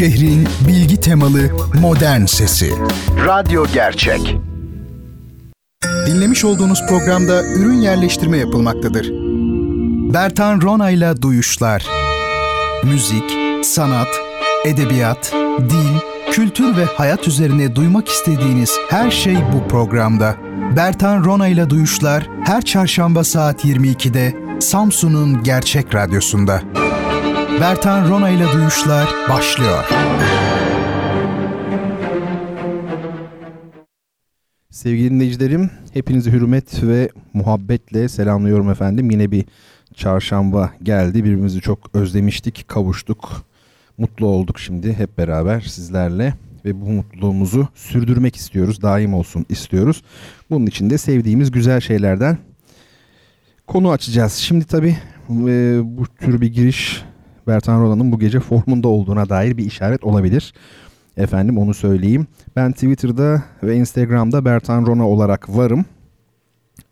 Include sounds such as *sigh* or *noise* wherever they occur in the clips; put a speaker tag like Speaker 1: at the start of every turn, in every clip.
Speaker 1: Şehrin bilgi temalı modern sesi. Radyo Gerçek. Dinlemiş olduğunuz programda ürün yerleştirme yapılmaktadır. Bertan Rona ile Duyuşlar. Müzik, sanat, edebiyat, dil, kültür ve hayat üzerine duymak istediğiniz her şey bu programda. Bertan Rona ile Duyuşlar her çarşamba saat 22'de Samsun'un Gerçek Radyosu'nda. Bertan Rona ile Duyuşlar başlıyor.
Speaker 2: Sevgili dinleyicilerim, hepinizi hürmet ve muhabbetle selamlıyorum efendim. Yine bir çarşamba geldi. Birbirimizi çok özlemiştik, kavuştuk. Mutlu olduk şimdi hep beraber sizlerle ve bu mutluluğumuzu sürdürmek istiyoruz, daim olsun istiyoruz. Bunun için de sevdiğimiz güzel şeylerden konu açacağız. Şimdi tabii e, bu tür bir giriş Bertan Rona'nın bu gece formunda olduğuna dair bir işaret olabilir. Efendim onu söyleyeyim. Ben Twitter'da ve Instagram'da Bertan Rona olarak varım.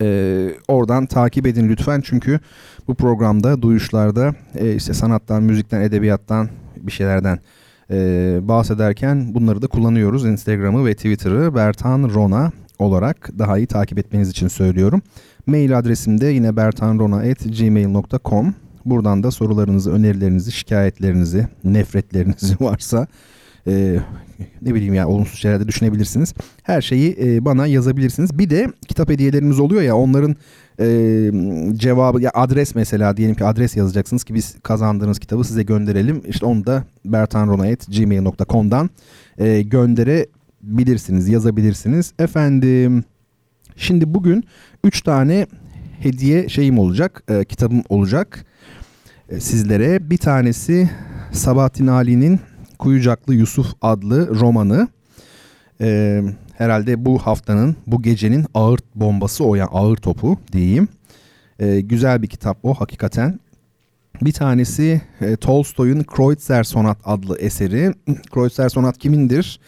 Speaker 2: Ee, oradan takip edin lütfen çünkü bu programda duyuşlarda e, işte sanattan, müzikten, edebiyattan bir şeylerden e, bahsederken bunları da kullanıyoruz. Instagram'ı ve Twitter'ı Bertan Rona olarak daha iyi takip etmeniz için söylüyorum. Mail adresim de yine bertanrona.gmail.com Buradan da sorularınızı, önerilerinizi, şikayetlerinizi, nefretlerinizi *laughs* varsa e, ne bileyim ya olumsuz şeyler de düşünebilirsiniz. Her şeyi e, bana yazabilirsiniz. Bir de kitap hediyelerimiz oluyor ya onların e, cevabı ya adres mesela diyelim ki adres yazacaksınız ki biz kazandığınız kitabı size gönderelim. İşte onu da bertanrona.gmail.com'dan e, gönderebilirsiniz, yazabilirsiniz. Efendim şimdi bugün 3 tane hediye şeyim olacak, e, kitabım olacak sizlere. Bir tanesi Sabahattin Ali'nin Kuyucaklı Yusuf adlı romanı. E, herhalde bu haftanın, bu gecenin ağır bombası o yani ağır topu diyeyim. E, güzel bir kitap o hakikaten. Bir tanesi e, Tolstoy'un Kreutzer Sonat adlı eseri. *clears throat* Kreutzer Sonat kimindir?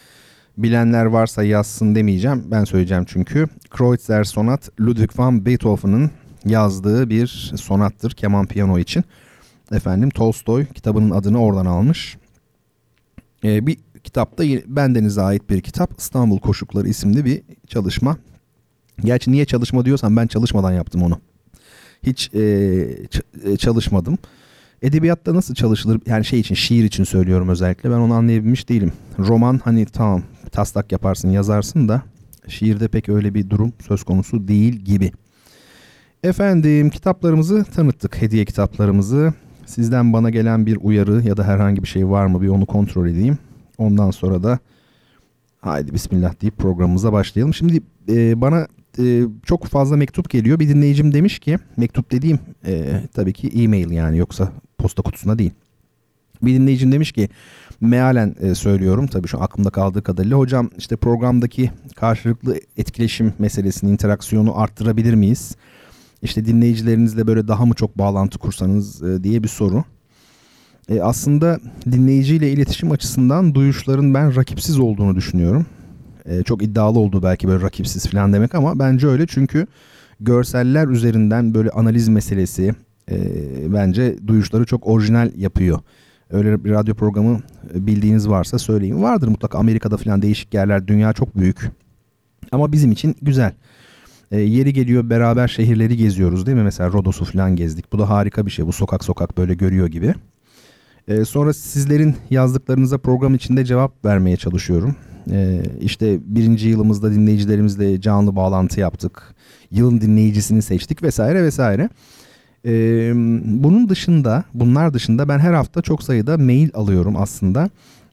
Speaker 2: Bilenler varsa yazsın demeyeceğim. Ben söyleyeceğim çünkü. Kreutzer Sonat Ludwig van Beethoven'ın yazdığı bir sonattır keman piyano için. Efendim Tolstoy kitabının adını oradan almış. Ee, bir kitapta bendenize ait bir kitap İstanbul Koşukları isimli bir çalışma. Gerçi niye çalışma diyorsan ben çalışmadan yaptım onu. Hiç e, e, çalışmadım. Edebiyatta nasıl çalışılır yani şey için şiir için söylüyorum özellikle ben onu anlayabilmiş değilim. Roman hani tamam taslak yaparsın yazarsın da şiirde pek öyle bir durum söz konusu değil gibi. Efendim kitaplarımızı tanıttık hediye kitaplarımızı. Sizden bana gelen bir uyarı ya da herhangi bir şey var mı bir onu kontrol edeyim. Ondan sonra da haydi bismillah deyip programımıza başlayalım. Şimdi e, bana e, çok fazla mektup geliyor. Bir dinleyicim demiş ki mektup dediğim e, tabii ki e-mail yani yoksa posta kutusuna değil. Bir dinleyicim demiş ki mealen e, söylüyorum tabii şu aklımda kaldığı kadarıyla. Hocam işte programdaki karşılıklı etkileşim meselesini, interaksiyonu arttırabilir miyiz? İşte dinleyicilerinizle böyle daha mı çok bağlantı kursanız e, diye bir soru. E, aslında dinleyiciyle iletişim açısından duyuşların ben rakipsiz olduğunu düşünüyorum. E, çok iddialı oldu belki böyle rakipsiz falan demek ama bence öyle çünkü görseller üzerinden böyle analiz meselesi e, bence duyuşları çok orijinal yapıyor. Öyle bir radyo programı e, bildiğiniz varsa söyleyin. Vardır mutlaka Amerika'da falan değişik yerler. Dünya çok büyük. Ama bizim için güzel. E, yeri geliyor beraber şehirleri geziyoruz değil mi? Mesela Rodos'u falan gezdik. Bu da harika bir şey. Bu sokak sokak böyle görüyor gibi. E, sonra sizlerin yazdıklarınıza program içinde cevap vermeye çalışıyorum. E, işte birinci yılımızda dinleyicilerimizle canlı bağlantı yaptık. Yılın dinleyicisini seçtik vesaire vesaire. E, bunun dışında, bunlar dışında ben her hafta çok sayıda mail alıyorum aslında.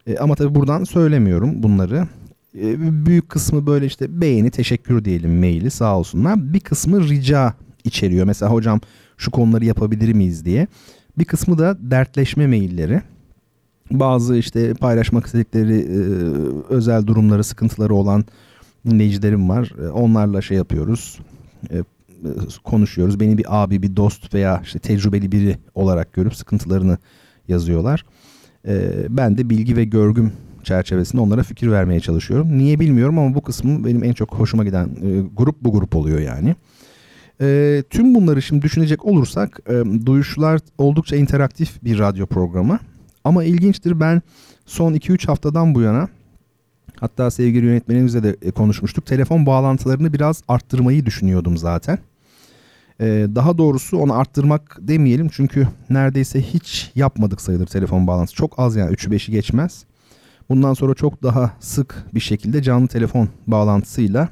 Speaker 2: E, ama tabii buradan söylemiyorum bunları. Ee, büyük kısmı böyle işte beğeni teşekkür diyelim maili sağ olsunlar. Bir kısmı rica içeriyor. Mesela hocam şu konuları yapabilir miyiz diye. Bir kısmı da dertleşme mailleri. Bazı işte paylaşmak istedikleri e, özel durumları, sıkıntıları olan dinleyicilerim var. E, onlarla şey yapıyoruz. E, konuşuyoruz. Beni bir abi, bir dost veya işte tecrübeli biri olarak görüp sıkıntılarını yazıyorlar. Ben de bilgi ve görgüm çerçevesinde onlara fikir vermeye çalışıyorum. Niye bilmiyorum ama bu kısmı benim en çok hoşuma giden e, grup bu grup oluyor yani. E, tüm bunları şimdi düşünecek olursak e, Duyuşlar oldukça interaktif bir radyo programı. Ama ilginçtir ben son 2-3 haftadan bu yana hatta sevgili yönetmenimizle de e, konuşmuştuk. Telefon bağlantılarını biraz arttırmayı düşünüyordum zaten. Ee, daha doğrusu onu arttırmak demeyelim çünkü neredeyse hiç yapmadık sayılır telefon bağlantısı. Çok az yani 3'ü 5'i geçmez. Bundan sonra çok daha sık bir şekilde canlı telefon bağlantısıyla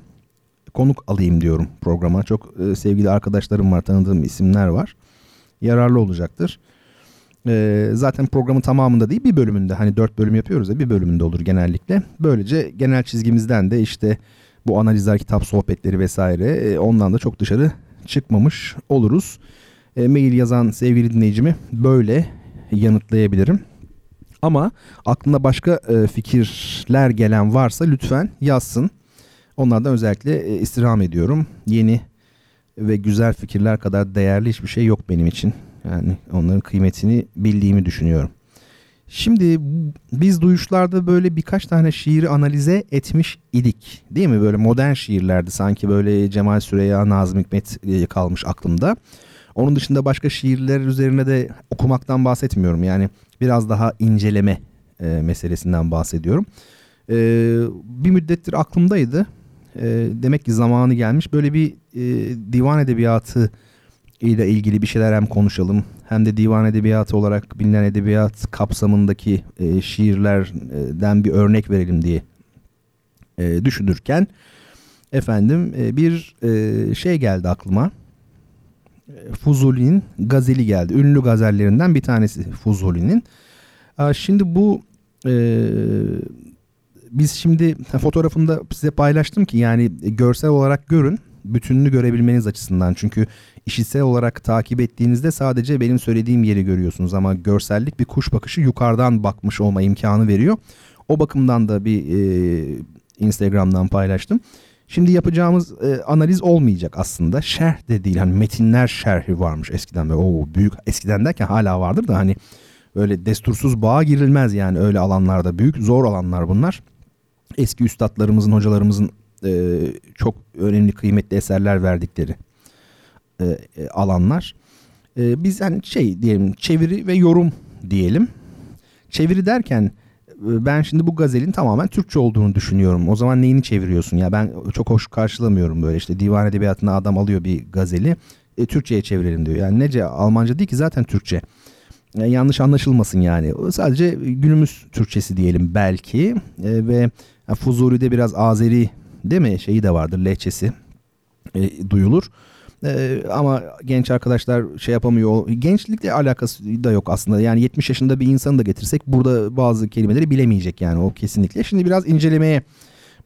Speaker 2: konuk alayım diyorum programa. Çok e, sevgili arkadaşlarım var, tanıdığım isimler var. Yararlı olacaktır. E, zaten programın tamamında değil bir bölümünde hani dört bölüm yapıyoruz ya bir bölümünde olur genellikle. Böylece genel çizgimizden de işte bu analizler, kitap sohbetleri vesaire e, ondan da çok dışarı çıkmamış oluruz. E, mail yazan sevgili dinleyicimi böyle yanıtlayabilirim. Ama aklına başka e, fikirler gelen varsa lütfen yazsın. Onlardan özellikle e, istirham ediyorum. Yeni ve güzel fikirler kadar değerli hiçbir şey yok benim için. Yani onların kıymetini bildiğimi düşünüyorum. Şimdi biz duyuşlarda böyle birkaç tane şiiri analize etmiş idik. Değil mi? Böyle modern şiirlerdi sanki böyle Cemal Süreya, Nazım Hikmet e, kalmış aklımda. Onun dışında başka şiirler üzerine de okumaktan bahsetmiyorum. Yani biraz daha inceleme e, meselesinden bahsediyorum. E, bir müddettir aklımdaydı. E, demek ki zamanı gelmiş. Böyle bir e, divan edebiyatı ile ilgili bir şeyler hem konuşalım hem de divan edebiyatı olarak bilinen edebiyat kapsamındaki e, şiirlerden bir örnek verelim diye e, düşünürken efendim e, bir e, şey geldi aklıma. Fuzuli'nin gazeli geldi. Ünlü gazellerinden bir tanesi Fuzuli'nin. Şimdi bu e, biz şimdi fotoğrafında size paylaştım ki yani görsel olarak görün bütününü görebilmeniz açısından. Çünkü işitsel olarak takip ettiğinizde sadece benim söylediğim yeri görüyorsunuz ama görsellik bir kuş bakışı yukarıdan bakmış olma imkanı veriyor. O bakımdan da bir e, Instagram'dan paylaştım. Şimdi yapacağımız e, analiz olmayacak aslında. Şerh de değil. Hani metinler şerhi varmış eskiden. Böyle, o büyük eskiden derken hala vardır da hani öyle destursuz bağa girilmez yani öyle alanlarda. Büyük zor alanlar bunlar. Eski üstadlarımızın, hocalarımızın e, çok önemli kıymetli eserler verdikleri e, e, alanlar. E, biz hani şey diyelim çeviri ve yorum diyelim. Çeviri derken ben şimdi bu gazelin tamamen Türkçe olduğunu düşünüyorum. O zaman neyini çeviriyorsun ya? Ben çok hoş karşılamıyorum böyle işte divan edebiyatına adam alıyor bir gazeli. E, Türkçe'ye çevirelim diyor. Yani nece Almanca değil ki zaten Türkçe. Yani yanlış anlaşılmasın yani. Sadece günümüz Türkçesi diyelim belki. E, ve Fuzuli'de biraz Azeri değil mi şeyi de vardır lehçesi e, duyulur. Ee, ama genç arkadaşlar şey yapamıyor. Gençlikle alakası da yok aslında. Yani 70 yaşında bir insanı da getirsek burada bazı kelimeleri bilemeyecek yani o kesinlikle. Şimdi biraz incelemeye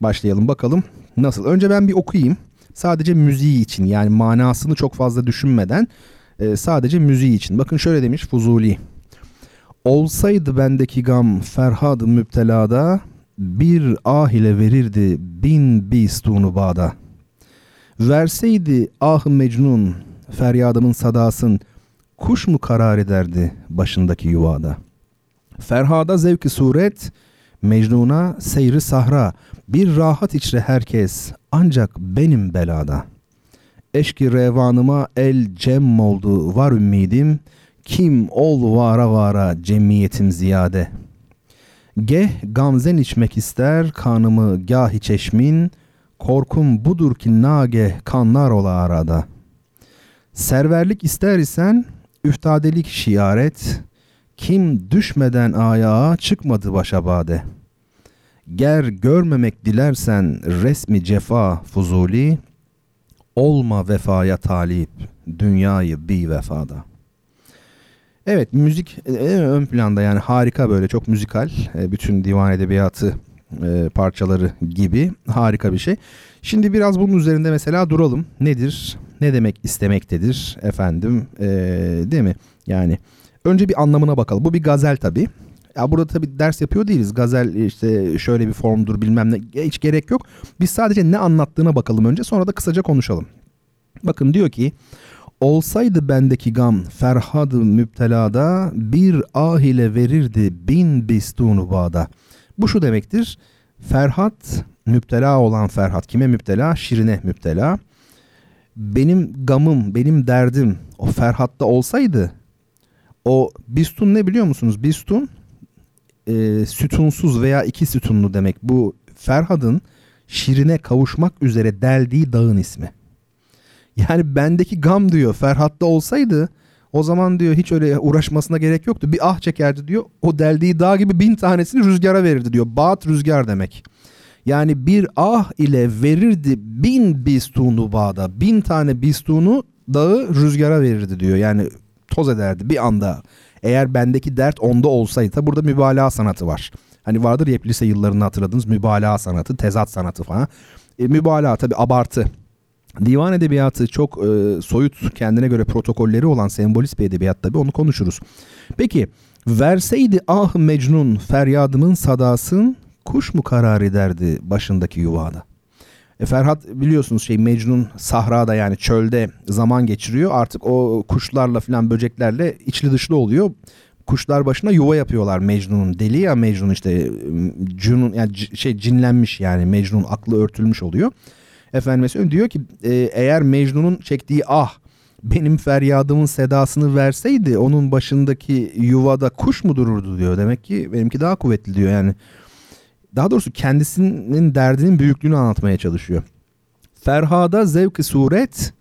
Speaker 2: başlayalım bakalım nasıl. Önce ben bir okuyayım. Sadece müziği için yani manasını çok fazla düşünmeden e, sadece müziği için. Bakın şöyle demiş Fuzuli. Olsaydı bendeki gam Ferhad müptelada bir ah ile verirdi bin bistunu bağda. Verseydi ah mecnun feryadımın sadasın kuş mu karar ederdi başındaki yuvada. Ferhada zevki suret, Mecnun'a seyri sahra, bir rahat içre herkes ancak benim belada. Eşki revanıma el cem oldu var ümidim, kim ol vara vara cemiyetim ziyade. Geh gamzen içmek ister kanımı gahi çeşmin, Korkum budur ki nage kanlar ola arada. Serverlik ister isen üftadelik şiaret, kim düşmeden ayağa çıkmadı başa bade. Ger görmemek dilersen resmi cefa fuzuli, olma vefaya talip, dünyayı bir vefada. Evet müzik e, ön planda yani harika böyle çok müzikal e, bütün divan edebiyatı e, parçaları gibi harika bir şey. Şimdi biraz bunun üzerinde mesela duralım. Nedir? Ne demek istemektedir efendim? E, değil mi? Yani önce bir anlamına bakalım. Bu bir gazel tabii. Ya burada tabii ders yapıyor değiliz. Gazel işte şöyle bir formdur bilmem ne. Hiç gerek yok. Biz sadece ne anlattığına bakalım önce sonra da kısaca konuşalım. Bakın diyor ki Olsaydı bendeki gam ferhadı müptelada bir ah ile verirdi bin bistunu bağda. Bu şu demektir. Ferhat müptela olan Ferhat kime müptela? Şirine müptela. Benim gamım, benim derdim o Ferhat'ta olsaydı o bistun ne biliyor musunuz? Bistun e, sütunsuz veya iki sütunlu demek. Bu Ferhad'ın şirine kavuşmak üzere deldiği dağın ismi. Yani bendeki gam diyor Ferhat'ta olsaydı o zaman diyor hiç öyle uğraşmasına gerek yoktu. Bir ah çekerdi diyor. O deldiği dağ gibi bin tanesini rüzgara verirdi diyor. Bağıt rüzgar demek. Yani bir ah ile verirdi bin bistunu bağda. Bin tane bistunu dağı rüzgara verirdi diyor. Yani toz ederdi bir anda. Eğer bendeki dert onda olsaydı. Tabi burada mübalağa sanatı var. Hani vardır ya lise yıllarını hatırladınız mübalağa sanatı, tezat sanatı falan. E, mübalağa tabi abartı. Divan edebiyatı çok e, soyut kendine göre protokolleri olan sembolist bir edebiyat tabi onu konuşuruz. Peki verseydi ah Mecnun feryadımın sadasın kuş mu karar ederdi başındaki yuvada? E, Ferhat biliyorsunuz şey Mecnun sahrada yani çölde zaman geçiriyor. Artık o kuşlarla falan böceklerle içli dışlı oluyor. Kuşlar başına yuva yapıyorlar Mecnun'un. Deli ya Mecnun işte cunun yani şey cinlenmiş yani Mecnun aklı örtülmüş oluyor. Efendim söyleyeyim diyor ki e, eğer Mecnun'un çektiği ah benim feryadımın sedasını verseydi onun başındaki yuvada kuş mu dururdu diyor. Demek ki benimki daha kuvvetli diyor yani daha doğrusu kendisinin derdinin büyüklüğünü anlatmaya çalışıyor. Ferhada zevki suret,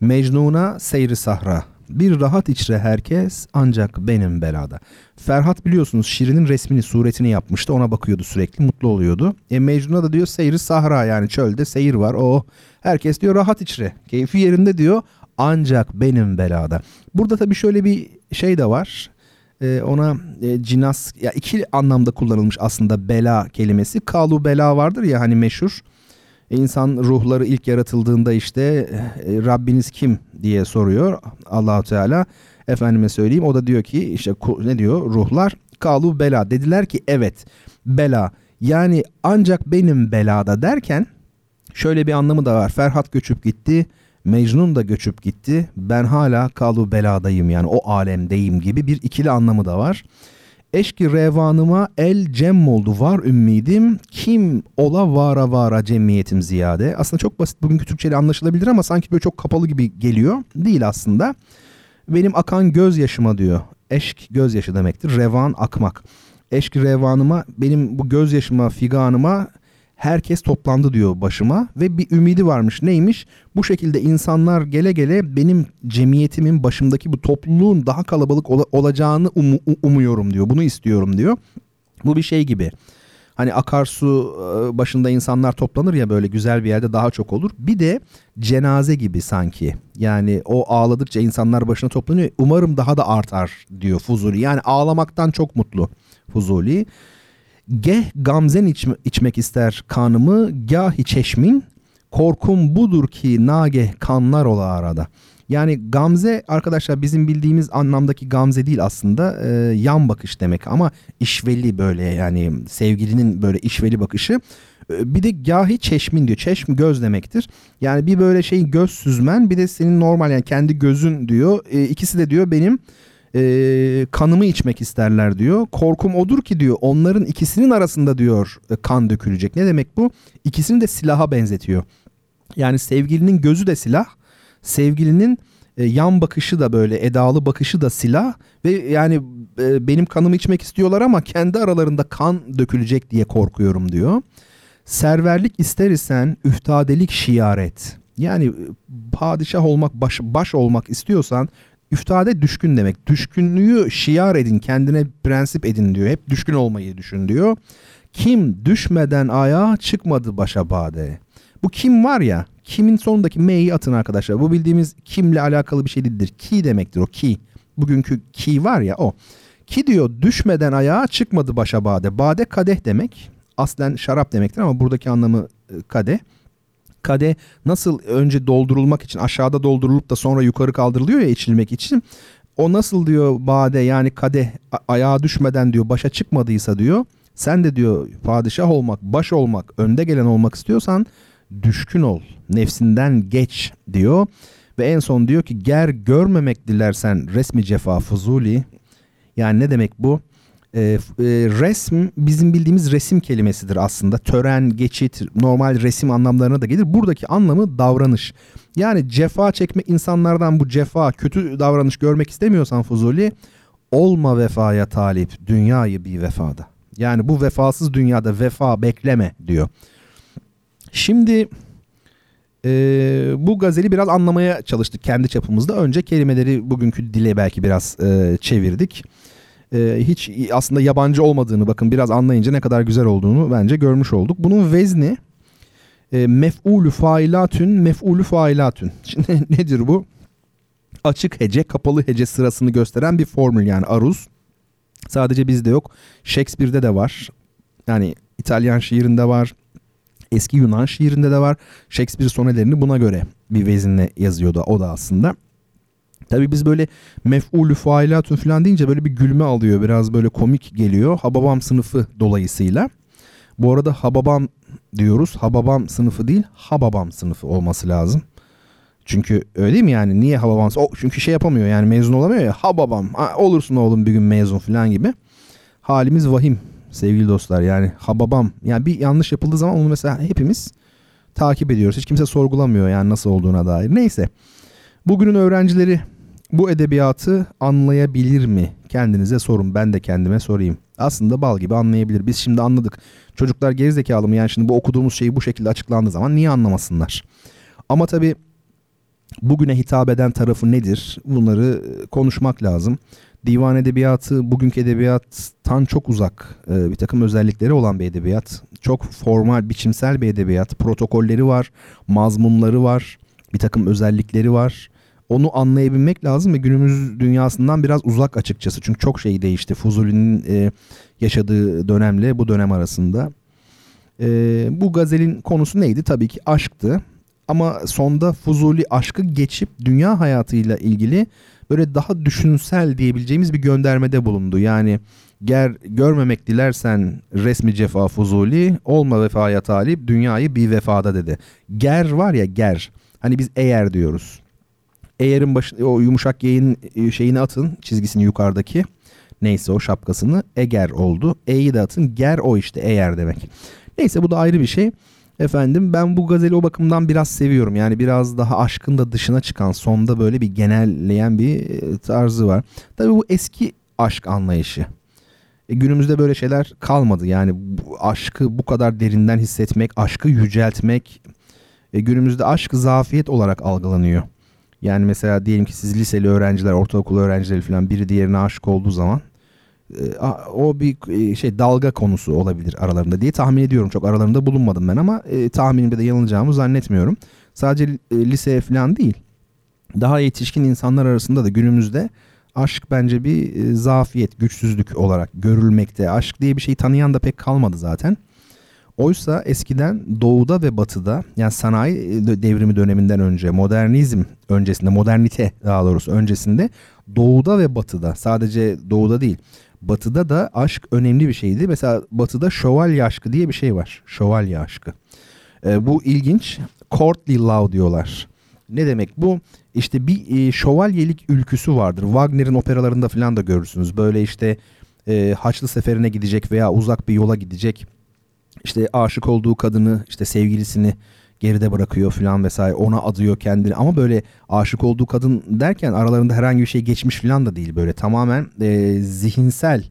Speaker 2: Mecnun'a seyri sahra. Bir rahat içre herkes ancak benim belada. Ferhat biliyorsunuz Şirin'in resmini suretini yapmıştı ona bakıyordu sürekli mutlu oluyordu. E Mecnun'a da diyor seyri sahra yani çölde seyir var o oh, herkes diyor rahat içre keyfi yerinde diyor ancak benim belada. Burada tabii şöyle bir şey de var e, ona e, cinas ya iki anlamda kullanılmış aslında bela kelimesi. Kalu bela vardır ya hani meşhur. İnsan ruhları ilk yaratıldığında işte e, Rabbiniz kim diye soruyor Allahu Teala. Efendime söyleyeyim o da diyor ki işte ne diyor ruhlar kalu bela dediler ki evet bela yani ancak benim belada derken şöyle bir anlamı da var. Ferhat göçüp gitti. Mecnun da göçüp gitti. Ben hala kalu beladayım yani o alemdeyim gibi bir ikili anlamı da var. Eşki revanıma el cem oldu var ümmidim. Kim ola vara vara cemiyetim ziyade. Aslında çok basit bugünkü Türkçeyle anlaşılabilir ama sanki böyle çok kapalı gibi geliyor. Değil aslında. Benim akan gözyaşıma diyor. Eşk gözyaşı demektir. Revan akmak. Eşk revanıma benim bu gözyaşıma figanıma herkes toplandı diyor başıma ve bir ümidi varmış. Neymiş? Bu şekilde insanlar gele gele benim cemiyetimin başımdaki bu topluluğun daha kalabalık ol- olacağını um- umuyorum diyor. Bunu istiyorum diyor. Bu bir şey gibi. Hani akarsu e, başında insanlar toplanır ya böyle güzel bir yerde daha çok olur. Bir de cenaze gibi sanki. Yani o ağladıkça insanlar başına toplanıyor. Umarım daha da artar diyor Fuzuli. Yani ağlamaktan çok mutlu Fuzuli. Geh gamzen içme, içmek ister kanımı gahi çeşmin korkum budur ki nageh kanlar ola arada. Yani gamze arkadaşlar bizim bildiğimiz anlamdaki gamze değil aslında e, yan bakış demek ama işveli böyle yani sevgilinin böyle işveli bakışı. E, bir de gahi çeşmin diyor. Çeşm göz demektir. Yani bir böyle şey göz süzmen bir de senin normal yani kendi gözün diyor. E, ikisi de diyor benim e, kanımı içmek isterler diyor. Korkum odur ki diyor onların ikisinin arasında diyor e, kan dökülecek. Ne demek bu? İkisini de silaha benzetiyor. Yani sevgilinin gözü de silah, sevgilinin e, yan bakışı da böyle edalı bakışı da silah ve yani e, benim kanımı içmek istiyorlar ama kendi aralarında kan dökülecek diye korkuyorum diyor. Serverlik ister isen üftadelik şiaret. Yani e, padişah olmak, baş, baş olmak istiyorsan Üftade düşkün demek. Düşkünlüğü şiar edin, kendine prensip edin diyor. Hep düşkün olmayı düşün diyor. Kim düşmeden ayağa çıkmadı başa bade. Bu kim var ya, kimin sonundaki m'yi atın arkadaşlar. Bu bildiğimiz kimle alakalı bir şey değildir. Ki demektir o ki. Bugünkü ki var ya o. Ki diyor düşmeden ayağa çıkmadı başa bade. Bade kadeh demek. Aslen şarap demektir ama buradaki anlamı e, kadeh kade nasıl önce doldurulmak için aşağıda doldurulup da sonra yukarı kaldırılıyor ya içilmek için. O nasıl diyor bade yani kade ayağa düşmeden diyor başa çıkmadıysa diyor. Sen de diyor padişah olmak, baş olmak, önde gelen olmak istiyorsan düşkün ol. Nefsinden geç diyor. Ve en son diyor ki ger görmemek dilersen resmi cefa fuzuli. Yani ne demek bu? E, e, resm bizim bildiğimiz resim kelimesidir aslında. Tören, geçit, normal resim anlamlarına da gelir. Buradaki anlamı davranış. Yani cefa çekmek insanlardan bu cefa, kötü davranış görmek istemiyorsan Fuzuli olma vefaya talip, dünyayı bir vefada. Yani bu vefasız dünyada vefa bekleme diyor. Şimdi e, bu gazeli biraz anlamaya çalıştık kendi çapımızda. Önce kelimeleri bugünkü dile belki biraz e, çevirdik. E, hiç aslında yabancı olmadığını bakın biraz anlayınca ne kadar güzel olduğunu bence görmüş olduk. Bunun vezni e, mef'ulü failatün mef'ulü failatün. *laughs* Şimdi nedir bu? Açık hece kapalı hece sırasını gösteren bir formül yani aruz. Sadece bizde yok. Shakespeare'de de var. Yani İtalyan şiirinde var. Eski Yunan şiirinde de var. Shakespeare sonelerini buna göre bir vezinle yazıyordu o da aslında. Tabi biz böyle mef'ulü failatun falan deyince böyle bir gülme alıyor. Biraz böyle komik geliyor. Hababam sınıfı dolayısıyla. Bu arada Hababam diyoruz. Hababam sınıfı değil Hababam sınıfı olması lazım. Çünkü öyle değil mi yani? Niye Hababam? O çünkü şey yapamıyor yani mezun olamıyor ya. Hababam ha, olursun oğlum bir gün mezun falan gibi. Halimiz vahim sevgili dostlar. Yani Hababam yani bir yanlış yapıldığı zaman onu mesela hepimiz takip ediyoruz. Hiç kimse sorgulamıyor yani nasıl olduğuna dair. Neyse. Bugünün öğrencileri bu edebiyatı anlayabilir mi? Kendinize sorun. Ben de kendime sorayım. Aslında bal gibi anlayabilir. Biz şimdi anladık. Çocuklar gerizekalı mı? Yani şimdi bu okuduğumuz şeyi bu şekilde açıklandığı zaman niye anlamasınlar? Ama tabii bugüne hitap eden tarafı nedir? Bunları konuşmak lazım. Divan edebiyatı bugünkü edebiyattan çok uzak bir takım özellikleri olan bir edebiyat. Çok formal, biçimsel bir edebiyat. Protokolleri var, mazmunları var, bir takım özellikleri var onu anlayabilmek lazım ve günümüz dünyasından biraz uzak açıkçası. Çünkü çok şey değişti Fuzuli'nin e, yaşadığı dönemle bu dönem arasında. E, bu gazelin konusu neydi? Tabii ki aşktı. Ama sonda Fuzuli aşkı geçip dünya hayatıyla ilgili böyle daha düşünsel diyebileceğimiz bir göndermede bulundu. Yani ger görmemek dilersen resmi cefa Fuzuli, olma vefaya talip, dünyayı bir vefada dedi. Ger var ya ger. Hani biz eğer diyoruz. Eğer'in başı, o yumuşak yayın e, şeyini atın çizgisini yukarıdaki. Neyse o şapkasını Eger oldu. E'yi de atın. Ger o işte eğer demek. Neyse bu da ayrı bir şey. Efendim ben bu gazeli o bakımdan biraz seviyorum. Yani biraz daha aşkın da dışına çıkan sonda böyle bir genelleyen bir e, tarzı var. Tabii bu eski aşk anlayışı. E, günümüzde böyle şeyler kalmadı. Yani bu aşkı bu kadar derinden hissetmek, aşkı yüceltmek e, günümüzde aşk zafiyet olarak algılanıyor. Yani mesela diyelim ki siz liseli öğrenciler, ortaokul öğrencileri falan biri diğerine aşık olduğu zaman e, o bir e, şey dalga konusu olabilir aralarında diye tahmin ediyorum. Çok aralarında bulunmadım ben ama e, tahminimde de yanılacağımı zannetmiyorum. Sadece lise falan değil. Daha yetişkin insanlar arasında da günümüzde aşk bence bir zafiyet, güçsüzlük olarak görülmekte. Aşk diye bir şey tanıyan da pek kalmadı zaten. Oysa eskiden doğuda ve batıda yani sanayi e, devrimi döneminden önce modernizm öncesinde modernite daha doğrusu öncesinde doğuda ve batıda sadece doğuda değil batıda da aşk önemli bir şeydi. Mesela batıda şövalye aşkı diye bir şey var. Şövalye aşkı. E, bu ilginç. Courtly love diyorlar. Ne demek bu? İşte bir e, şövalyelik ülküsü vardır. Wagner'in operalarında falan da görürsünüz. Böyle işte e, Haçlı Seferi'ne gidecek veya uzak bir yola gidecek işte aşık olduğu kadını işte sevgilisini geride bırakıyor falan vesaire ona adıyor kendini. Ama böyle aşık olduğu kadın derken aralarında herhangi bir şey geçmiş falan da değil böyle. Tamamen e, zihinsel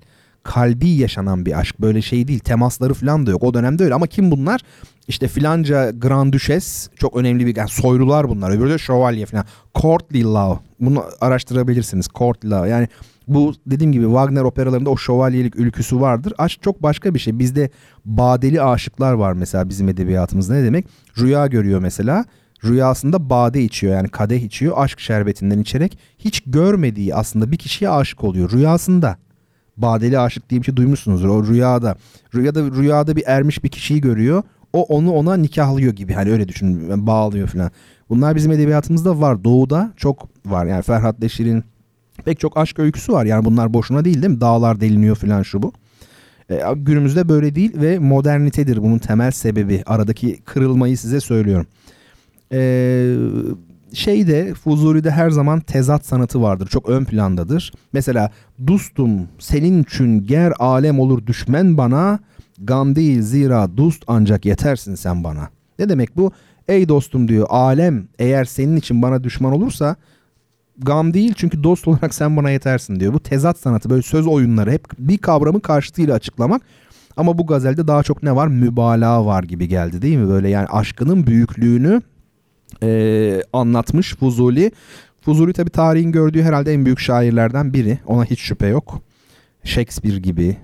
Speaker 2: kalbi yaşanan bir aşk. Böyle şey değil temasları falan da yok. O dönemde öyle. Ama kim bunlar? İşte filanca Grand Duchess çok önemli bir yani soylular bunlar. Öbürü de şövalye falan courtly love bunu araştırabilirsiniz. Courtly love yani bu dediğim gibi Wagner operalarında o şövalyelik ülküsü vardır. Aşk çok başka bir şey. Bizde badeli aşıklar var mesela bizim edebiyatımızda. Ne demek? Rüya görüyor mesela. Rüyasında bade içiyor yani kadeh içiyor aşk şerbetinden içerek. Hiç görmediği aslında bir kişiye aşık oluyor rüyasında. Badeli aşık diye bir şey duymuşsunuzdur o rüyada. Rüyada rüyada bir ermiş bir kişiyi görüyor. O onu ona nikahlıyor gibi hani öyle düşün bağlıyor falan. Bunlar bizim edebiyatımızda var. Doğuda çok var. Yani Ferhat Leşir'in Pek çok aşk öyküsü var yani bunlar boşuna değil değil mi? Dağlar deliniyor falan şu bu. E, günümüzde böyle değil ve modernitedir bunun temel sebebi. Aradaki kırılmayı size söylüyorum. E, şeyde Fuzuli'de her zaman tezat sanatı vardır. Çok ön plandadır. Mesela dostum senin için ger alem olur düşmen bana gam değil zira dost ancak yetersin sen bana. Ne demek bu? Ey dostum diyor alem eğer senin için bana düşman olursa gam değil çünkü dost olarak sen bana yetersin diyor. Bu tezat sanatı böyle söz oyunları hep bir kavramı karşıtıyla açıklamak. Ama bu gazelde daha çok ne var? Mübalağa var gibi geldi değil mi? Böyle yani aşkının büyüklüğünü e, anlatmış Fuzuli. Fuzuli tabi tarihin gördüğü herhalde en büyük şairlerden biri. Ona hiç şüphe yok. Shakespeare gibi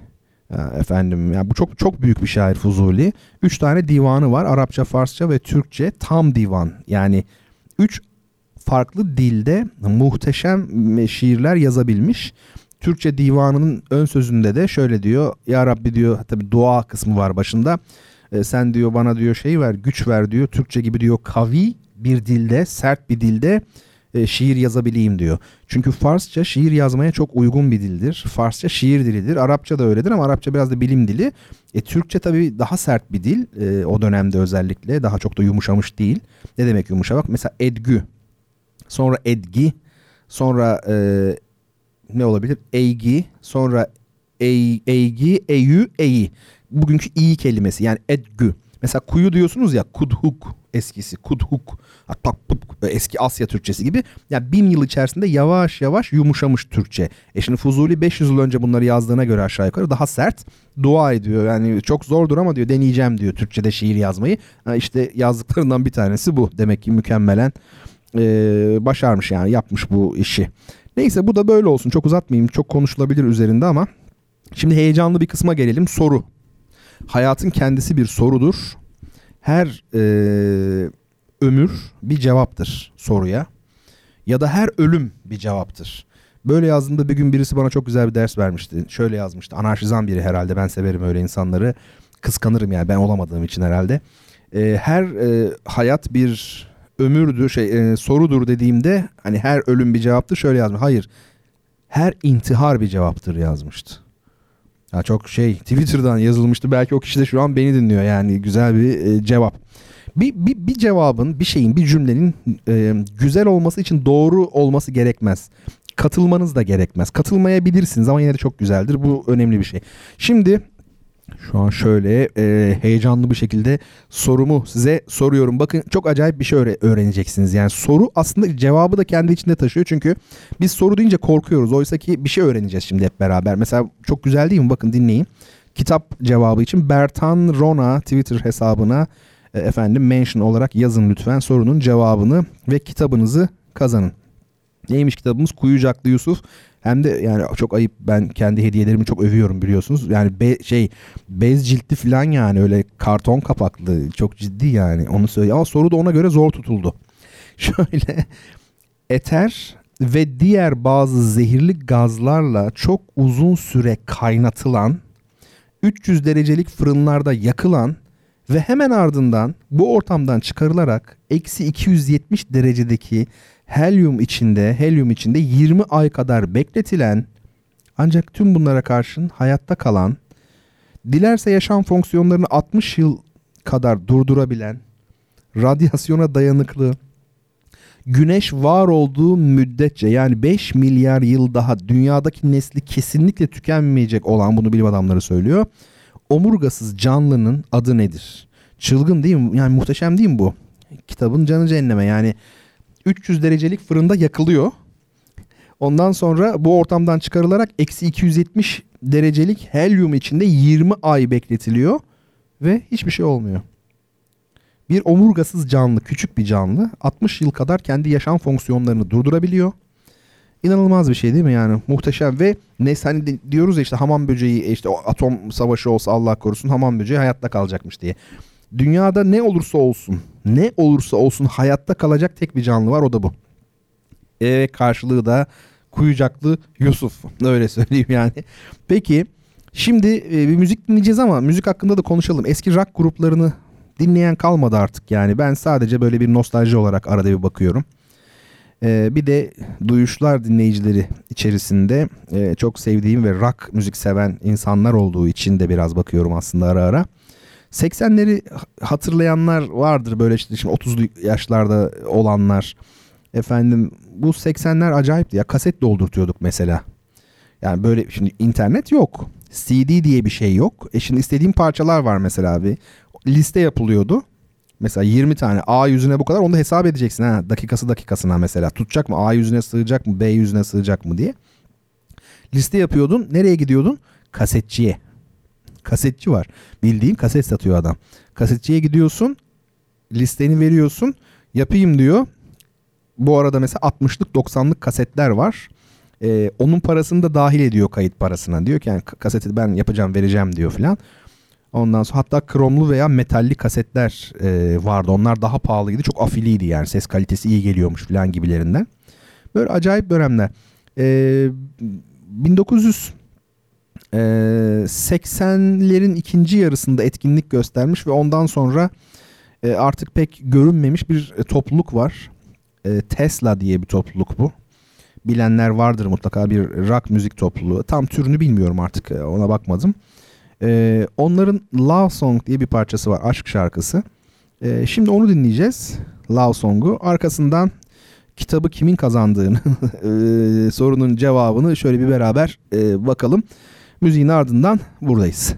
Speaker 2: efendim yani bu çok çok büyük bir şair Fuzuli. Üç tane divanı var. Arapça, Farsça ve Türkçe tam divan. Yani üç farklı dilde muhteşem şiirler yazabilmiş. Türkçe divanının ön sözünde de şöyle diyor. Ya Rabbi diyor tabi dua kısmı var başında. E, sen diyor bana diyor şey ver güç ver diyor. Türkçe gibi diyor kavi bir dilde sert bir dilde e, şiir yazabileyim diyor. Çünkü Farsça şiir yazmaya çok uygun bir dildir. Farsça şiir dilidir. Arapça da öyledir ama Arapça biraz da bilim dili. E, Türkçe tabii daha sert bir dil e, o dönemde özellikle. Daha çok da yumuşamış değil. Ne demek yumuşamak? Mesela edgü, sonra edgi, sonra e, ne olabilir? Eygi, sonra ey, eygi, eyü, eyi. Bugünkü iyi kelimesi yani edgü. Mesela kuyu diyorsunuz ya kudhuk eskisi kudhuk hatta eski Asya Türkçesi gibi. Yani bin yıl içerisinde yavaş yavaş yumuşamış Türkçe. E şimdi Fuzuli 500 yıl önce bunları yazdığına göre aşağı yukarı daha sert dua ediyor. Yani çok zordur ama diyor deneyeceğim diyor Türkçe'de şiir yazmayı. Ha işte yazdıklarından bir tanesi bu. Demek ki mükemmelen e, başarmış yani yapmış bu işi. Neyse bu da böyle olsun. Çok uzatmayayım. Çok konuşulabilir üzerinde ama şimdi heyecanlı bir kısma gelelim. Soru. Hayatın kendisi bir sorudur. Her e, ömür bir cevaptır soruya. Ya da her ölüm bir cevaptır. Böyle yazdığımda bir gün birisi bana çok güzel bir ders vermişti. Şöyle yazmıştı. Anarşizan biri herhalde. Ben severim öyle insanları. Kıskanırım yani ben olamadığım için herhalde. E, her e, hayat bir ömürdür, şey e, sorudur dediğimde hani her ölüm bir cevaptır şöyle yazmış. Hayır. Her intihar bir cevaptır yazmıştı. Ya çok şey Twitter'dan yazılmıştı. Belki o kişi de şu an beni dinliyor yani güzel bir e, cevap. Bir, bir, bir cevabın, bir şeyin, bir cümlenin e, güzel olması için doğru olması gerekmez. Katılmanız da gerekmez. Katılmayabilirsiniz ama yine de çok güzeldir. Bu önemli bir şey. Şimdi şu an şöyle e, heyecanlı bir şekilde sorumu size soruyorum. Bakın çok acayip bir şey öğreneceksiniz. Yani soru aslında cevabı da kendi içinde taşıyor. Çünkü biz soru deyince korkuyoruz. Oysa ki bir şey öğreneceğiz şimdi hep beraber. Mesela çok güzel değil mi? Bakın dinleyin. Kitap cevabı için Bertan Rona Twitter hesabına e, efendim mention olarak yazın lütfen sorunun cevabını ve kitabınızı kazanın. Neymiş kitabımız? Kuyucaklı Yusuf hem de yani çok ayıp ben kendi hediyelerimi çok övüyorum biliyorsunuz. Yani be, şey bez ciltli falan yani öyle karton kapaklı çok ciddi yani onu söyle. Ama soru da ona göre zor tutuldu. *laughs* Şöyle eter ve diğer bazı zehirli gazlarla çok uzun süre kaynatılan 300 derecelik fırınlarda yakılan ve hemen ardından bu ortamdan çıkarılarak eksi 270 derecedeki helyum içinde, helyum içinde 20 ay kadar bekletilen ancak tüm bunlara karşın hayatta kalan, dilerse yaşam fonksiyonlarını 60 yıl kadar durdurabilen, radyasyona dayanıklı, güneş var olduğu müddetçe yani 5 milyar yıl daha dünyadaki nesli kesinlikle tükenmeyecek olan bunu bilim adamları söylüyor. Omurgasız canlının adı nedir? Çılgın değil mi? Yani muhteşem değil mi bu? Kitabın canı cehenneme yani 300 derecelik fırında yakılıyor. Ondan sonra bu ortamdan çıkarılarak eksi 270 derecelik helyum içinde 20 ay bekletiliyor ve hiçbir şey olmuyor. Bir omurgasız canlı, küçük bir canlı 60 yıl kadar kendi yaşam fonksiyonlarını durdurabiliyor. İnanılmaz bir şey değil mi yani? Muhteşem ve ne hani diyoruz ya işte hamam böceği işte atom savaşı olsa Allah korusun hamam böceği hayatta kalacakmış diye. Dünyada ne olursa olsun, ne olursa olsun hayatta kalacak tek bir canlı var o da bu. E karşılığı da Kuyucaklı Yusuf. *laughs* Öyle söyleyeyim yani. Peki şimdi e, bir müzik dinleyeceğiz ama müzik hakkında da konuşalım. Eski rock gruplarını dinleyen kalmadı artık yani. Ben sadece böyle bir nostalji olarak arada bir bakıyorum. Ee, bir de duyuşlar dinleyicileri içerisinde e, çok sevdiğim ve rock müzik seven insanlar olduğu için de biraz bakıyorum aslında ara ara. 80'leri hatırlayanlar vardır böyle işte şimdi 30 yaşlarda olanlar. Efendim bu 80'ler acayipti ya kaset doldurtuyorduk mesela. Yani böyle şimdi internet yok. CD diye bir şey yok. E şimdi istediğim parçalar var mesela abi. Liste yapılıyordu. Mesela 20 tane A yüzüne bu kadar onu da hesap edeceksin ha. Dakikası dakikasına mesela. Tutacak mı? A yüzüne sığacak mı? B yüzüne sığacak mı diye. Liste yapıyordun. Nereye gidiyordun? Kasetçiye. Kasetçi var. Bildiğin kaset satıyor adam. Kasetçiye gidiyorsun. Listeni veriyorsun. Yapayım diyor. Bu arada mesela 60'lık 90'lık kasetler var. Ee, onun parasını da dahil ediyor kayıt parasına. Diyor ki yani kaseti ben yapacağım vereceğim diyor filan. Ondan sonra hatta kromlu veya metalli kasetler e, vardı. Onlar daha pahalıydı. Çok afiliydi yani. Ses kalitesi iyi geliyormuş filan gibilerinden. Böyle acayip dönemler. E, 1980'lerin ikinci yarısında etkinlik göstermiş ve ondan sonra e, artık pek görünmemiş bir e, topluluk var. E, Tesla diye bir topluluk bu. Bilenler vardır mutlaka bir rock müzik topluluğu. Tam türünü bilmiyorum artık e, ona bakmadım. E, onların Love Song diye bir parçası var. Aşk şarkısı. E, şimdi onu dinleyeceğiz. Love Song'u. Arkasından kitabı kimin kazandığını *laughs* e, sorunun cevabını şöyle bir beraber e, bakalım. Müziğin ardından buradayız.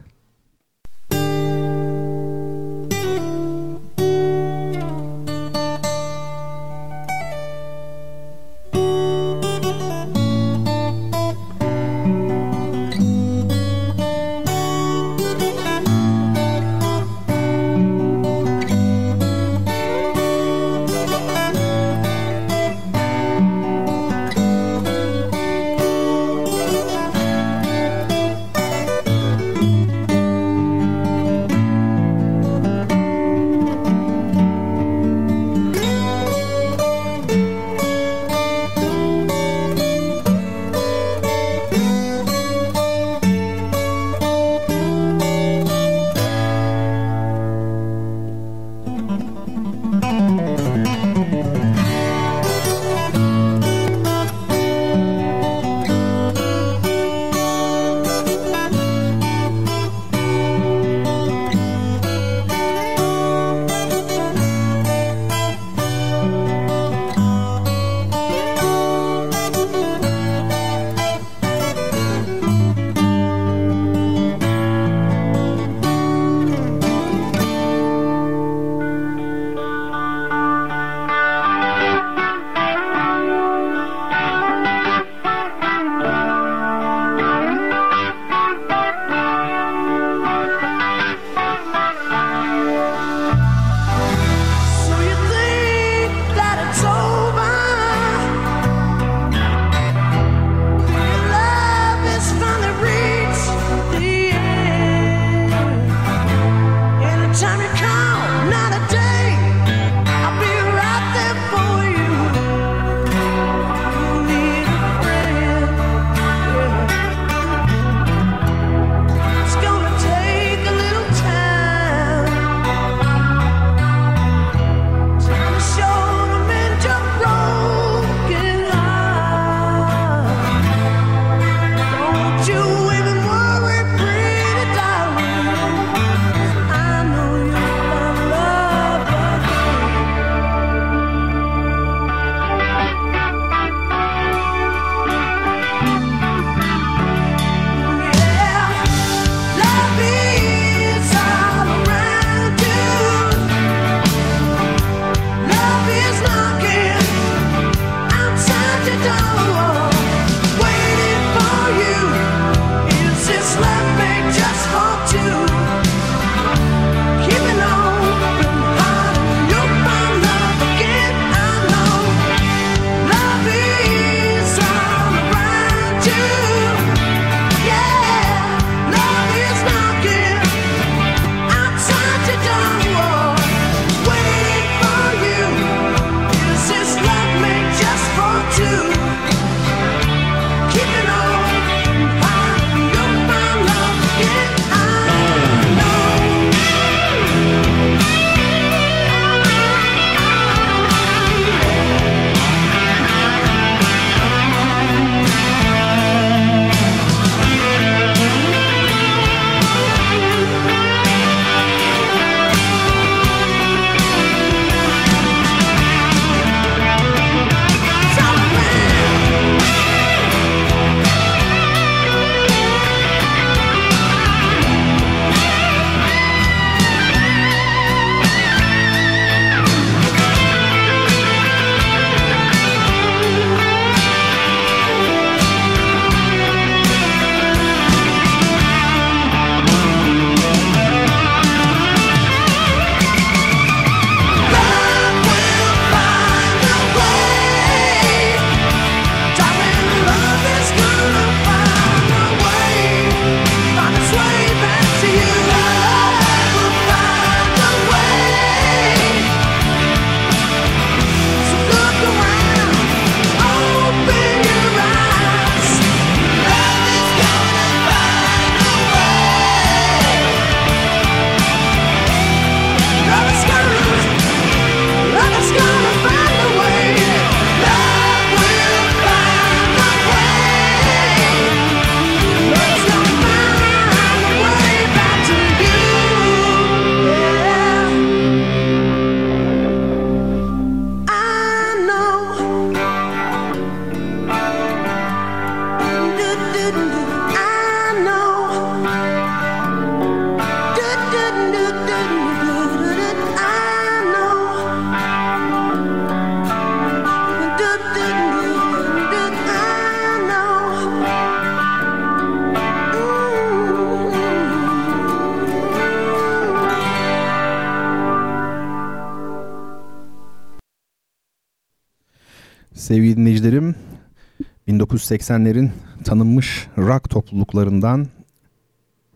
Speaker 2: 1980'lerin tanınmış rock topluluklarından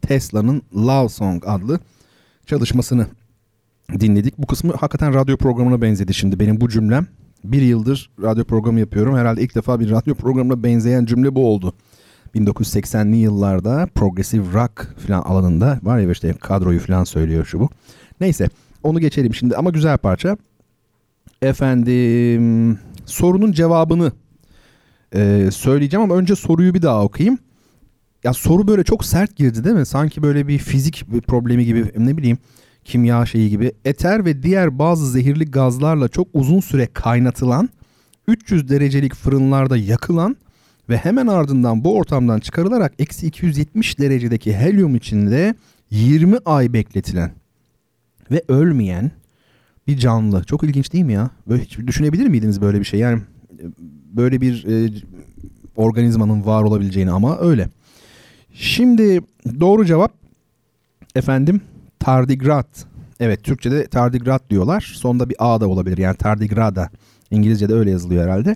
Speaker 2: Tesla'nın Love Song adlı çalışmasını dinledik. Bu kısmı hakikaten radyo programına benzedi şimdi benim bu cümlem. Bir yıldır radyo programı yapıyorum. Herhalde ilk defa bir radyo programına benzeyen cümle bu oldu. 1980'li yıllarda progressive rock falan alanında var ya işte kadroyu falan söylüyor şu bu. Neyse onu geçelim şimdi ama güzel parça. Efendim sorunun cevabını e, söyleyeceğim ama önce soruyu bir daha okuyayım. Ya soru böyle çok sert girdi değil mi? Sanki böyle bir fizik bir problemi gibi ne bileyim kimya şeyi gibi. Eter ve diğer bazı zehirli gazlarla çok uzun süre kaynatılan 300 derecelik fırınlarda yakılan ve hemen ardından bu ortamdan çıkarılarak eksi 270 derecedeki helyum içinde 20 ay bekletilen ve ölmeyen bir canlı. Çok ilginç değil mi ya? Böyle hiç düşünebilir miydiniz böyle bir şey? Yani böyle bir e, organizmanın var olabileceğini ama öyle. Şimdi doğru cevap efendim tardigrat. Evet Türkçe'de tardigrat diyorlar. Sonunda bir A da olabilir. Yani tardigrada. İngilizce'de öyle yazılıyor herhalde.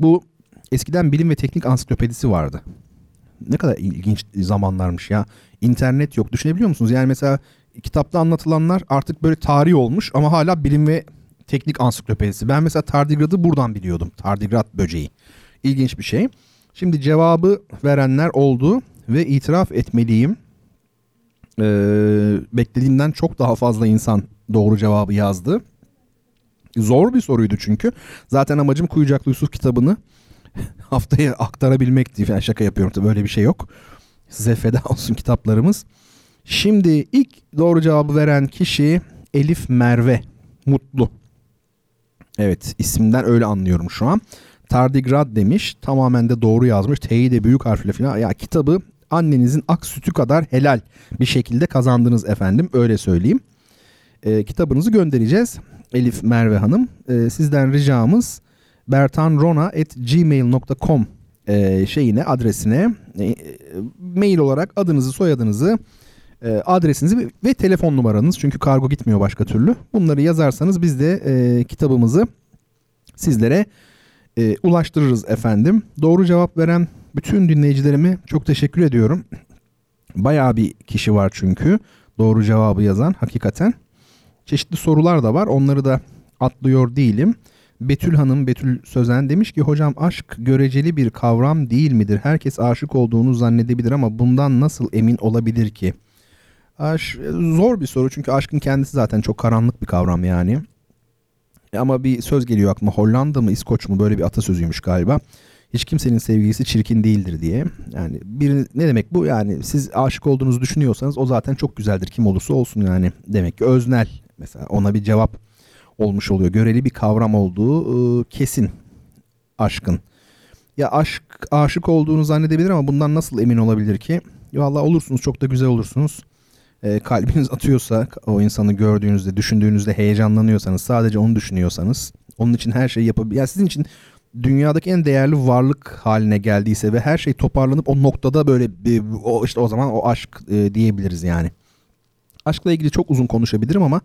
Speaker 2: Bu eskiden bilim ve teknik ansiklopedisi vardı. Ne kadar ilginç zamanlarmış ya. İnternet yok. Düşünebiliyor musunuz? Yani mesela kitapta anlatılanlar artık böyle tarih olmuş ama hala bilim ve teknik ansiklopedisi. Ben mesela tardigradı buradan biliyordum. Tardigrat böceği. İlginç bir şey. Şimdi cevabı verenler oldu ve itiraf etmeliyim. Ee, beklediğimden çok daha fazla insan doğru cevabı yazdı. Zor bir soruydu çünkü. Zaten amacım Kuyucaklı Yusuf kitabını *laughs* haftaya aktarabilmekti. Yani şaka yapıyorum tabii böyle bir şey yok. Size feda olsun kitaplarımız. Şimdi ilk doğru cevabı veren kişi Elif Merve Mutlu. Evet isimden öyle anlıyorum şu an. Tardigrad demiş. Tamamen de doğru yazmış. T'yi de büyük harfle falan. Ya kitabı annenizin ak sütü kadar helal bir şekilde kazandınız efendim. Öyle söyleyeyim. E, kitabınızı göndereceğiz. Elif Merve Hanım. E, sizden ricamız bertanrona.gmail.com e, şeyine adresine e, mail olarak adınızı soyadınızı e, adresinizi ve telefon numaranız çünkü kargo gitmiyor başka türlü. Bunları yazarsanız biz de e, kitabımızı sizlere e, ulaştırırız efendim. Doğru cevap veren bütün dinleyicilerime çok teşekkür ediyorum. Bayağı bir kişi var çünkü doğru cevabı yazan hakikaten. Çeşitli sorular da var onları da atlıyor değilim. Betül Hanım, Betül Sözen demiş ki hocam aşk göreceli bir kavram değil midir? Herkes aşık olduğunu zannedebilir ama bundan nasıl emin olabilir ki? Aş, zor bir soru çünkü aşkın kendisi zaten çok karanlık bir kavram yani. Ama bir söz geliyor aklıma Hollanda mı İskoç mu böyle bir atasözüymüş galiba. Hiç kimsenin sevgilisi çirkin değildir diye. Yani bir ne demek bu? Yani siz aşık olduğunuzu düşünüyorsanız o zaten çok güzeldir kim olursa olsun yani. Demek ki öznel mesela ona bir cevap olmuş oluyor. Göreli bir kavram olduğu ıı, kesin aşkın. Ya aşk aşık olduğunu zannedebilir ama bundan nasıl emin olabilir ki? Valla olursunuz çok da güzel olursunuz e, kalbiniz atıyorsa o insanı gördüğünüzde, düşündüğünüzde heyecanlanıyorsanız, sadece onu düşünüyorsanız, onun için her şeyi yapabilir. Yani sizin için dünyadaki en değerli varlık haline geldiyse ve her şey toparlanıp o noktada böyle o işte o zaman o aşk e, diyebiliriz yani. Aşkla ilgili çok uzun konuşabilirim ama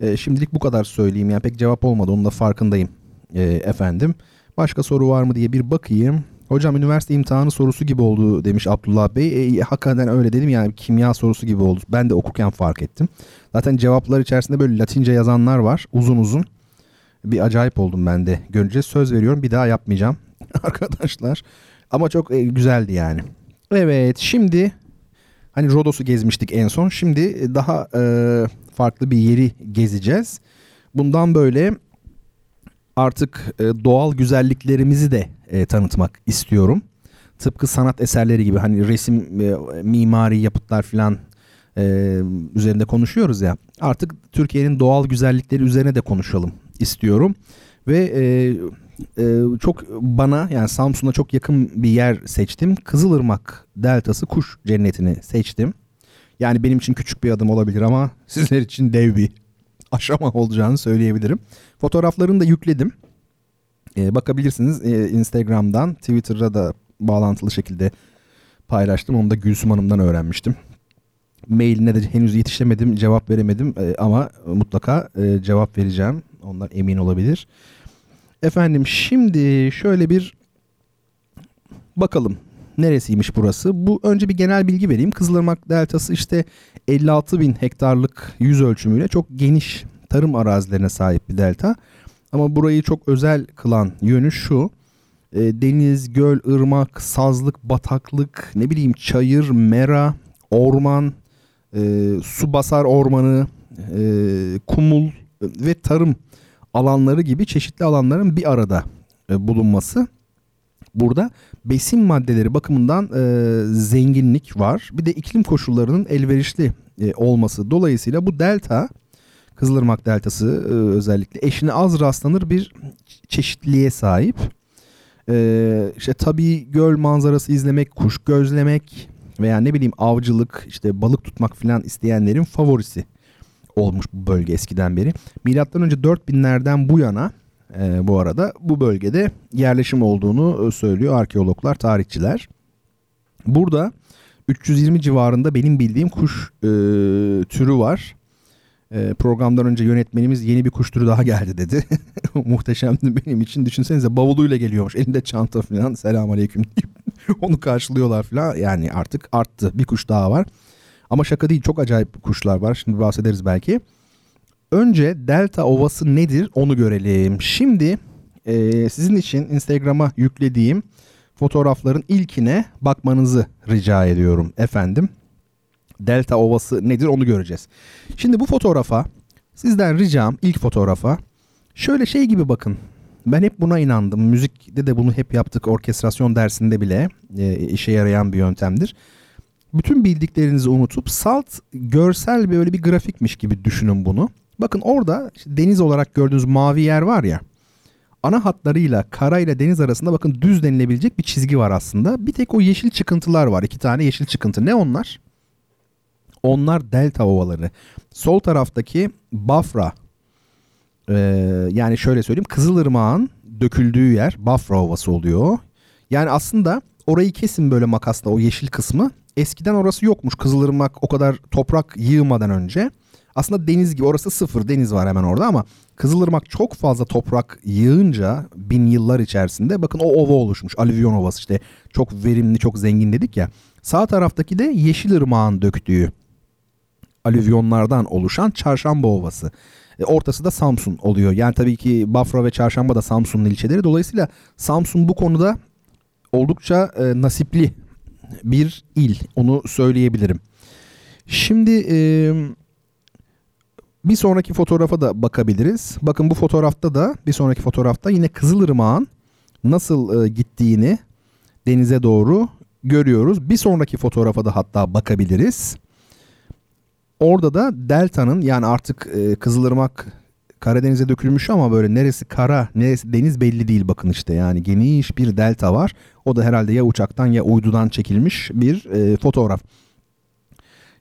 Speaker 2: e, şimdilik bu kadar söyleyeyim. Yani pek cevap olmadı. Onun da farkındayım e, efendim. Başka soru var mı diye bir bakayım. Hocam üniversite imtihanı sorusu gibi oldu demiş Abdullah Bey. E, hakikaten öyle dedim yani kimya sorusu gibi oldu. Ben de okurken fark ettim. Zaten cevaplar içerisinde böyle latince yazanlar var uzun uzun. Bir acayip oldum ben de. Göreceğiz söz veriyorum bir daha yapmayacağım *laughs* arkadaşlar. Ama çok e, güzeldi yani. Evet şimdi hani Rodos'u gezmiştik en son. Şimdi daha e, farklı bir yeri gezeceğiz. Bundan böyle artık e, doğal güzelliklerimizi de e, tanıtmak istiyorum. Tıpkı sanat eserleri gibi hani resim, e, mimari yapıtlar falan e, üzerinde konuşuyoruz ya. Artık Türkiye'nin doğal güzellikleri üzerine de konuşalım istiyorum. Ve e, e, çok bana yani Samsun'a çok yakın bir yer seçtim. Kızılırmak Deltası Kuş Cenneti'ni seçtim. Yani benim için küçük bir adım olabilir ama sizler için dev bir *laughs* aşama olacağını söyleyebilirim. Fotoğraflarını da yükledim. E, bakabilirsiniz e, Instagram'dan, Twitter'da da bağlantılı şekilde paylaştım. Onu da Gülsüm Hanım'dan öğrenmiştim. Mailine de henüz yetişemedim, cevap veremedim e, ama mutlaka e, cevap vereceğim. Onlar emin olabilir. Efendim şimdi şöyle bir bakalım neresiymiş burası? Bu önce bir genel bilgi vereyim. Kızılırmak Deltası işte 56 bin hektarlık yüz ölçümüyle çok geniş tarım arazilerine sahip bir delta. Ama burayı çok özel kılan yönü şu. E, deniz, göl, ırmak, sazlık, bataklık, ne bileyim çayır, mera, orman, e, su basar ormanı, e, kumul ve tarım alanları gibi çeşitli alanların bir arada e, bulunması. Burada besin maddeleri bakımından e, zenginlik var. Bir de iklim koşullarının elverişli e, olması. Dolayısıyla bu delta Kızılırmak Deltası e, özellikle eşine az rastlanır bir çeşitliliğe sahip. E, işte tabii göl manzarası izlemek, kuş gözlemek veya ne bileyim avcılık, işte balık tutmak filan isteyenlerin favorisi olmuş bu bölge eskiden beri. Milattan önce 4000'lerden bu yana e, bu arada bu bölgede yerleşim olduğunu e, söylüyor arkeologlar, tarihçiler. Burada 320 civarında benim bildiğim kuş e, türü var. E, programdan önce yönetmenimiz yeni bir kuş daha geldi dedi. *laughs* Muhteşemdi benim için. Düşünsenize bavuluyla geliyormuş. Elinde çanta falan. Selamünaleyküm deyip *laughs* onu karşılıyorlar falan. Yani artık arttı. Bir kuş daha var. Ama şaka değil çok acayip kuşlar var. Şimdi bahsederiz belki. Önce Delta Ovası nedir onu görelim. Şimdi e, sizin için Instagram'a yüklediğim fotoğrafların ilkine bakmanızı rica ediyorum efendim. Delta Ovası nedir onu göreceğiz. Şimdi bu fotoğrafa sizden ricam ilk fotoğrafa şöyle şey gibi bakın. Ben hep buna inandım. Müzikte de bunu hep yaptık. Orkestrasyon dersinde bile e, işe yarayan bir yöntemdir bütün bildiklerinizi unutup salt görsel böyle bir grafikmiş gibi düşünün bunu. Bakın orada işte deniz olarak gördüğünüz mavi yer var ya. Ana hatlarıyla kara ile deniz arasında bakın düz denilebilecek bir çizgi var aslında. Bir tek o yeşil çıkıntılar var. iki tane yeşil çıkıntı. Ne onlar? Onlar delta ovaları. Sol taraftaki Bafra ee, yani şöyle söyleyeyim Kızılırmağın döküldüğü yer Bafra Ovası oluyor. Yani aslında orayı kesin böyle makasla o yeşil kısmı eskiden orası yokmuş. Kızılırmak o kadar toprak yığmadan önce. Aslında deniz gibi orası sıfır deniz var hemen orada ama Kızılırmak çok fazla toprak yığınca bin yıllar içerisinde bakın o ova oluşmuş. Alüvyon ovası işte çok verimli çok zengin dedik ya. Sağ taraftaki de Yeşilırmak'ın döktüğü alüvyonlardan oluşan Çarşamba Ovası. E, ortası da Samsun oluyor. Yani tabii ki Bafra ve Çarşamba da Samsun'un ilçeleri. Dolayısıyla Samsun bu konuda oldukça e, nasipli bir il. Onu söyleyebilirim. Şimdi e, bir sonraki fotoğrafa da bakabiliriz. Bakın bu fotoğrafta da bir sonraki fotoğrafta yine Kızılırmak'ın nasıl e, gittiğini denize doğru görüyoruz. Bir sonraki fotoğrafa da hatta bakabiliriz. Orada da delta'nın yani artık e, Kızılırmak Karadeniz'e dökülmüş ama böyle neresi kara neresi deniz belli değil bakın işte yani geniş bir delta var. O da herhalde ya uçaktan ya uydudan çekilmiş bir e, fotoğraf.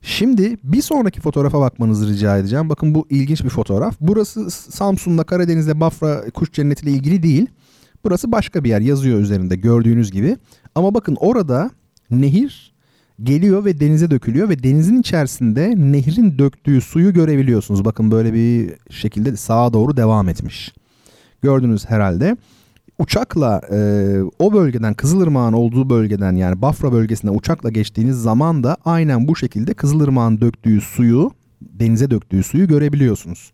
Speaker 2: Şimdi bir sonraki fotoğrafa bakmanızı rica edeceğim. Bakın bu ilginç bir fotoğraf. Burası Samsun'da Karadeniz'de Bafra kuş cennetiyle ilgili değil. Burası başka bir yer yazıyor üzerinde gördüğünüz gibi. Ama bakın orada nehir geliyor ve denize dökülüyor ve denizin içerisinde nehrin döktüğü suyu görebiliyorsunuz. Bakın böyle bir şekilde sağa doğru devam etmiş. Gördünüz herhalde. Uçakla e, o bölgeden Kızılırmak'ın olduğu bölgeden yani Bafra bölgesine uçakla geçtiğiniz zaman da aynen bu şekilde Kızılırmak'ın döktüğü suyu denize döktüğü suyu görebiliyorsunuz.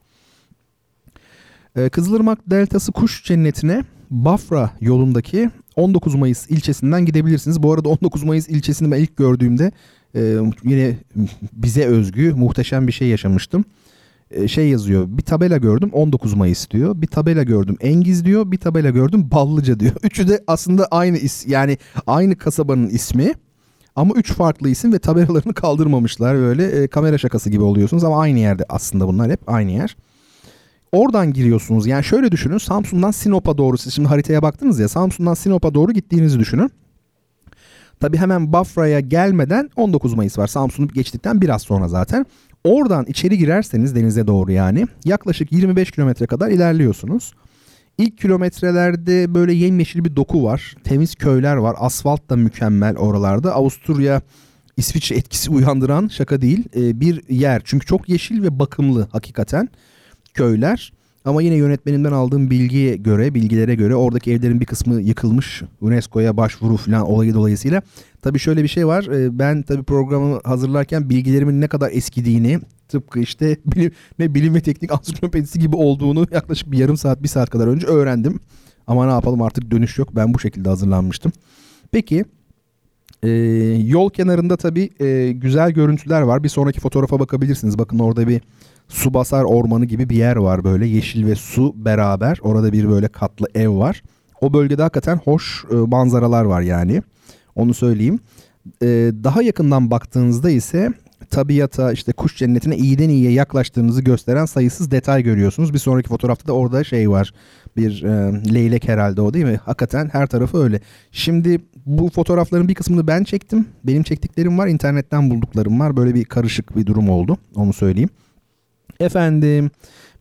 Speaker 2: E, Kızılırmak Deltası kuş cennetine Bafra yolundaki 19 Mayıs ilçesinden gidebilirsiniz. Bu arada 19 Mayıs ilçesini ben ilk gördüğümde e, yine bize özgü muhteşem bir şey yaşamıştım. E, şey yazıyor bir tabela gördüm 19 Mayıs diyor. Bir tabela gördüm Engiz diyor. Bir tabela gördüm Ballıca diyor. Üçü de aslında aynı is yani aynı kasabanın ismi. Ama üç farklı isim ve tabelalarını kaldırmamışlar. Böyle e, kamera şakası gibi oluyorsunuz ama aynı yerde aslında bunlar hep aynı yer. Oradan giriyorsunuz. Yani şöyle düşünün. Samsun'dan Sinop'a doğru siz şimdi haritaya baktınız ya. Samsun'dan Sinop'a doğru gittiğinizi düşünün. Tabi hemen Bafra'ya gelmeden 19 Mayıs var. Samsun'u geçtikten biraz sonra zaten. Oradan içeri girerseniz denize doğru yani yaklaşık 25 kilometre kadar ilerliyorsunuz. İlk kilometrelerde böyle yemyeşil bir doku var. Temiz köyler var. Asfalt da mükemmel oralarda. Avusturya İsviçre etkisi uyandıran şaka değil bir yer. Çünkü çok yeşil ve bakımlı hakikaten köyler. Ama yine yönetmenimden aldığım bilgiye göre, bilgilere göre oradaki evlerin bir kısmı yıkılmış. UNESCO'ya başvuru falan olayı dolayısıyla. Tabii şöyle bir şey var. e, Ben tabii programı hazırlarken bilgilerimin ne kadar eskidiğini, tıpkı işte *laughs* bilim, ne bilim ve teknik ansiklopedisi gibi olduğunu yaklaşık bir yarım saat, bir saat kadar önce öğrendim. Ama ne yapalım artık dönüş yok. Ben bu şekilde hazırlanmıştım. Peki e, yol kenarında tabii e, güzel görüntüler var. Bir sonraki fotoğrafa bakabilirsiniz. Bakın orada bir Subasar Ormanı gibi bir yer var böyle yeşil ve su beraber. Orada bir böyle katlı ev var. O bölgede hakikaten hoş e, manzaralar var yani. Onu söyleyeyim. E, daha yakından baktığınızda ise tabiata işte kuş cennetine iyiden iyiye yaklaştığınızı gösteren sayısız detay görüyorsunuz. Bir sonraki fotoğrafta da orada şey var. Bir e, leylek herhalde o değil mi? Hakikaten her tarafı öyle. Şimdi bu fotoğrafların bir kısmını ben çektim. Benim çektiklerim var. internetten bulduklarım var. Böyle bir karışık bir durum oldu. Onu söyleyeyim. Efendim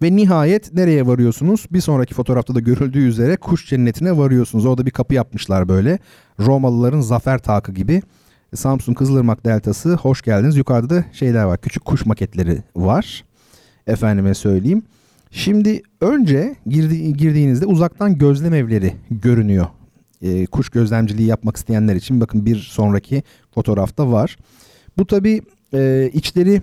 Speaker 2: ve nihayet nereye varıyorsunuz? Bir sonraki fotoğrafta da görüldüğü üzere kuş cennetine varıyorsunuz. Orada bir kapı yapmışlar böyle. Romalıların zafer takı gibi. Samsun Kızılırmak Deltası hoş geldiniz. Yukarıda da şeyler var. Küçük kuş maketleri var. Efendime söyleyeyim. Şimdi önce girdi, girdiğinizde uzaktan gözlem evleri görünüyor. Ee, kuş gözlemciliği yapmak isteyenler için bakın bir sonraki fotoğrafta var. Bu tabi e, içleri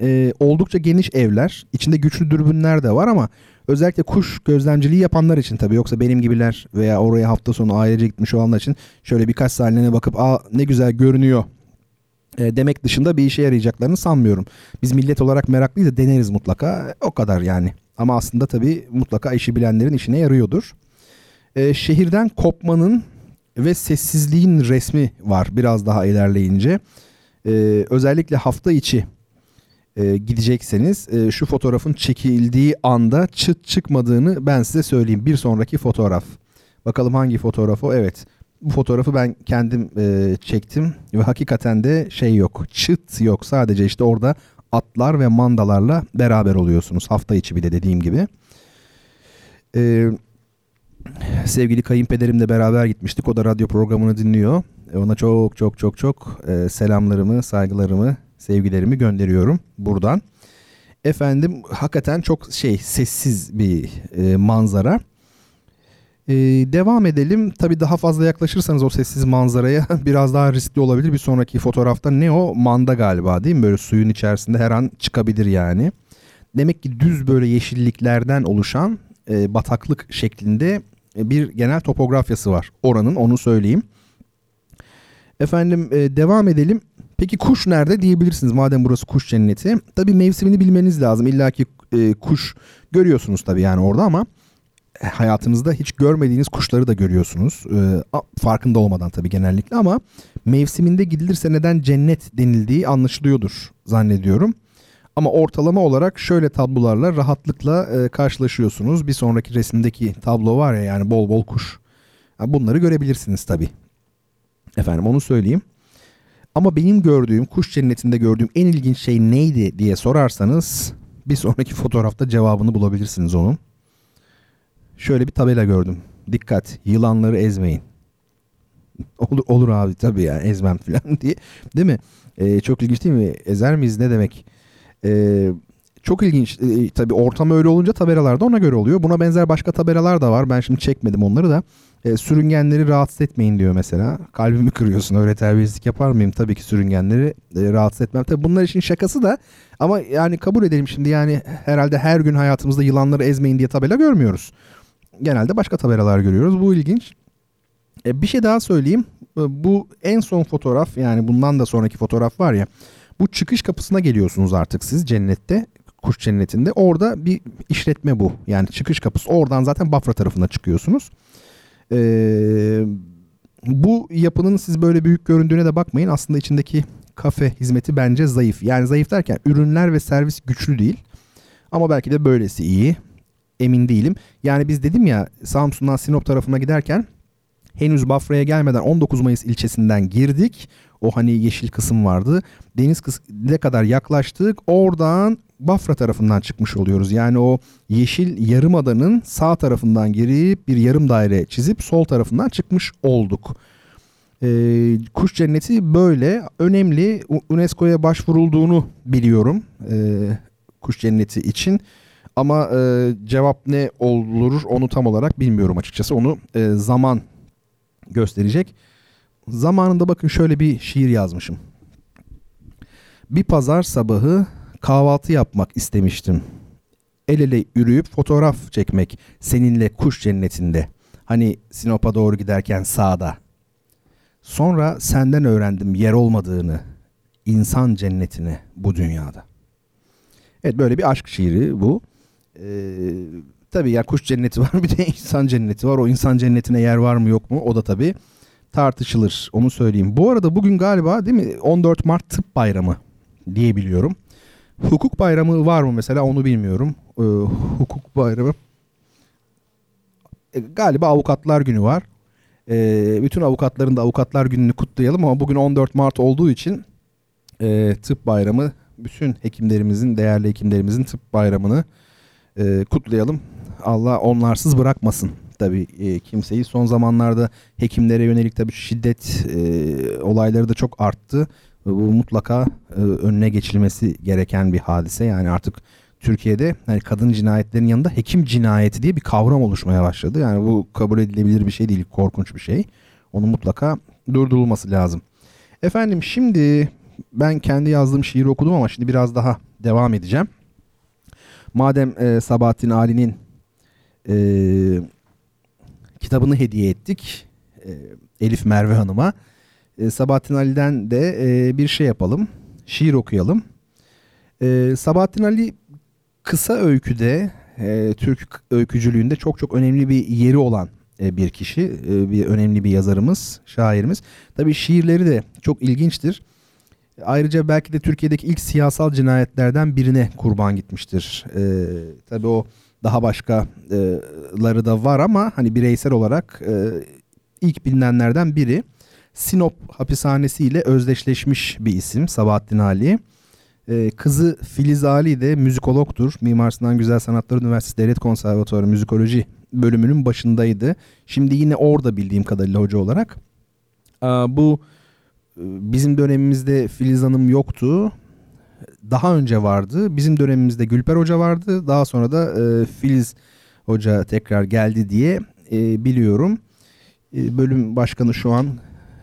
Speaker 2: e, oldukça geniş evler. İçinde güçlü dürbünler de var ama özellikle kuş gözlemciliği yapanlar için tabii yoksa benim gibiler veya oraya hafta sonu ailece gitmiş olanlar için şöyle birkaç sahnene bakıp aa ne güzel görünüyor e, demek dışında bir işe yarayacaklarını sanmıyorum. Biz millet olarak meraklıyız da deneriz mutlaka o kadar yani. Ama aslında tabii mutlaka işi bilenlerin işine yarıyordur. E, şehirden kopmanın ve sessizliğin resmi var biraz daha ilerleyince. E, özellikle hafta içi e, gidecekseniz e, şu fotoğrafın çekildiği anda çıt çıkmadığını ben size söyleyeyim. Bir sonraki fotoğraf. Bakalım hangi fotoğraf o? Evet. Bu fotoğrafı ben kendim e, çektim ve hakikaten de şey yok. Çıt yok. Sadece işte orada atlar ve mandalarla beraber oluyorsunuz. Hafta içi bir de dediğim gibi. Eee sevgili kayınpederimle beraber gitmiştik. O da radyo programını dinliyor. E, ona çok çok çok çok e, selamlarımı, saygılarımı, sevgilerimi gönderiyorum buradan. Efendim hakikaten çok şey sessiz bir e, manzara. E, devam edelim. Tabii daha fazla yaklaşırsanız o sessiz manzaraya *laughs* biraz daha riskli olabilir. Bir sonraki fotoğrafta ne o? Manda galiba değil mi? Böyle suyun içerisinde her an çıkabilir yani. Demek ki düz böyle yeşilliklerden oluşan e, bataklık şeklinde e, bir genel topografyası var. Oranın onu söyleyeyim. Efendim e, devam edelim. Peki kuş nerede diyebilirsiniz madem burası kuş cenneti. Tabii mevsimini bilmeniz lazım. İlla ki e, kuş görüyorsunuz tabii yani orada ama e, hayatınızda hiç görmediğiniz kuşları da görüyorsunuz. E, farkında olmadan tabii genellikle ama mevsiminde gidilirse neden cennet denildiği anlaşılıyordur zannediyorum. Ama ortalama olarak şöyle tablolarla rahatlıkla e, karşılaşıyorsunuz. Bir sonraki resimdeki tablo var ya yani bol bol kuş. Bunları görebilirsiniz tabii. Efendim onu söyleyeyim. Ama benim gördüğüm kuş cennetinde gördüğüm en ilginç şey neydi diye sorarsanız bir sonraki *laughs* fotoğrafta cevabını bulabilirsiniz onun. Şöyle bir tabela gördüm. Dikkat yılanları ezmeyin. *laughs* Olur, olur abi tabii yani ezmem falan *laughs* diye. Değil mi? Ee, çok ilginç değil mi? Ezer miyiz ne demek? Ee, çok ilginç. Ee, tabii ortam öyle olunca tabelalar da ona göre oluyor. Buna benzer başka tabelalar da var. Ben şimdi çekmedim onları da. Ee, sürüngenleri rahatsız etmeyin diyor mesela. Kalbimi kırıyorsun öyle terbiyesizlik yapar mıyım? Tabii ki sürüngenleri e, rahatsız etmem. Tabii bunlar için şakası da ama yani kabul edelim şimdi yani herhalde her gün hayatımızda yılanları ezmeyin diye tabela görmüyoruz. Genelde başka tabelalar görüyoruz. Bu ilginç. Ee, bir şey daha söyleyeyim. Ee, bu en son fotoğraf yani bundan da sonraki fotoğraf var ya. Bu çıkış kapısına geliyorsunuz artık siz cennette. Kuş cennetinde. Orada bir işletme bu. Yani çıkış kapısı. Oradan zaten Bafra tarafına çıkıyorsunuz. Ee, bu yapının siz böyle büyük göründüğüne de bakmayın. Aslında içindeki kafe hizmeti bence zayıf. Yani zayıf derken ürünler ve servis güçlü değil. Ama belki de böylesi iyi. Emin değilim. Yani biz dedim ya Samsun'dan Sinop tarafına giderken henüz Bafra'ya gelmeden 19 Mayıs ilçesinden girdik. O hani yeşil kısım vardı. Deniz ne kadar yaklaştık oradan Bafra tarafından çıkmış oluyoruz. Yani o yeşil yarımadanın sağ tarafından girip bir yarım daire çizip sol tarafından çıkmış olduk. Ee, kuş cenneti böyle önemli. UNESCO'ya başvurulduğunu biliyorum. Ee, kuş cenneti için. Ama e, cevap ne olur onu tam olarak bilmiyorum açıkçası. Onu e, zaman gösterecek. Zamanında bakın şöyle bir şiir yazmışım. Bir pazar sabahı kahvaltı yapmak istemiştim. El ele yürüyüp fotoğraf çekmek seninle kuş cennetinde. Hani Sinop'a doğru giderken sağda. Sonra senden öğrendim yer olmadığını, insan cennetini bu dünyada. Evet böyle bir aşk şiiri bu. Ee, tabii ya kuş cenneti var *laughs* bir de insan cenneti var. O insan cennetine yer var mı yok mu o da tabii tartışılır onu söyleyeyim. Bu arada bugün galiba değil mi 14 Mart Tıp Bayramı diye biliyorum. Hukuk bayramı var mı mesela onu bilmiyorum. Ee, hukuk bayramı. E, galiba avukatlar günü var. E, bütün avukatların da avukatlar gününü kutlayalım ama bugün 14 Mart olduğu için e, tıp bayramı bütün hekimlerimizin, değerli hekimlerimizin tıp bayramını e, kutlayalım. Allah onlarsız bırakmasın tabii e, kimseyi. Son zamanlarda hekimlere yönelik tabii şiddet e, olayları da çok arttı. Bu mutlaka e, önüne geçilmesi gereken bir hadise. Yani artık Türkiye'de hani kadın cinayetlerinin yanında hekim cinayeti diye bir kavram oluşmaya başladı. Yani bu kabul edilebilir bir şey değil, korkunç bir şey. Onun mutlaka durdurulması lazım. Efendim şimdi ben kendi yazdığım şiiri okudum ama şimdi biraz daha devam edeceğim. Madem e, Sabahattin Ali'nin e, kitabını hediye ettik e, Elif Merve Hanım'a. E, Sabahattin Ali'den de e, bir şey yapalım. Şiir okuyalım. E, Sabahattin Ali kısa öyküde, e, Türk öykücülüğünde çok çok önemli bir yeri olan e, bir kişi, e, bir önemli bir yazarımız, şairimiz. Tabii şiirleri de çok ilginçtir. Ayrıca belki de Türkiye'deki ilk siyasal cinayetlerden birine kurban gitmiştir. E, tabii o daha başkaları da var ama hani bireysel olarak e, ilk bilinenlerden biri. Sinop hapishanesiyle özdeşleşmiş bir isim Sabahattin Ali. Ee, kızı Filiz Ali de müzikologtur. Mimar Sinan Güzel Sanatlar Üniversitesi Devlet Konservatuarı Müzikoloji bölümünün başındaydı. Şimdi yine orada bildiğim kadarıyla hoca olarak. Bu e, bizim dönemimizde Filiz Hanım yoktu. Daha önce vardı. Bizim dönemimizde Gülper Hoca vardı. Daha sonra da e, Filiz Hoca tekrar geldi diye e, biliyorum. E, bölüm başkanı şu an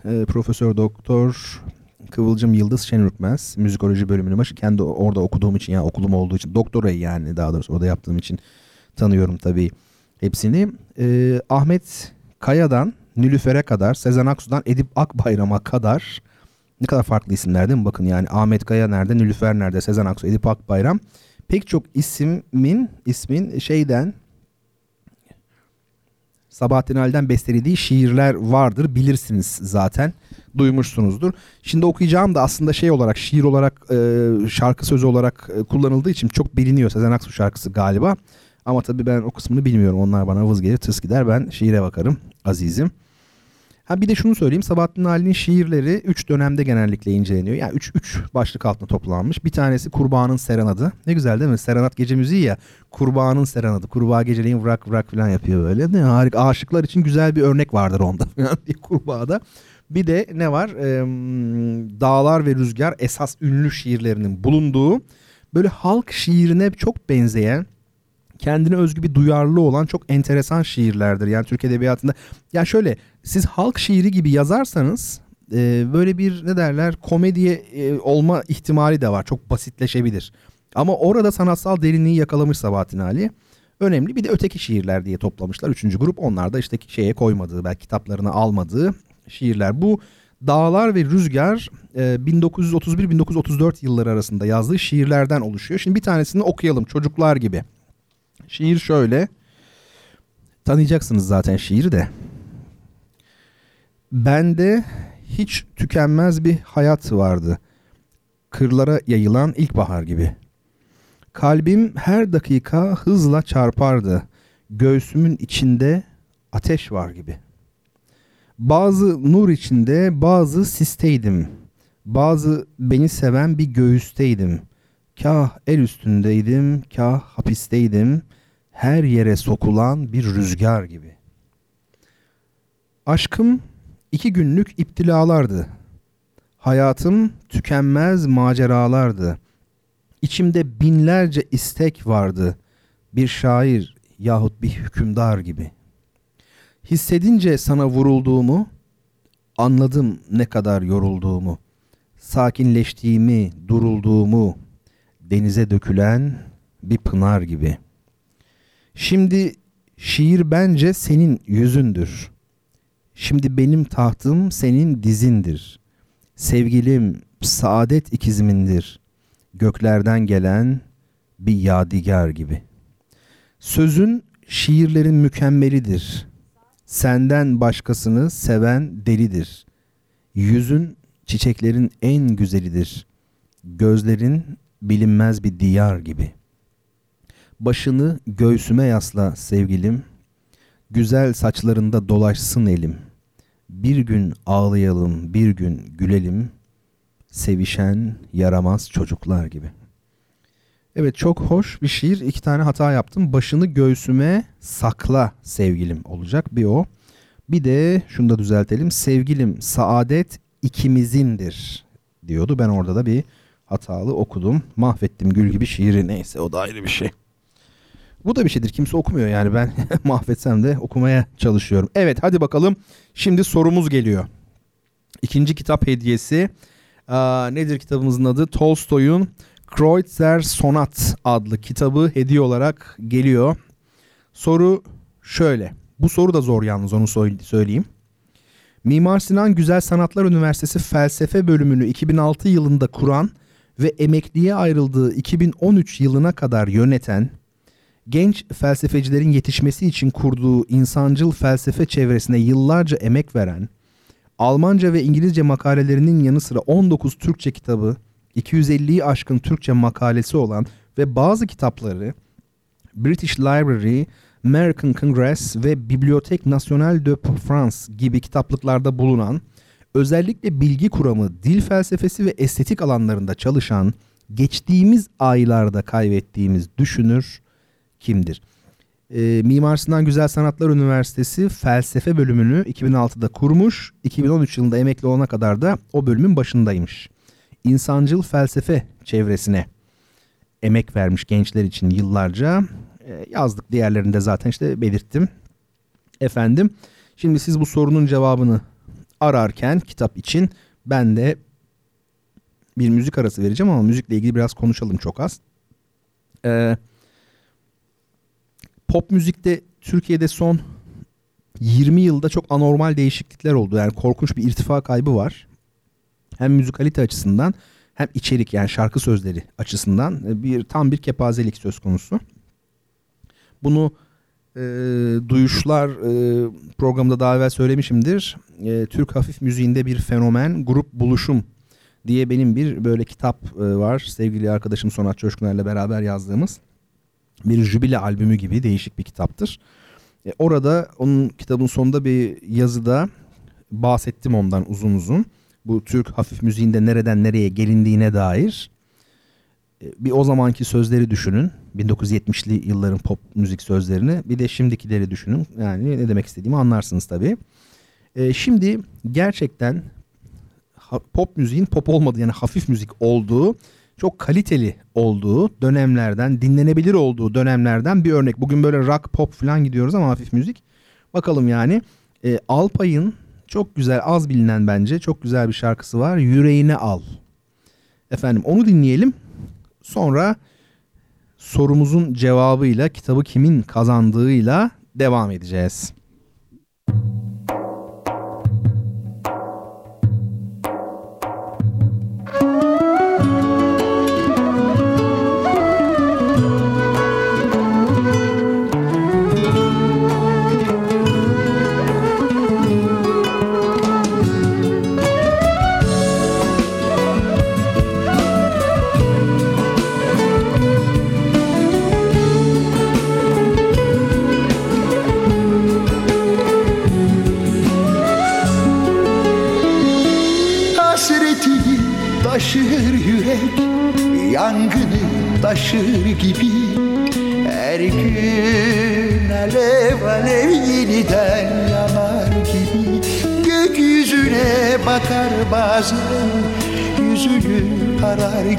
Speaker 2: e, Profesör Doktor Kıvılcım Yıldız Şenürkmez. Müzikoloji bölümünü başı. Kendi orada okuduğum için yani okulum olduğu için doktorayı yani daha doğrusu orada yaptığım için tanıyorum tabii hepsini. E, Ahmet Kaya'dan Nülüfer'e kadar, Sezen Aksu'dan Edip Akbayram'a kadar ne kadar farklı isimler değil mi? Bakın yani Ahmet Kaya nerede, Nülüfer nerede, Sezen Aksu, Edip Akbayram. Pek çok ismin, ismin şeyden Sabahattin Ali'den bestelediği şiirler vardır. Bilirsiniz zaten. Duymuşsunuzdur. Şimdi okuyacağım da aslında şey olarak şiir olarak e, şarkı sözü olarak e, kullanıldığı için çok biliniyor. Sezen Aksu şarkısı galiba. Ama tabii ben o kısmını bilmiyorum. Onlar bana vız gelir tıs gider. Ben şiire bakarım azizim. Ha bir de şunu söyleyeyim. Sabahattin Ali'nin şiirleri 3 dönemde genellikle inceleniyor. Yani 3 3 başlık altında toplanmış. Bir tanesi Kurbağanın Serenadı. Ne güzel değil mi? Serenat gece müziği ya. Kurbağanın Serenadı. Kurbağa geceleyin vrak vrak falan yapıyor böyle. Ne harika. Aşıklar için güzel bir örnek vardır onda. *laughs* bir kurbağada. Bir de ne var? Ee, Dağlar ve Rüzgar esas ünlü şiirlerinin bulunduğu böyle halk şiirine çok benzeyen kendine özgü bir duyarlı olan çok enteresan şiirlerdir. Yani Türk Edebiyatı'nda ya şöyle siz halk şiiri gibi yazarsanız e, böyle bir ne derler komediye e, olma ihtimali de var. Çok basitleşebilir. Ama orada sanatsal derinliği yakalamış Sabahattin Ali. Önemli bir de öteki şiirler diye toplamışlar. Üçüncü grup onlar da işte şeye koymadığı belki kitaplarına almadığı şiirler. Bu Dağlar ve Rüzgar 1931-1934 yılları arasında yazdığı şiirlerden oluşuyor. Şimdi bir tanesini okuyalım çocuklar gibi. Şiir şöyle. Tanıyacaksınız zaten şiiri de. Bende hiç tükenmez bir hayat vardı. Kırlara yayılan ilkbahar gibi. Kalbim her dakika hızla çarpardı. Göğsümün içinde ateş var gibi. Bazı nur içinde, bazı sisteydim. Bazı beni seven bir göğüsteydim. Kah el üstündeydim, kah hapisteydim. Her yere sokulan bir rüzgar gibi. Aşkım iki günlük iptilalardı. Hayatım tükenmez maceralardı. İçimde binlerce istek vardı. bir şair yahut bir hükümdar gibi. Hissedince sana vurulduğumu, anladım ne kadar yorulduğumu, sakinleştiğimi, durulduğumu, denize dökülen bir pınar gibi. Şimdi şiir bence senin yüzündür. Şimdi benim tahtım senin dizindir. Sevgilim saadet ikizimindir. Göklerden gelen bir yadigar gibi. Sözün şiirlerin mükemmelidir. Senden başkasını seven delidir. Yüzün çiçeklerin en güzelidir. Gözlerin bilinmez bir diyar gibi. Başını göğsüme yasla sevgilim. Güzel saçlarında dolaşsın elim. Bir gün ağlayalım, bir gün gülelim. Sevişen yaramaz çocuklar gibi. Evet çok hoş bir şiir. İki tane hata yaptım. Başını göğsüme sakla sevgilim olacak bir o. Bir de şunu da düzeltelim. Sevgilim saadet ikimizindir diyordu. Ben orada da bir hatalı okudum. Mahvettim gül gibi şiiri neyse o da ayrı bir şey. Bu da bir şeydir. Kimse okumuyor yani ben *laughs* mahvetsem de okumaya çalışıyorum. Evet hadi bakalım. Şimdi sorumuz geliyor. İkinci kitap hediyesi. Aa, nedir kitabımızın adı? Tolstoy'un Kreutzer Sonat adlı kitabı hediye olarak geliyor. Soru şöyle. Bu soru da zor yalnız onu söyleyeyim. Mimar Sinan Güzel Sanatlar Üniversitesi Felsefe bölümünü 2006 yılında kuran ve emekliye ayrıldığı 2013 yılına kadar yöneten, genç felsefecilerin yetişmesi için kurduğu insancıl felsefe çevresine yıllarca emek veren, Almanca ve İngilizce makalelerinin yanı sıra 19 Türkçe kitabı, 250'yi aşkın Türkçe makalesi olan ve bazı kitapları British Library, American Congress ve Bibliothèque Nationale de France gibi kitaplıklarda bulunan, özellikle bilgi kuramı, dil felsefesi ve estetik alanlarında çalışan, geçtiğimiz aylarda kaybettiğimiz düşünür kimdir? E, Mimar Sinan Güzel Sanatlar Üniversitesi felsefe bölümünü 2006'da kurmuş, 2013 yılında emekli olana kadar da o bölümün başındaymış insancıl felsefe çevresine emek vermiş gençler için yıllarca e, yazdık. Diğerlerinde zaten işte belirttim. Efendim şimdi siz bu sorunun cevabını ararken kitap için ben de bir müzik arası vereceğim ama müzikle ilgili biraz konuşalım çok az. Ee, pop müzikte Türkiye'de son 20 yılda çok anormal değişiklikler oldu. Yani korkunç bir irtifa kaybı var hem müzikalite açısından hem içerik yani şarkı sözleri açısından e, bir tam bir kepazelik söz konusu. Bunu e, duyuşlar e, programda daha evvel söylemişimdir. E, Türk hafif müziğinde bir fenomen grup buluşum diye benim bir böyle kitap e, var. Sevgili arkadaşım Sonat Coşkuner'le beraber yazdığımız bir jübile albümü gibi değişik bir kitaptır. E, orada onun kitabın sonunda bir yazıda bahsettim ondan uzun uzun bu Türk hafif müziğinde nereden nereye gelindiğine dair e, bir o zamanki sözleri düşünün. 1970'li yılların pop müzik sözlerini bir de şimdikileri düşünün. Yani ne demek istediğimi anlarsınız tabii. Ee, şimdi gerçekten pop müziğin pop olmadığı yani hafif müzik olduğu çok kaliteli olduğu dönemlerden dinlenebilir olduğu dönemlerden bir örnek. Bugün böyle rock pop falan gidiyoruz ama hafif müzik. Bakalım yani e, Alpay'ın çok güzel az bilinen bence çok güzel bir şarkısı var. Yüreğine al. Efendim onu dinleyelim. Sonra sorumuzun cevabıyla kitabı kimin kazandığıyla devam edeceğiz.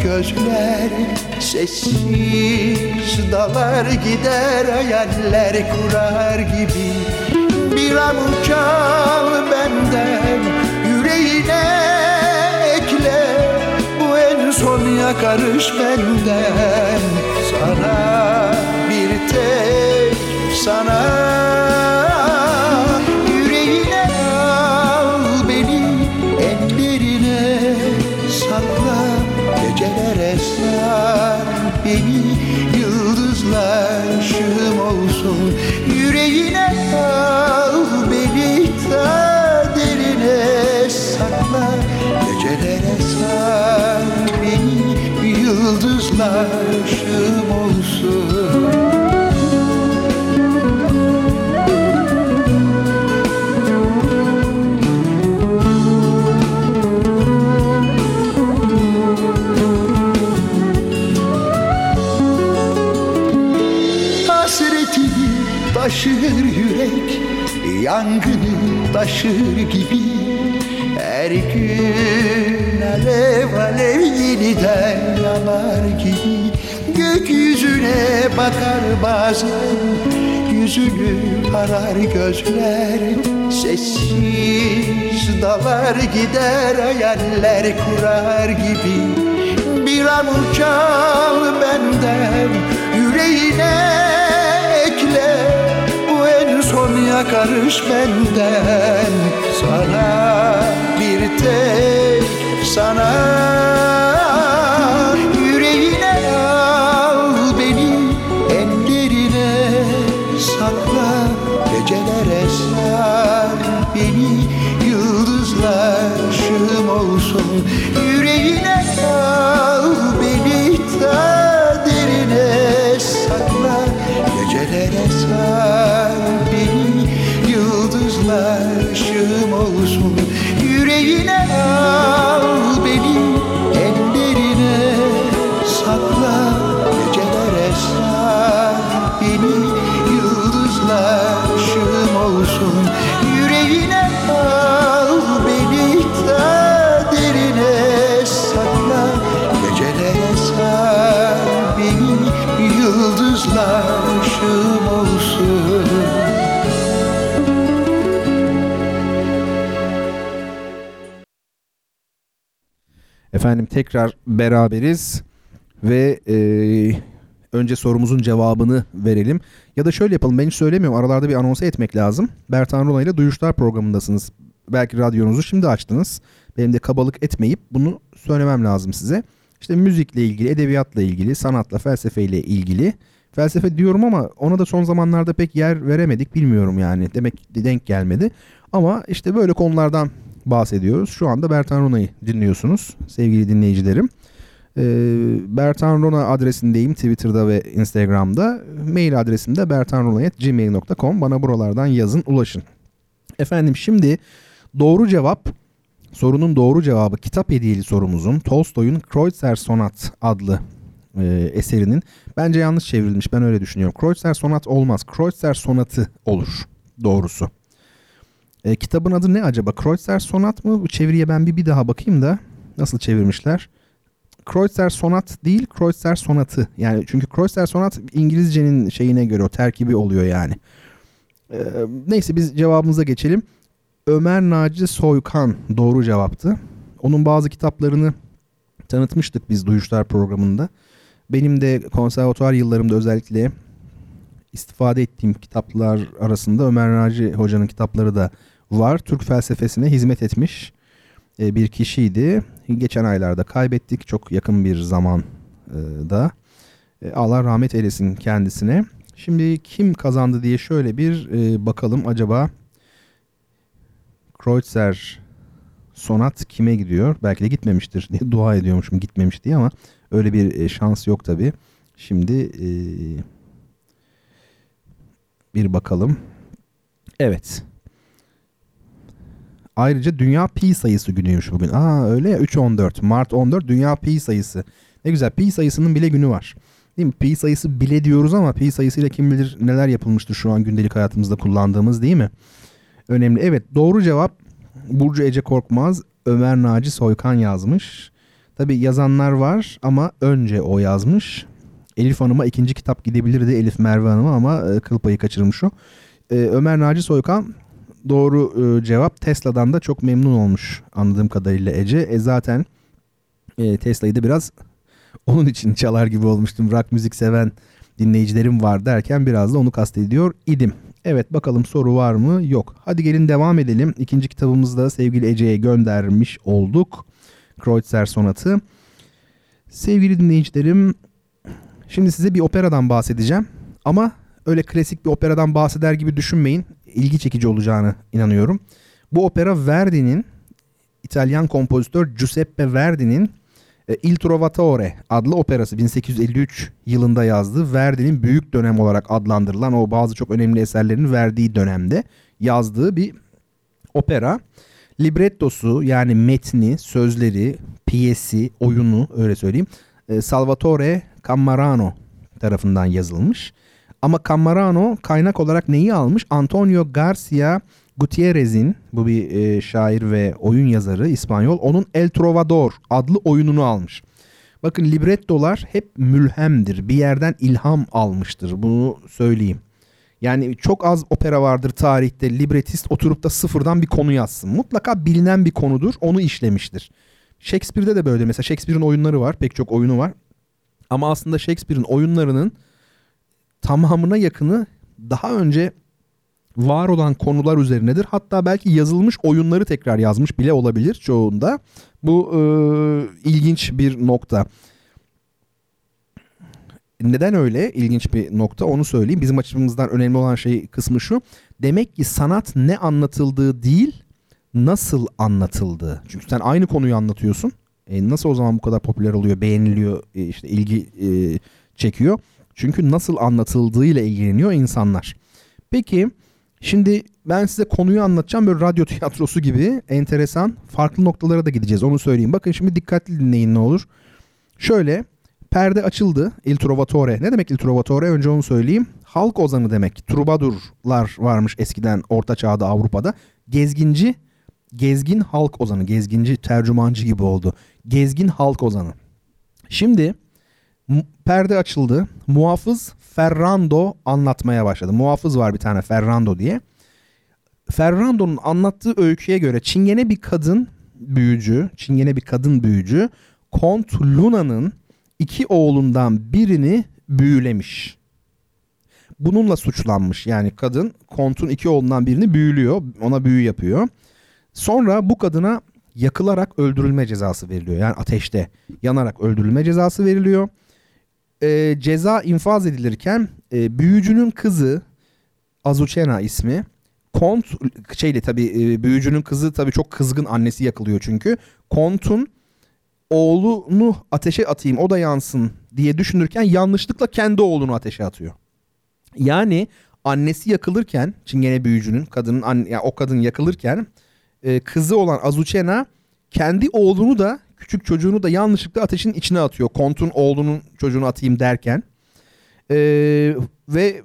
Speaker 3: Gözler Sessiz dalar gider hayaller kurar gibi. Bir avuç al benden yüreğine ekle Bu en son yakarış benden. Sana bir tek sana Yangını taşır gibi Her gün alev alev yeniden yanar gibi. Gökyüzüne bakar bazen Yüzünü arar gözler. Sessiz dalar gider hayaller kurar gibi. Bir avuç al benden yüreğine son yakarış benden. Sana bir tek sana
Speaker 2: Efendim tekrar beraberiz ve e, önce sorumuzun cevabını verelim. Ya da şöyle yapalım ben hiç söylemiyorum aralarda bir anons etmek lazım. Bertan Rona ile Duyuşlar programındasınız. Belki radyonuzu şimdi açtınız. Benim de kabalık etmeyip bunu söylemem lazım size. İşte müzikle ilgili, edebiyatla ilgili, sanatla, felsefeyle ilgili. Felsefe diyorum ama ona da son zamanlarda pek yer veremedik bilmiyorum yani. Demek denk gelmedi. Ama işte böyle konulardan bahsediyoruz. Şu anda Bertan Rona'yı dinliyorsunuz sevgili dinleyicilerim. Ee, Bertan Rona adresindeyim Twitter'da ve Instagram'da. Mail adresim de bertanrona.gmail.com. Bana buralardan yazın ulaşın. Efendim şimdi doğru cevap sorunun doğru cevabı kitap hediyeli sorumuzun Tolstoy'un Kreutzer Sonat adlı e, eserinin bence yanlış çevrilmiş ben öyle düşünüyorum. Kreutzer Sonat olmaz. Kreutzer Sonatı olur doğrusu. E, kitabın adı ne acaba? Kreutzer Sonat mı? Bu çeviriye ben bir, bir daha bakayım da nasıl çevirmişler. Kreutzer Sonat değil, Kreutzer Sonatı. Yani çünkü Kreutzer Sonat İngilizcenin şeyine göre o terkibi oluyor yani. E, neyse biz cevabımıza geçelim. Ömer Naci Soykan doğru cevaptı. Onun bazı kitaplarını tanıtmıştık biz Duyuşlar programında. Benim de konservatuvar yıllarımda özellikle istifade ettiğim kitaplar arasında Ömer Naci Hoca'nın kitapları da var. Türk felsefesine hizmet etmiş e, bir kişiydi. Geçen aylarda kaybettik çok yakın bir zaman e. E, Allah rahmet eylesin kendisine. Şimdi kim kazandı diye şöyle bir bakalım acaba Kreutzer Sonat kime gidiyor? Belki de gitmemiştir diye *laughs* dua ediyormuşum gitmemiş diye ama öyle bir şans yok tabi. Şimdi bir bakalım. Evet. Ayrıca Dünya Pi sayısı günüymüş bugün. Aa öyle ya 3-14 Mart 14 Dünya Pi sayısı. Ne güzel pi sayısının bile günü var. Değil mi? Pi sayısı bile diyoruz ama pi sayısıyla kim bilir neler yapılmıştır şu an gündelik hayatımızda kullandığımız değil mi? Önemli. Evet doğru cevap Burcu Ece Korkmaz Ömer Naci Soykan yazmış. Tabi yazanlar var ama önce o yazmış. Elif Hanım'a ikinci kitap gidebilirdi Elif Merve Hanım'a ama e, kıl payı kaçırmış o. E, Ömer Naci Soykan doğru e, cevap Tesla'dan da çok memnun olmuş anladığım kadarıyla Ece. E zaten e, Tesla'yı da biraz *laughs* onun için çalar gibi olmuştum. Rock müzik seven dinleyicilerim var derken biraz da onu kastediyor idim. Evet bakalım soru var mı? Yok. Hadi gelin devam edelim. İkinci kitabımızda sevgili Ece'ye göndermiş olduk. Kreutzer Sonatı. Sevgili dinleyicilerim şimdi size bir operadan bahsedeceğim. Ama öyle klasik bir operadan bahseder gibi düşünmeyin. İlgi çekici olacağını inanıyorum. Bu opera Verdi'nin İtalyan kompozitör Giuseppe Verdi'nin e, Il Trovatore adlı operası 1853 yılında yazdığı Verdi'nin büyük dönem olarak adlandırılan o bazı çok önemli eserlerini verdiği dönemde yazdığı bir opera. Librettosu yani metni, sözleri, piyesi, oyunu öyle söyleyeyim e, Salvatore Cammarano tarafından yazılmış. Ama Cammarano kaynak olarak neyi almış? Antonio Garcia Gutierrez'in bu bir e, şair ve oyun yazarı İspanyol onun El Trovador adlı oyununu almış. Bakın librettolar hep mülhemdir. Bir yerden ilham almıştır. Bunu söyleyeyim. Yani çok az opera vardır tarihte libretist oturup da sıfırdan bir konu yazsın. Mutlaka bilinen bir konudur. Onu işlemiştir. Shakespeare'de de böyle. Mesela Shakespeare'in oyunları var. Pek çok oyunu var. Ama aslında Shakespeare'in oyunlarının tamamına yakını daha önce var olan konular üzerinedir. Hatta belki yazılmış oyunları tekrar yazmış bile olabilir çoğunda. Bu e, ilginç bir nokta. Neden öyle? İlginç bir nokta onu söyleyeyim. Bizim açımızdan önemli olan şey kısmı şu. Demek ki sanat ne anlatıldığı değil, nasıl anlatıldığı. Çünkü sen aynı konuyu anlatıyorsun. E, nasıl o zaman bu kadar popüler oluyor, beğeniliyor, e, işte ilgi e, çekiyor? Çünkü nasıl anlatıldığıyla ilgileniyor insanlar. Peki Şimdi ben size konuyu anlatacağım böyle radyo *laughs* tiyatrosu gibi enteresan farklı noktalara da gideceğiz onu söyleyeyim. Bakın şimdi dikkatli dinleyin ne olur. Şöyle perde açıldı Il Trovatore. Ne demek Il Trovatore? Önce onu söyleyeyim. Halk ozanı demek. Trubadurlar varmış eskiden Orta Çağ'da Avrupa'da. Gezginci, gezgin halk ozanı. Gezginci tercümancı gibi oldu. Gezgin halk ozanı. Şimdi perde açıldı. Muhafız Ferrando anlatmaya başladı. Muhafız var bir tane Ferrando diye. Ferrando'nun anlattığı öyküye göre Çingene bir kadın büyücü, Çingene bir kadın büyücü Kont Luna'nın iki oğlundan birini büyülemiş. Bununla suçlanmış yani kadın Kont'un iki oğlundan birini büyülüyor, ona büyü yapıyor. Sonra bu kadına yakılarak öldürülme cezası veriliyor. Yani ateşte yanarak öldürülme cezası veriliyor e, ceza infaz edilirken e, büyücünün kızı Azucena ismi Kont şeyle tabi e, büyücünün kızı tabi çok kızgın annesi yakılıyor çünkü. Kont'un oğlunu ateşe atayım o da yansın diye düşünürken yanlışlıkla kendi oğlunu ateşe atıyor. Yani annesi yakılırken Çingene büyücünün kadının yani o kadın yakılırken e, kızı olan Azucena kendi oğlunu da küçük çocuğunu da yanlışlıkla ateşin içine atıyor. Kont'un oğlunun çocuğunu atayım derken. Ee, ve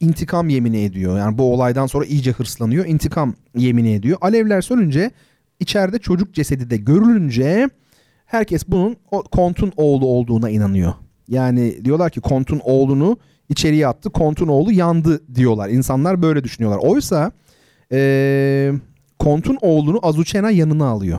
Speaker 2: intikam yemini ediyor. Yani bu olaydan sonra iyice hırslanıyor. İntikam yemini ediyor. Alevler sönünce içeride çocuk cesedi de görülünce herkes bunun Kont'un oğlu olduğuna inanıyor. Yani diyorlar ki Kont'un oğlunu içeriye attı. Kont'un oğlu yandı diyorlar. İnsanlar böyle düşünüyorlar. Oysa ee, Kont'un oğlunu Azucena yanına alıyor.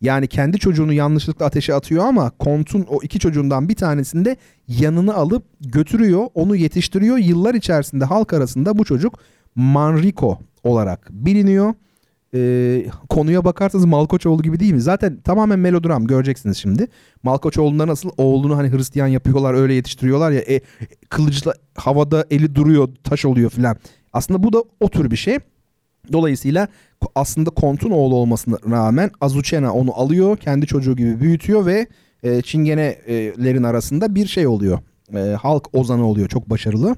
Speaker 2: Yani kendi çocuğunu yanlışlıkla ateşe atıyor ama Kont'un o iki çocuğundan bir tanesini de yanına alıp götürüyor. Onu yetiştiriyor. Yıllar içerisinde halk arasında bu çocuk Manrico olarak biliniyor. Ee, konuya bakarsanız Malkoçoğlu gibi değil mi? Zaten tamamen melodram göreceksiniz şimdi. Malkoçoğlu'nda nasıl oğlunu hani Hristiyan yapıyorlar öyle yetiştiriyorlar ya e, kılıçla havada eli duruyor taş oluyor filan. Aslında bu da o tür bir şey. Dolayısıyla aslında Kont'un oğlu olmasına rağmen Azucena onu alıyor, kendi çocuğu gibi büyütüyor ve e, Çingenelerin arasında bir şey oluyor. E, halk ozanı oluyor, çok başarılı.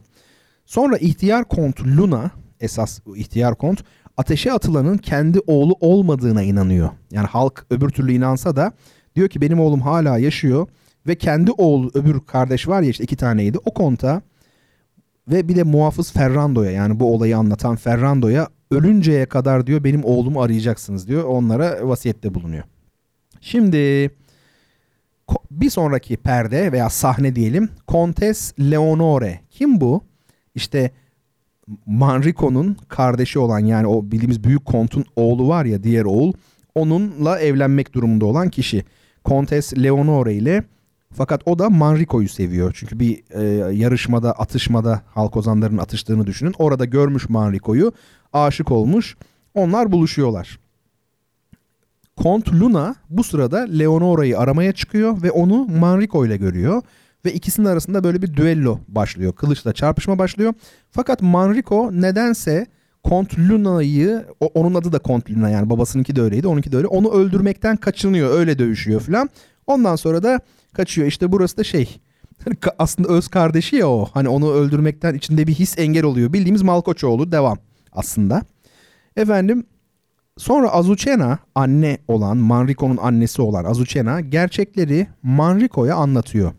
Speaker 2: Sonra ihtiyar Kont Luna, esas ihtiyar Kont, ateşe atılanın kendi oğlu olmadığına inanıyor. Yani halk öbür türlü inansa da diyor ki benim oğlum hala yaşıyor ve kendi oğlu öbür kardeş var ya işte iki taneydi o konta ve bir de muhafız Ferrando'ya yani bu olayı anlatan Ferrando'ya ölünceye kadar diyor benim oğlumu arayacaksınız diyor. Onlara vasiyette bulunuyor. Şimdi Bir sonraki perde veya sahne diyelim. Kontes Leonore. Kim bu? İşte Manrico'nun kardeşi olan yani o bildiğimiz büyük kontun oğlu var ya diğer oğul. Onunla evlenmek durumunda olan kişi. Kontes Leonore ile fakat o da Manrico'yu seviyor. Çünkü bir e, yarışmada, atışmada halk ozanlarının atıştığını düşünün. Orada görmüş Manrico'yu, aşık olmuş. Onlar buluşuyorlar. Kont Luna bu sırada Leonora'yı aramaya çıkıyor ve onu Manrico ile görüyor. Ve ikisinin arasında böyle bir düello başlıyor. Kılıçla çarpışma başlıyor. Fakat Manrico nedense Kont Luna'yı, onun adı da Kont Luna yani babasınınki de öyleydi, onunki de öyle. Onu öldürmekten kaçınıyor, öyle dövüşüyor falan. Ondan sonra da kaçıyor. İşte burası da şey, hani aslında öz kardeşi ya o. Hani onu öldürmekten içinde bir his engel oluyor. Bildiğimiz Malkoçoğlu devam aslında. Efendim Sonra Azucena anne olan Manrico'nun annesi olan Azucena gerçekleri Manrico'ya anlatıyor.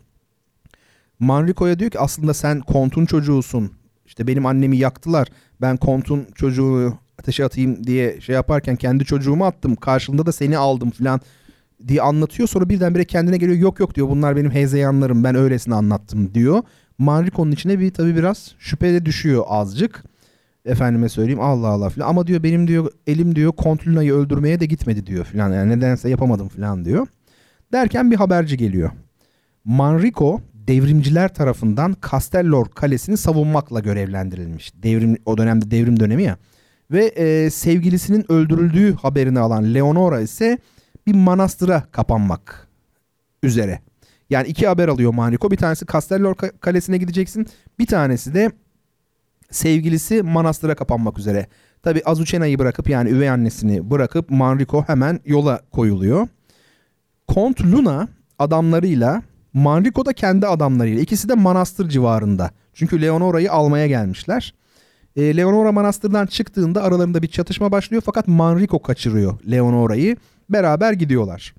Speaker 2: Manrico'ya diyor ki aslında sen kontun çocuğusun. İşte benim annemi yaktılar. Ben kontun çocuğu ateşe atayım diye şey yaparken kendi çocuğumu attım. Karşılığında da seni aldım falan diye anlatıyor. Sonra birdenbire kendine geliyor. Yok yok diyor bunlar benim hezeyanlarım ben öylesine anlattım diyor. Manrico'nun içine bir tabii biraz şüphe de düşüyor azıcık. Efendime söyleyeyim Allah Allah filan. Ama diyor benim diyor elim diyor Kont Luna'yı öldürmeye de gitmedi diyor filan. Yani nedense yapamadım filan diyor. Derken bir haberci geliyor. Manrico devrimciler tarafından Castellor Kalesi'ni savunmakla görevlendirilmiş. Devrim o dönemde devrim dönemi ya. Ve e, sevgilisinin öldürüldüğü haberini alan Leonora ise bir manastıra kapanmak üzere. Yani iki haber alıyor Manrico. Bir tanesi Castellor Ka- Kalesi'ne gideceksin. Bir tanesi de sevgilisi manastıra kapanmak üzere. Tabi Azucena'yı bırakıp yani üvey annesini bırakıp Manrico hemen yola koyuluyor. Kont Luna adamlarıyla Manrico da kendi adamlarıyla ikisi de manastır civarında. Çünkü Leonora'yı almaya gelmişler. E, Leonora manastırdan çıktığında aralarında bir çatışma başlıyor fakat Manrico kaçırıyor Leonora'yı. Beraber gidiyorlar.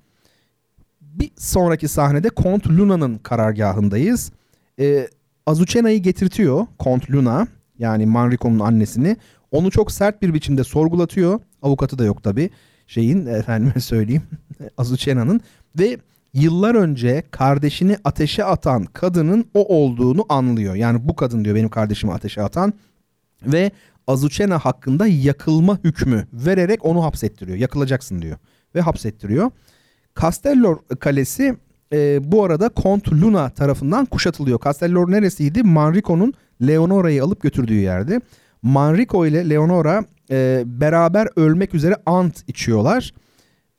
Speaker 2: Bir sonraki sahnede Kont Luna'nın karargahındayız. E, Azucena'yı getirtiyor Kont Luna yani Manrico'nun annesini. Onu çok sert bir biçimde sorgulatıyor. Avukatı da yok tabi şeyin *laughs* efendime söyleyeyim *laughs* Azucena'nın ve yıllar önce kardeşini ateşe atan kadının o olduğunu anlıyor. Yani bu kadın diyor benim kardeşimi ateşe atan ve Azucena hakkında yakılma hükmü vererek onu hapsettiriyor. Yakılacaksın diyor ve hapsettiriyor. Castellor Kalesi e, bu arada Kont Luna tarafından kuşatılıyor. Castellor neresiydi? Manrico'nun Leonora'yı alıp götürdüğü yerdi. Manrico ile Leonora e, beraber ölmek üzere ant içiyorlar.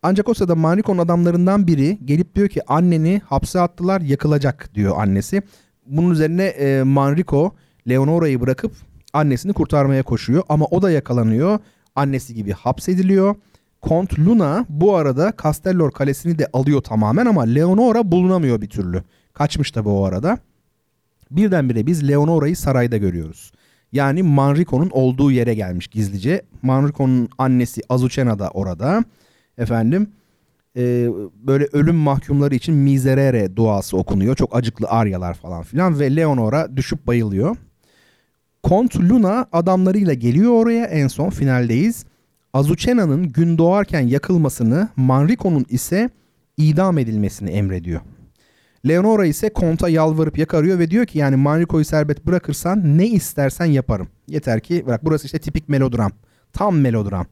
Speaker 2: Ancak o sırada Manrico'nun adamlarından biri gelip diyor ki anneni hapse attılar yakılacak diyor annesi. Bunun üzerine e, Manrico Leonora'yı bırakıp annesini kurtarmaya koşuyor ama o da yakalanıyor. Annesi gibi hapsediliyor. Kont Luna bu arada Castellor Kalesi'ni de alıyor tamamen ama Leonora bulunamıyor bir türlü. Kaçmış tabi o arada. Birdenbire biz Leonora'yı sarayda görüyoruz. Yani Manrico'nun olduğu yere gelmiş gizlice. Manrico'nun annesi Azucena da orada. Efendim e, böyle ölüm mahkumları için miserere duası okunuyor. Çok acıklı aryalar falan filan ve Leonora düşüp bayılıyor. Kont Luna adamlarıyla geliyor oraya en son finaldeyiz. Azucena'nın gün doğarken yakılmasını, Manrico'nun ise idam edilmesini emrediyor. Leonora ise Kont'a yalvarıp yakarıyor ve diyor ki yani Manrico'yu serbest bırakırsan ne istersen yaparım. Yeter ki bırak burası işte tipik melodram. Tam melodram.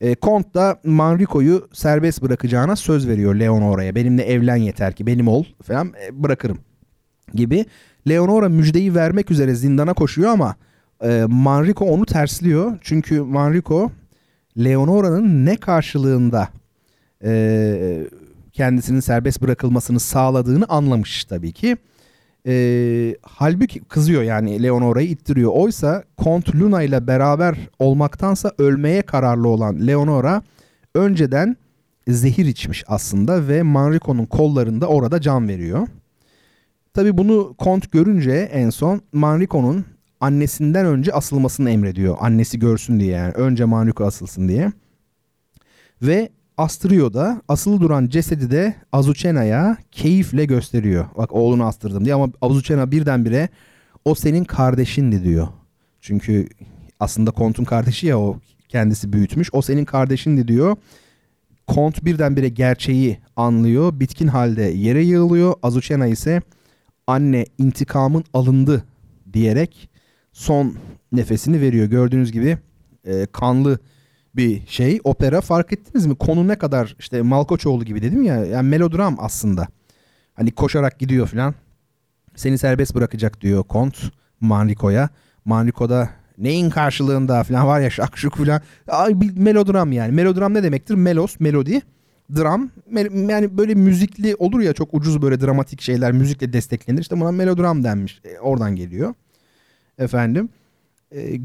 Speaker 2: E, Kont da Manrico'yu serbest bırakacağına söz veriyor Leonora'ya. Benimle evlen yeter ki benim ol falan e, bırakırım gibi. Leonora müjdeyi vermek üzere zindana koşuyor ama e, Manrico onu tersliyor. Çünkü Manrico Leonora'nın ne karşılığında e, kendisinin serbest bırakılmasını sağladığını anlamış tabii ki. E, halbuki kızıyor yani Leonora'yı ittiriyor. Oysa Kont Luna ile beraber olmaktansa ölmeye kararlı olan Leonora önceden zehir içmiş aslında ve Manrico'nun kollarında orada can veriyor. Tabi bunu Kont görünce en son Manrico'nun annesinden önce asılmasını emrediyor. Annesi görsün diye yani önce Manrico asılsın diye. Ve astırıyor da asılı duran cesedi de Azucena'ya keyifle gösteriyor. Bak oğlunu astırdım diye ama Azucena birdenbire o senin kardeşindi diyor. Çünkü aslında Kont'un kardeşi ya o kendisi büyütmüş. O senin kardeşindi diyor. Kont birdenbire gerçeği anlıyor. Bitkin halde yere yığılıyor. Azucena ise anne intikamın alındı diyerek son nefesini veriyor. Gördüğünüz gibi e, kanlı bir şey. Opera fark ettiniz mi? Konu ne kadar işte Malkoçoğlu gibi dedim ya. Yani melodram aslında. Hani koşarak gidiyor falan. Seni serbest bırakacak diyor Kont Manrico'ya. Manrico da neyin karşılığında falan var ya şakşuk falan. Ay, bir melodram yani. Melodram ne demektir? Melos, melodi. Dram yani böyle müzikli olur ya çok ucuz böyle dramatik şeyler müzikle desteklenir. İşte buna melodram denmiş. E, oradan geliyor. Efendim. E,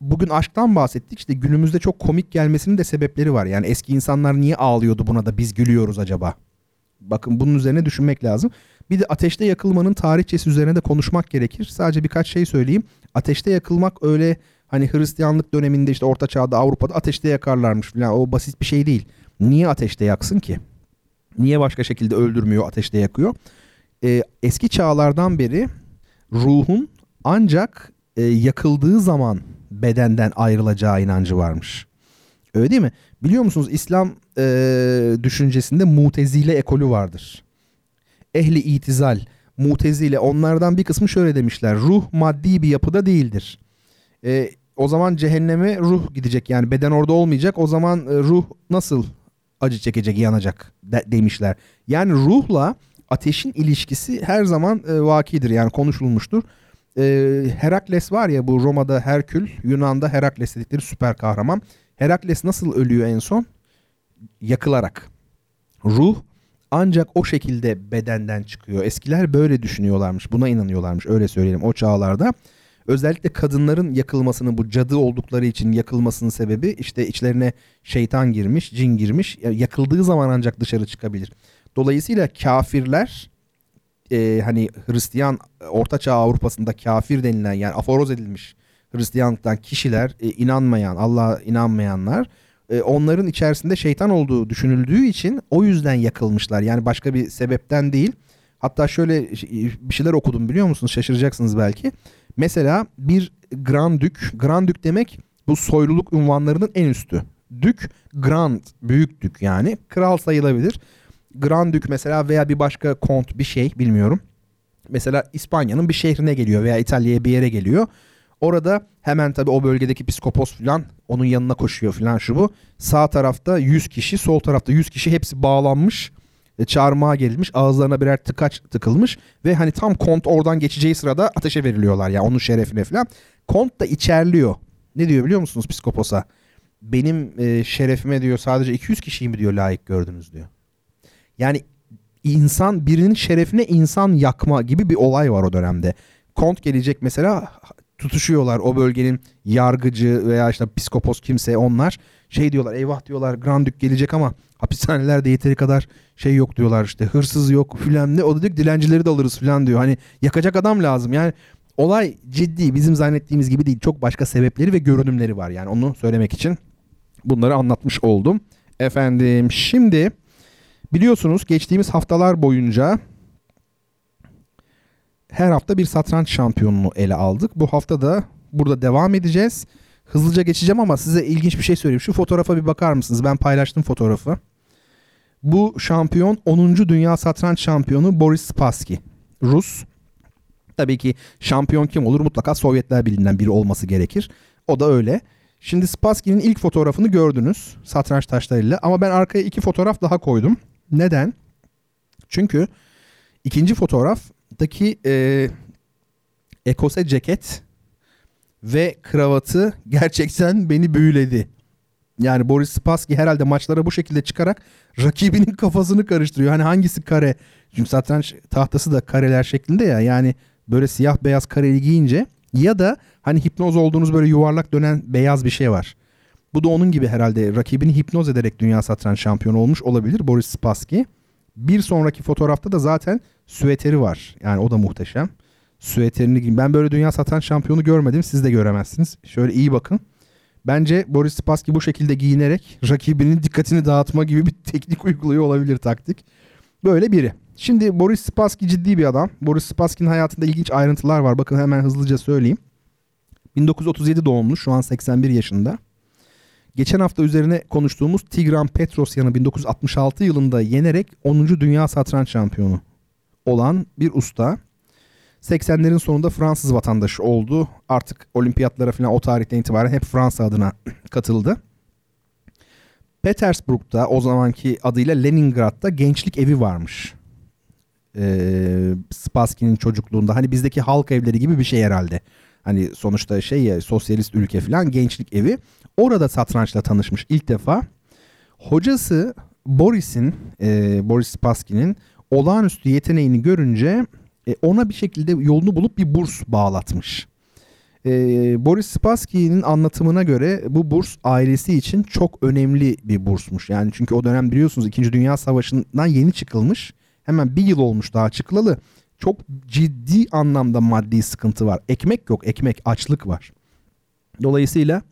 Speaker 2: bugün aşktan bahsettik. İşte günümüzde çok komik gelmesinin de sebepleri var. Yani eski insanlar niye ağlıyordu buna da biz gülüyoruz acaba? Bakın bunun üzerine düşünmek lazım. Bir de ateşte yakılmanın tarihçesi üzerine de konuşmak gerekir. Sadece birkaç şey söyleyeyim. Ateşte yakılmak öyle hani Hristiyanlık döneminde işte Orta Çağ'da Avrupa'da ateşte yakarlarmış falan. O basit bir şey değil. Niye ateşte yaksın ki? Niye başka şekilde öldürmüyor ateşte yakıyor? Ee, eski çağlardan beri ruhun ancak e, yakıldığı zaman bedenden ayrılacağı inancı varmış. Öyle değil mi? Biliyor musunuz İslam e, düşüncesinde mutezile ekolü vardır. Ehli itizal, mutezile onlardan bir kısmı şöyle demişler. Ruh maddi bir yapıda değildir. E, o zaman cehenneme ruh gidecek yani beden orada olmayacak. O zaman e, ruh nasıl acı çekecek, yanacak de, demişler. Yani ruhla ateşin ilişkisi her zaman e, vakidir yani konuşulmuştur. E, Herakles var ya bu Roma'da Herkül, Yunan'da Herakles dedikleri süper kahraman. Herakles nasıl ölüyor en son? Yakılarak. Ruh ancak o şekilde bedenden çıkıyor. Eskiler böyle düşünüyorlarmış. Buna inanıyorlarmış. Öyle söyleyelim o çağlarda. Özellikle kadınların yakılmasının bu cadı oldukları için yakılmasının sebebi işte içlerine şeytan girmiş, cin girmiş. Yakıldığı zaman ancak dışarı çıkabilir. Dolayısıyla kafirler e, hani Hristiyan Ortaçağ Avrupa'sında kafir denilen yani aforoz edilmiş Hristiyanlıktan kişiler e, inanmayan Allah'a inanmayanlar e, onların içerisinde şeytan olduğu düşünüldüğü için o yüzden yakılmışlar. Yani başka bir sebepten değil. Hatta şöyle bir şeyler okudum biliyor musunuz? Şaşıracaksınız belki. Mesela bir Grand Dük, Grand Dük demek bu soyluluk unvanlarının en üstü. Dük, Grand, büyük dük yani. Kral sayılabilir. Grand Dük mesela veya bir başka kont bir şey bilmiyorum. Mesela İspanya'nın bir şehrine geliyor veya İtalya'ya bir yere geliyor. Orada hemen tabii o bölgedeki psikopos falan onun yanına koşuyor falan şu bu. Sağ tarafta 100 kişi, sol tarafta 100 kişi hepsi bağlanmış. E, çarmıha gerilmiş. Ağızlarına birer tıkaç tıkılmış ve hani tam kont oradan geçeceği sırada ateşe veriliyorlar yani onun şerefine falan. Kont da içerliyor. Ne diyor biliyor musunuz psikoposa? Benim e, şerefime diyor sadece 200 kişiyi mi diyor layık gördünüz diyor. Yani insan birinin şerefine insan yakma gibi bir olay var o dönemde. Kont gelecek mesela tutuşuyorlar o bölgenin yargıcı veya işte psikopos kimse onlar. Şey diyorlar eyvah diyorlar Grand Dük gelecek ama hapishanelerde yeteri kadar şey yok diyorlar işte hırsız yok filan. Ne o da diyor dilencileri de alırız filan diyor. Hani yakacak adam lazım. Yani olay ciddi bizim zannettiğimiz gibi değil. Çok başka sebepleri ve görünümleri var yani onu söylemek için bunları anlatmış oldum. Efendim şimdi biliyorsunuz geçtiğimiz haftalar boyunca her hafta bir satranç şampiyonunu ele aldık. Bu hafta da burada devam edeceğiz. Hızlıca geçeceğim ama size ilginç bir şey söyleyeyim. Şu fotoğrafa bir bakar mısınız? Ben paylaştım fotoğrafı. Bu şampiyon 10. Dünya Satranç Şampiyonu Boris Spassky. Rus. Tabii ki şampiyon kim olur? Mutlaka Sovyetler Birliği'nden biri olması gerekir. O da öyle. Şimdi Spassky'nin ilk fotoğrafını gördünüz satranç taşlarıyla ama ben arkaya iki fotoğraf daha koydum. Neden? Çünkü ikinci fotoğraftaki e, ekose ceket ve kravatı gerçekten beni büyüledi. Yani Boris Spassky herhalde maçlara bu şekilde çıkarak rakibinin *laughs* kafasını karıştırıyor. Hani hangisi kare? Çünkü satranç tahtası da kareler şeklinde ya. Yani böyle siyah beyaz kareli giyince ya da hani hipnoz olduğunuz böyle yuvarlak dönen beyaz bir şey var. Bu da onun gibi herhalde rakibini hipnoz ederek dünya satranç şampiyonu olmuş olabilir Boris Spassky. Bir sonraki fotoğrafta da zaten süveteri var. Yani o da muhteşem. Süveterini. Ben böyle dünya satranç şampiyonu görmedim. Siz de göremezsiniz. Şöyle iyi bakın. Bence Boris Spassky bu şekilde giyinerek rakibinin dikkatini dağıtma gibi bir teknik uyguluyor olabilir taktik. Böyle biri. Şimdi Boris Spassky ciddi bir adam. Boris Spassky'nin hayatında ilginç ayrıntılar var. Bakın hemen hızlıca söyleyeyim. 1937 doğumlu. Şu an 81 yaşında. Geçen hafta üzerine konuştuğumuz Tigran Petrosyan'ı 1966 yılında yenerek 10. Dünya Satranç Şampiyonu olan bir usta. 80'lerin sonunda Fransız vatandaşı oldu. Artık olimpiyatlara falan o tarihten itibaren hep Fransa adına *clears throat* katıldı. Petersburg'da o zamanki adıyla Leningrad'da gençlik evi varmış. Ee, Spassky'nin çocukluğunda hani bizdeki halk evleri gibi bir şey herhalde. Hani sonuçta şey ya sosyalist ülke falan gençlik evi. Orada satrançla tanışmış ilk defa. Hocası Boris'in, e, Boris Spassky'nin olağanüstü yeteneğini görünce e, ona bir şekilde yolunu bulup bir burs bağlatmış. E, Boris Spassky'nin anlatımına göre bu burs ailesi için çok önemli bir bursmuş. Yani çünkü o dönem biliyorsunuz 2. Dünya Savaşı'ndan yeni çıkılmış. Hemen bir yıl olmuş daha çıkılalı. Çok ciddi anlamda maddi sıkıntı var. Ekmek yok, ekmek, açlık var. Dolayısıyla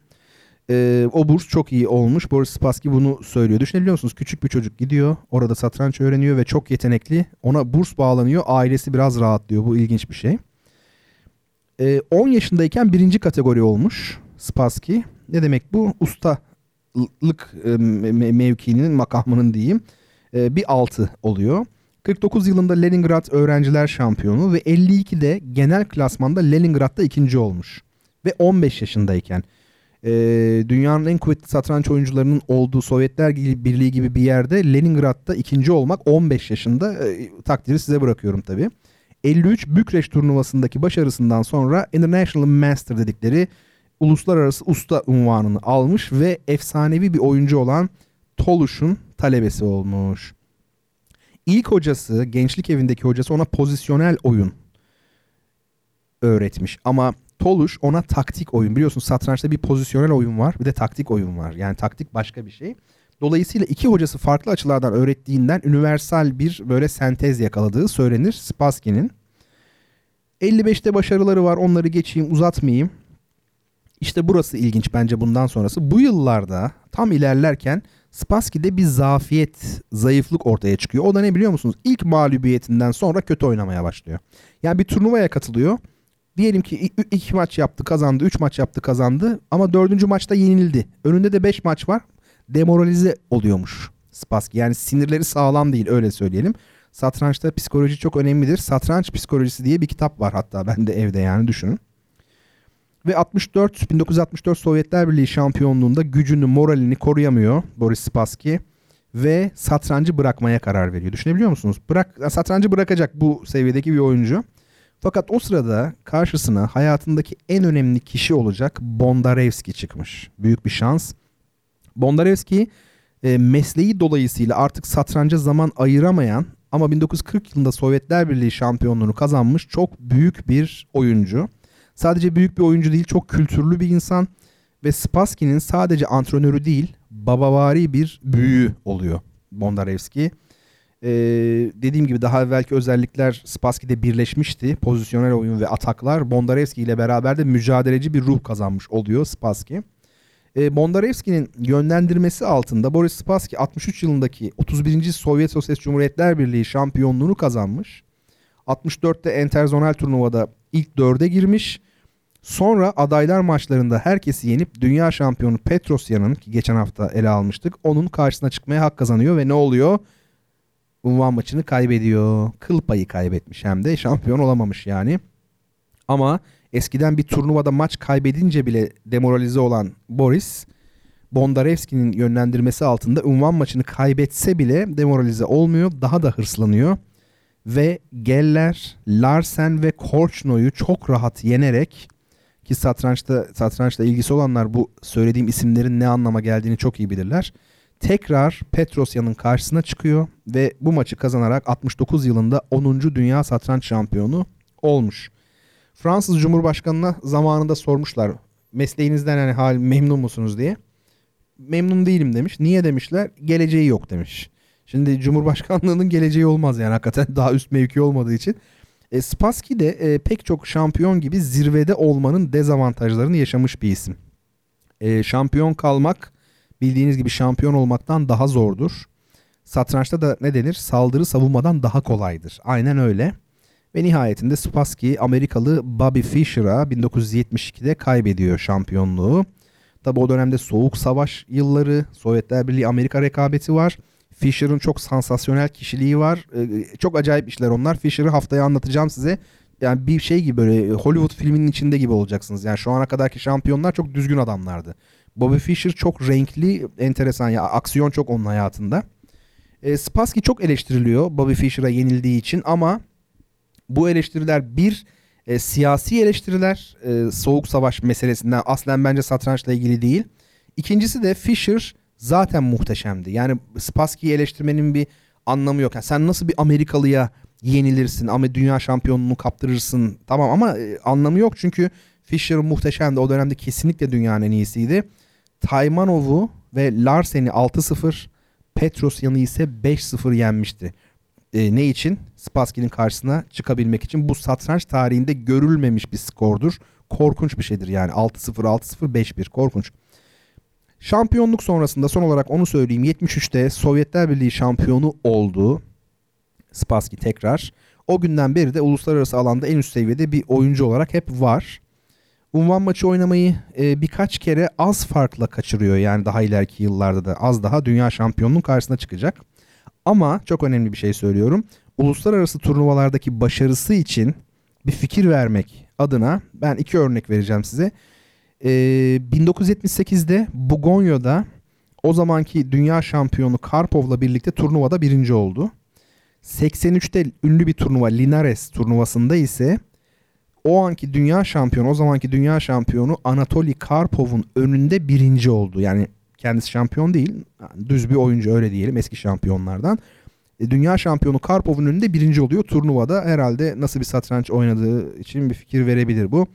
Speaker 2: e, o burs çok iyi olmuş. Boris Spassky bunu söylüyor. Düşünebiliyor musunuz? Küçük bir çocuk gidiyor. Orada satranç öğreniyor ve çok yetenekli. Ona burs bağlanıyor. Ailesi biraz rahatlıyor. Bu ilginç bir şey. E, 10 yaşındayken birinci kategori olmuş Spassky. Ne demek bu? Ustalık e, mevkinin makamının diyeyim. E, bir altı oluyor. 49 yılında Leningrad Öğrenciler Şampiyonu ve 52'de genel klasmanda Leningrad'da ikinci olmuş. Ve 15 yaşındayken e, dünyanın en kuvvetli satranç oyuncularının olduğu Sovyetler Birliği gibi bir yerde Leningrad'da ikinci olmak 15 yaşında e, takdiri size bırakıyorum tabii. 53 Bükreş turnuvasındaki başarısından sonra International Master dedikleri uluslararası usta unvanını almış ve efsanevi bir oyuncu olan Toluş'un talebesi olmuş. İlk hocası, gençlik evindeki hocası ona pozisyonel oyun öğretmiş. Ama Toluş ona taktik oyun. Biliyorsun satrançta bir pozisyonel oyun var bir de taktik oyun var. Yani taktik başka bir şey. Dolayısıyla iki hocası farklı açılardan öğrettiğinden universal bir böyle sentez yakaladığı söylenir Spassky'nin. 55'te başarıları var onları geçeyim uzatmayayım. İşte burası ilginç bence bundan sonrası. Bu yıllarda tam ilerlerken Spassky'de bir zafiyet, zayıflık ortaya çıkıyor. O da ne biliyor musunuz? İlk mağlubiyetinden sonra kötü oynamaya başlıyor. Yani bir turnuvaya katılıyor. Diyelim ki iki maç yaptı kazandı, üç maç yaptı kazandı ama dördüncü maçta yenildi. Önünde de beş maç var. Demoralize oluyormuş Spassky. Yani sinirleri sağlam değil öyle söyleyelim. Satrançta psikoloji çok önemlidir. Satranç psikolojisi diye bir kitap var hatta ben de evde yani düşünün. Ve 64 1964 Sovyetler Birliği şampiyonluğunda gücünü, moralini koruyamıyor Boris Spassky ve satrancı bırakmaya karar veriyor. Düşünebiliyor musunuz? Bırak satrancı bırakacak bu seviyedeki bir oyuncu. Fakat o sırada karşısına hayatındaki en önemli kişi olacak Bondarevski çıkmış. Büyük bir şans. Bondarevski e, mesleği dolayısıyla artık satranca zaman ayıramayan ama 1940 yılında Sovyetler Birliği şampiyonluğunu kazanmış çok büyük bir oyuncu. Sadece büyük bir oyuncu değil çok kültürlü bir insan ve Spassky'nin sadece antrenörü değil babavari bir büyüğü oluyor Bondarevski. Ee, dediğim gibi daha evvelki özellikler Spassky'de birleşmişti. Pozisyonel oyun ve ataklar. Bondarevski ile beraber de mücadeleci bir ruh kazanmış oluyor Spassky. Ee, Bondarevski'nin yönlendirmesi altında Boris Spassky 63 yılındaki 31. Sovyet Sosyalist Cumhuriyetler Birliği şampiyonluğunu kazanmış. 64'te Enterzonal turnuvada ilk dörde girmiş. Sonra adaylar maçlarında herkesi yenip dünya şampiyonu Petrosyan'ın ki geçen hafta ele almıştık. Onun karşısına çıkmaya hak kazanıyor ve ne oluyor? Unvan maçını kaybediyor. Kıl payı kaybetmiş hem de şampiyon olamamış yani. Ama eskiden bir turnuvada maç kaybedince bile demoralize olan Boris Bondarevski'nin yönlendirmesi altında unvan maçını kaybetse bile demoralize olmuyor. Daha da hırslanıyor. Ve Geller, Larsen ve Korchno'yu çok rahat yenerek ki satrançta satrançla ilgisi olanlar bu söylediğim isimlerin ne anlama geldiğini çok iyi bilirler. Tekrar Petrosyan'ın karşısına çıkıyor ve bu maçı kazanarak 69 yılında 10. Dünya Satranç Şampiyonu olmuş. Fransız Cumhurbaşkanı'na zamanında sormuşlar mesleğinizden yani hal memnun musunuz diye. Memnun değilim demiş. Niye demişler? Geleceği yok demiş. Şimdi Cumhurbaşkanlığının geleceği olmaz yani hakikaten *laughs* daha üst mevki olmadığı için. E, Spassky de e, pek çok şampiyon gibi zirvede olmanın dezavantajlarını yaşamış bir isim. E, şampiyon kalmak bildiğiniz gibi şampiyon olmaktan daha zordur. Satrançta da ne denir? Saldırı savunmadan daha kolaydır. Aynen öyle. Ve nihayetinde Spassky Amerikalı Bobby Fischer'a 1972'de kaybediyor şampiyonluğu. Tabi o dönemde soğuk savaş yılları, Sovyetler Birliği Amerika rekabeti var. Fisher'ın çok sansasyonel kişiliği var. Ee, çok acayip işler onlar. Fisher'ı haftaya anlatacağım size. Yani bir şey gibi böyle Hollywood filminin içinde gibi olacaksınız. Yani şu ana kadarki şampiyonlar çok düzgün adamlardı. Bobby Fischer çok renkli, enteresan ya aksiyon çok onun hayatında. E, Spassky çok eleştiriliyor Bobby Fischer'a yenildiği için ama bu eleştiriler bir e, siyasi eleştiriler e, soğuk savaş meselesinden aslen bence satrançla ilgili değil. İkincisi de Fischer zaten muhteşemdi. Yani Spassky'yi eleştirmenin bir anlamı yok. Yani sen nasıl bir Amerikalıya yenilirsin ama dünya şampiyonluğunu kaptırırsın tamam ama e, anlamı yok çünkü Fischer muhteşemdi. O dönemde kesinlikle dünyanın en iyisiydi. Taymanov'u ve Larsen'i 6-0 Petrosyan'ı ise 5-0 yenmişti. E, ne için? Spassky'nin karşısına çıkabilmek için. Bu satranç tarihinde görülmemiş bir skordur. Korkunç bir şeydir yani. 6-0, 6-0, 5-1. Korkunç. Şampiyonluk sonrasında son olarak onu söyleyeyim. 73'te Sovyetler Birliği şampiyonu oldu. Spassky tekrar. O günden beri de uluslararası alanda en üst seviyede bir oyuncu olarak hep var. Unvan maçı oynamayı e, birkaç kere az farkla kaçırıyor. Yani daha ileriki yıllarda da az daha dünya şampiyonunun karşısına çıkacak. Ama çok önemli bir şey söylüyorum. Uluslararası turnuvalardaki başarısı için bir fikir vermek adına ben iki örnek vereceğim size. Ee, 1978'de Bugonya'da o zamanki dünya şampiyonu Karpov'la birlikte turnuvada birinci oldu. 83'te ünlü bir turnuva Linares turnuvasında ise o anki dünya şampiyonu, o zamanki dünya şampiyonu Anatoly Karpov'un önünde birinci oldu. Yani kendisi şampiyon değil, düz bir oyuncu öyle diyelim eski şampiyonlardan. E, dünya şampiyonu Karpov'un önünde birinci oluyor. Turnuvada herhalde nasıl bir satranç oynadığı için bir fikir verebilir bu.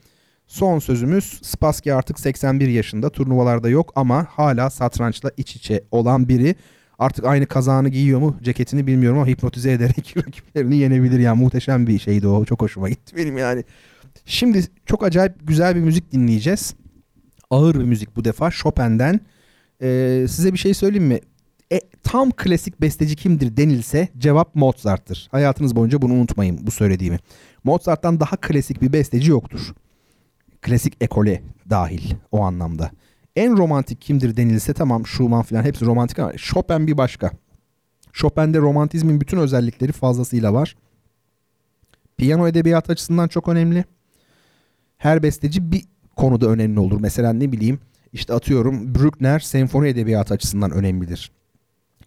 Speaker 2: Son sözümüz Spassky artık 81 yaşında turnuvalarda yok ama hala satrançla iç içe olan biri. Artık aynı kazağını giyiyor mu ceketini bilmiyorum ama hipnotize ederek *laughs* rakiplerini yenebilir. Yani muhteşem bir şeydi o. Çok hoşuma gitti benim yani. Şimdi çok acayip güzel bir müzik dinleyeceğiz. Ağır bir müzik bu defa Chopin'den. Ee, size bir şey söyleyeyim mi? E, tam klasik besteci kimdir denilse cevap Mozart'tır. Hayatınız boyunca bunu unutmayın bu söylediğimi. Mozart'tan daha klasik bir besteci yoktur. Klasik ekole dahil o anlamda. En romantik kimdir denilse tamam Schumann falan hepsi romantik ama Chopin bir başka. Chopin'de romantizmin bütün özellikleri fazlasıyla var. Piyano edebiyat açısından çok önemli. Her besteci bir konuda önemli olur. Mesela ne bileyim işte atıyorum Bruckner senfoni edebiyatı açısından önemlidir.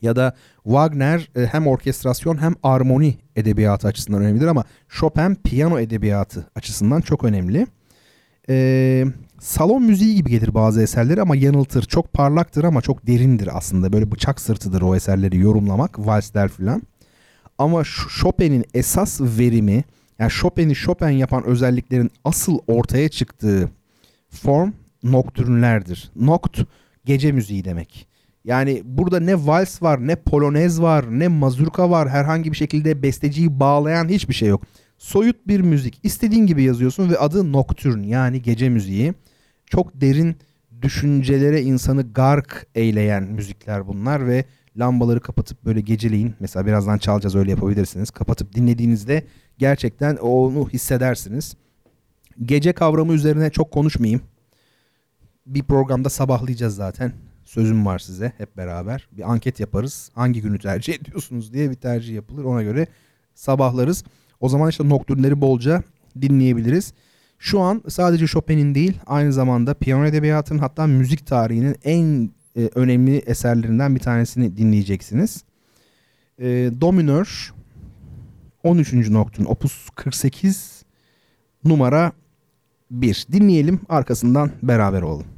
Speaker 2: Ya da Wagner e, hem orkestrasyon hem armoni edebiyatı açısından önemlidir ama Chopin piyano edebiyatı açısından çok önemli. Ee, salon müziği gibi gelir bazı eserleri ama yanıltır. Çok parlaktır ama çok derindir aslında. Böyle bıçak sırtıdır o eserleri yorumlamak, valsler filan. Ama Chopin'in esas verimi, yani Chopin'i Chopin yapan özelliklerin asıl ortaya çıktığı form noktürnlerdir. Nokt gece müziği demek. Yani burada ne vals var, ne polonez var, ne mazurka var. Herhangi bir şekilde besteciyi bağlayan hiçbir şey yok. Soyut bir müzik. İstediğin gibi yazıyorsun ve adı noktürn yani gece müziği. Çok derin düşüncelere insanı gark eyleyen müzikler bunlar ve lambaları kapatıp böyle geceleyin mesela birazdan çalacağız öyle yapabilirsiniz. Kapatıp dinlediğinizde gerçekten onu hissedersiniz. Gece kavramı üzerine çok konuşmayayım. Bir programda sabahlayacağız zaten. Sözüm var size hep beraber. Bir anket yaparız. Hangi günü tercih ediyorsunuz diye bir tercih yapılır. Ona göre sabahlarız. O zaman işte noktürnleri bolca dinleyebiliriz. Şu an sadece Chopin'in değil aynı zamanda piyano edebiyatının hatta müzik tarihinin en e, önemli eserlerinden bir tanesini dinleyeceksiniz. E, Dominör 13. noktun opus 48 numara 1. Dinleyelim arkasından beraber olalım.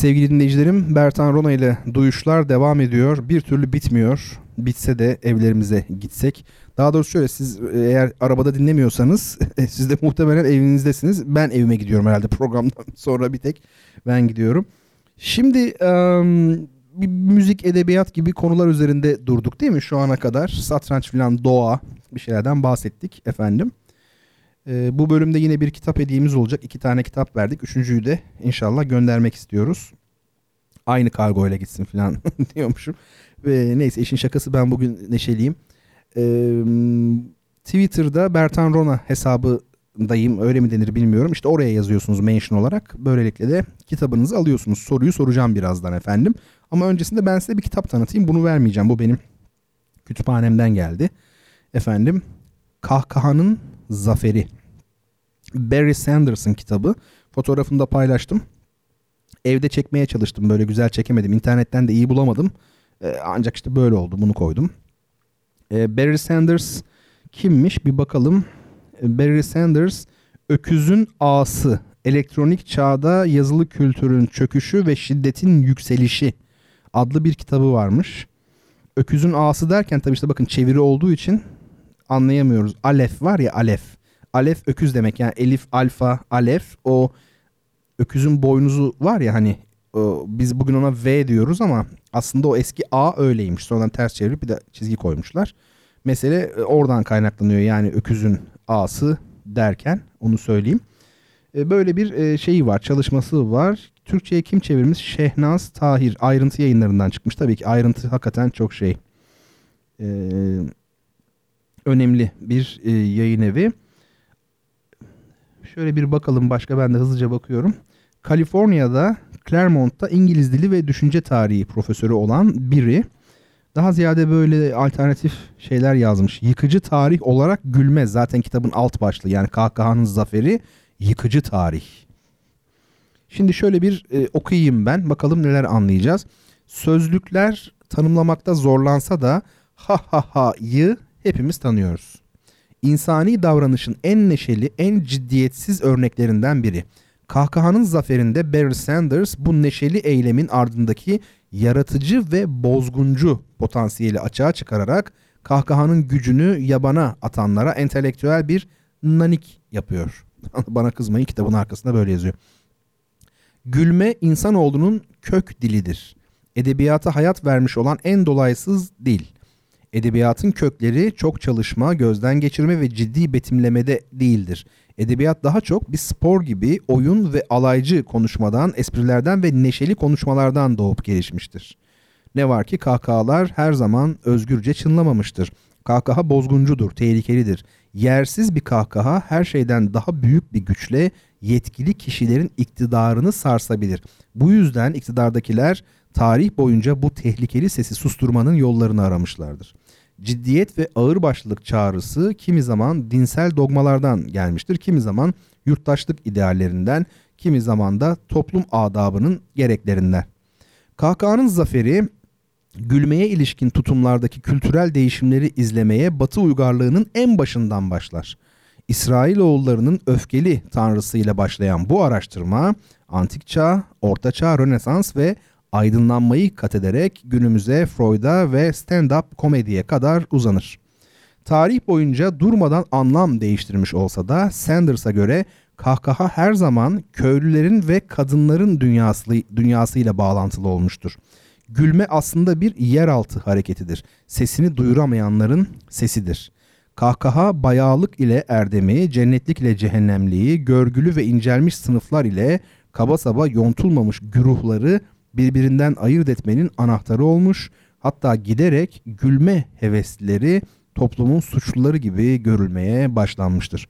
Speaker 2: Sevgili dinleyicilerim Bertan Rona ile duyuşlar devam ediyor. Bir türlü bitmiyor. Bitse de evlerimize gitsek. Daha doğrusu şöyle siz eğer arabada dinlemiyorsanız *laughs* siz de muhtemelen evinizdesiniz. Ben evime gidiyorum herhalde programdan *laughs* sonra bir tek ben gidiyorum. Şimdi um, bir müzik, edebiyat gibi konular üzerinde durduk değil mi şu ana kadar? Satranç falan, doğa bir şeylerden bahsettik efendim. Ee, bu bölümde yine bir kitap hediyemiz olacak. İki tane kitap verdik. Üçüncüyü de inşallah göndermek istiyoruz. Aynı kargo ile gitsin falan *laughs* diyormuşum. Ve neyse işin şakası ben bugün neşeliyim. Ee, Twitter'da Bertan Rona hesabındayım. Öyle mi denir bilmiyorum. İşte oraya yazıyorsunuz mention olarak. Böylelikle de kitabınızı alıyorsunuz. Soruyu soracağım birazdan efendim. Ama öncesinde ben size bir kitap tanıtayım. Bunu vermeyeceğim. Bu benim kütüphanemden geldi. Efendim Kahkahanın Zaferi. Barry Sanders'ın kitabı. Fotoğrafını da paylaştım. Evde çekmeye çalıştım. Böyle güzel çekemedim. İnternetten de iyi bulamadım. Ee, ancak işte böyle oldu. Bunu koydum. Ee, Barry Sanders kimmiş? Bir bakalım. Ee, Barry Sanders Öküzün Ağası. Elektronik çağda yazılı kültürün çöküşü ve şiddetin yükselişi adlı bir kitabı varmış. Öküzün ağası derken tabii işte bakın çeviri olduğu için anlayamıyoruz. Alef var ya alef. Alef öküz demek yani elif, alfa, alef o öküzün boynuzu var ya hani biz bugün ona V diyoruz ama aslında o eski A öyleymiş. Sonradan ters çevirip bir de çizgi koymuşlar. Mesele e, oradan kaynaklanıyor yani öküzün A'sı derken onu söyleyeyim. E, böyle bir e, şeyi var çalışması var. Türkçe'ye kim çevirmiş? Şehnaz Tahir. Ayrıntı yayınlarından çıkmış. Tabii ki ayrıntı hakikaten çok şey. Ee, önemli bir yayın evi. Şöyle bir bakalım başka ben de hızlıca bakıyorum. Kaliforniya'da Claremont'ta İngiliz dili ve düşünce tarihi profesörü olan biri daha ziyade böyle alternatif şeyler yazmış. Yıkıcı tarih olarak gülmez. Zaten kitabın alt başlığı yani kahkahanın zaferi yıkıcı tarih. Şimdi şöyle bir e, okuyayım ben. Bakalım neler anlayacağız. Sözlükler tanımlamakta zorlansa da ha ha ha'yı hepimiz tanıyoruz. İnsani davranışın en neşeli, en ciddiyetsiz örneklerinden biri. Kahkahanın zaferinde Barry Sanders bu neşeli eylemin ardındaki yaratıcı ve bozguncu potansiyeli açığa çıkararak kahkahanın gücünü yabana atanlara entelektüel bir nanik yapıyor. *laughs* Bana kızmayın kitabın arkasında böyle yazıyor. Gülme insanoğlunun kök dilidir. Edebiyata hayat vermiş olan en dolaysız dil. Edebiyatın kökleri çok çalışma, gözden geçirme ve ciddi betimlemede değildir. Edebiyat daha çok bir spor gibi oyun ve alaycı konuşmadan, esprilerden ve neşeli konuşmalardan doğup gelişmiştir. Ne var ki kahkahalar her zaman özgürce çınlamamıştır. Kahkaha bozguncudur, tehlikelidir. Yersiz bir kahkaha her şeyden daha büyük bir güçle yetkili kişilerin iktidarını sarsabilir. Bu yüzden iktidardakiler tarih boyunca bu tehlikeli sesi susturmanın yollarını aramışlardır. Ciddiyet ve ağırbaşlılık çağrısı kimi zaman dinsel dogmalardan gelmiştir, kimi zaman yurttaşlık ideallerinden, kimi zaman da toplum adabının gereklerinden. Kahkahanın zaferi gülmeye ilişkin tutumlardaki kültürel değişimleri izlemeye Batı uygarlığının en başından başlar. İsrailoğullarının öfkeli tanrısıyla başlayan bu araştırma antik çağ, orta çağ, rönesans ve aydınlanmayı kat ederek günümüze Freud'a ve stand-up komediye kadar uzanır. Tarih boyunca durmadan anlam değiştirmiş olsa da Sanders'a göre kahkaha her zaman köylülerin ve kadınların dünyası, dünyasıyla bağlantılı olmuştur. Gülme aslında bir yeraltı hareketidir. Sesini duyuramayanların sesidir. Kahkaha bayağılık ile erdemi, cennetlik ile cehennemliği, görgülü ve incelmiş sınıflar ile kaba saba yontulmamış güruhları birbirinden ayırt etmenin anahtarı olmuş. Hatta giderek gülme heveslileri toplumun suçluları gibi görülmeye başlanmıştır.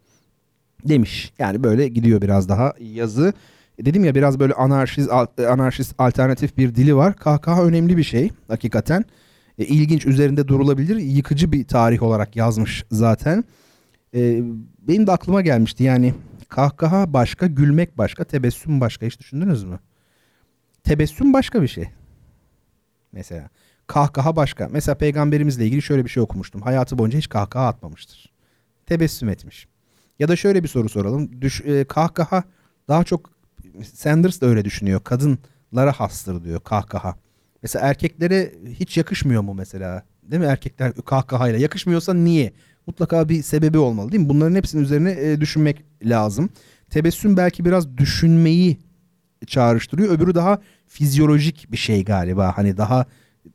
Speaker 2: Demiş. Yani böyle gidiyor biraz daha yazı. Dedim ya biraz böyle anarşist, anarşist alternatif bir dili var. Kahkaha önemli bir şey hakikaten. E, ilginç üzerinde durulabilir. Yıkıcı bir tarih olarak yazmış zaten. E, benim de aklıma gelmişti yani kahkaha başka, gülmek başka, tebessüm başka. Hiç düşündünüz mü? Tebessüm başka bir şey. Mesela kahkaha başka. Mesela peygamberimizle ilgili şöyle bir şey okumuştum. Hayatı boyunca hiç kahkaha atmamıştır. Tebessüm etmiş. Ya da şöyle bir soru soralım. Düş, e, kahkaha daha çok Sanders da öyle düşünüyor. Kadın kadınlara hastır diyor kahkaha. Mesela erkeklere hiç yakışmıyor mu mesela? Değil mi erkekler kahkahayla? Yakışmıyorsa niye? Mutlaka bir sebebi olmalı değil mi? Bunların hepsinin üzerine e, düşünmek lazım. Tebessüm belki biraz düşünmeyi çağrıştırıyor. Öbürü daha fizyolojik bir şey galiba. Hani daha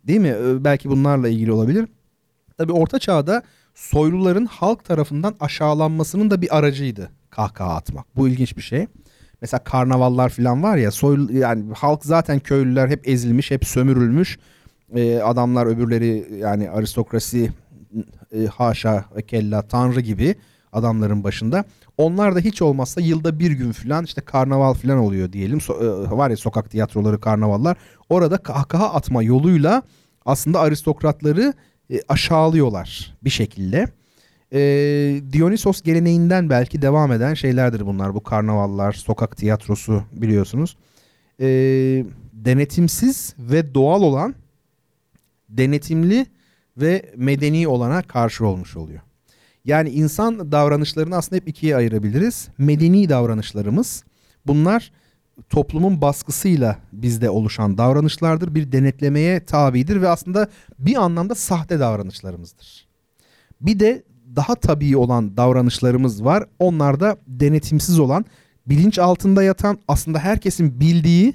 Speaker 2: değil mi? Belki bunlarla ilgili olabilir. Tabii orta çağda soyluların halk tarafından aşağılanmasının da bir aracıydı kahkaha atmak. Bu ilginç bir şey. Mesela karnavallar falan var ya soylu yani halk zaten köylüler hep ezilmiş, hep sömürülmüş. Ee, adamlar öbürleri yani aristokrasi e, haşa kella tanrı gibi adamların başında. Onlar da hiç olmazsa yılda bir gün falan işte karnaval falan oluyor diyelim. So- e, var ya sokak tiyatroları, karnavallar. Orada kahkaha atma yoluyla aslında aristokratları e, aşağılıyorlar bir şekilde. E, Dionysos geleneğinden belki devam eden şeylerdir bunlar. Bu karnavallar, sokak tiyatrosu biliyorsunuz. E, denetimsiz ve doğal olan denetimli ve medeni olana karşı olmuş oluyor. Yani insan davranışlarını aslında hep ikiye ayırabiliriz. Medeni davranışlarımız bunlar toplumun baskısıyla bizde oluşan davranışlardır. Bir denetlemeye tabidir ve aslında bir anlamda sahte davranışlarımızdır. Bir de daha tabii olan davranışlarımız var. Onlar da denetimsiz olan, bilinç altında yatan, aslında herkesin bildiği,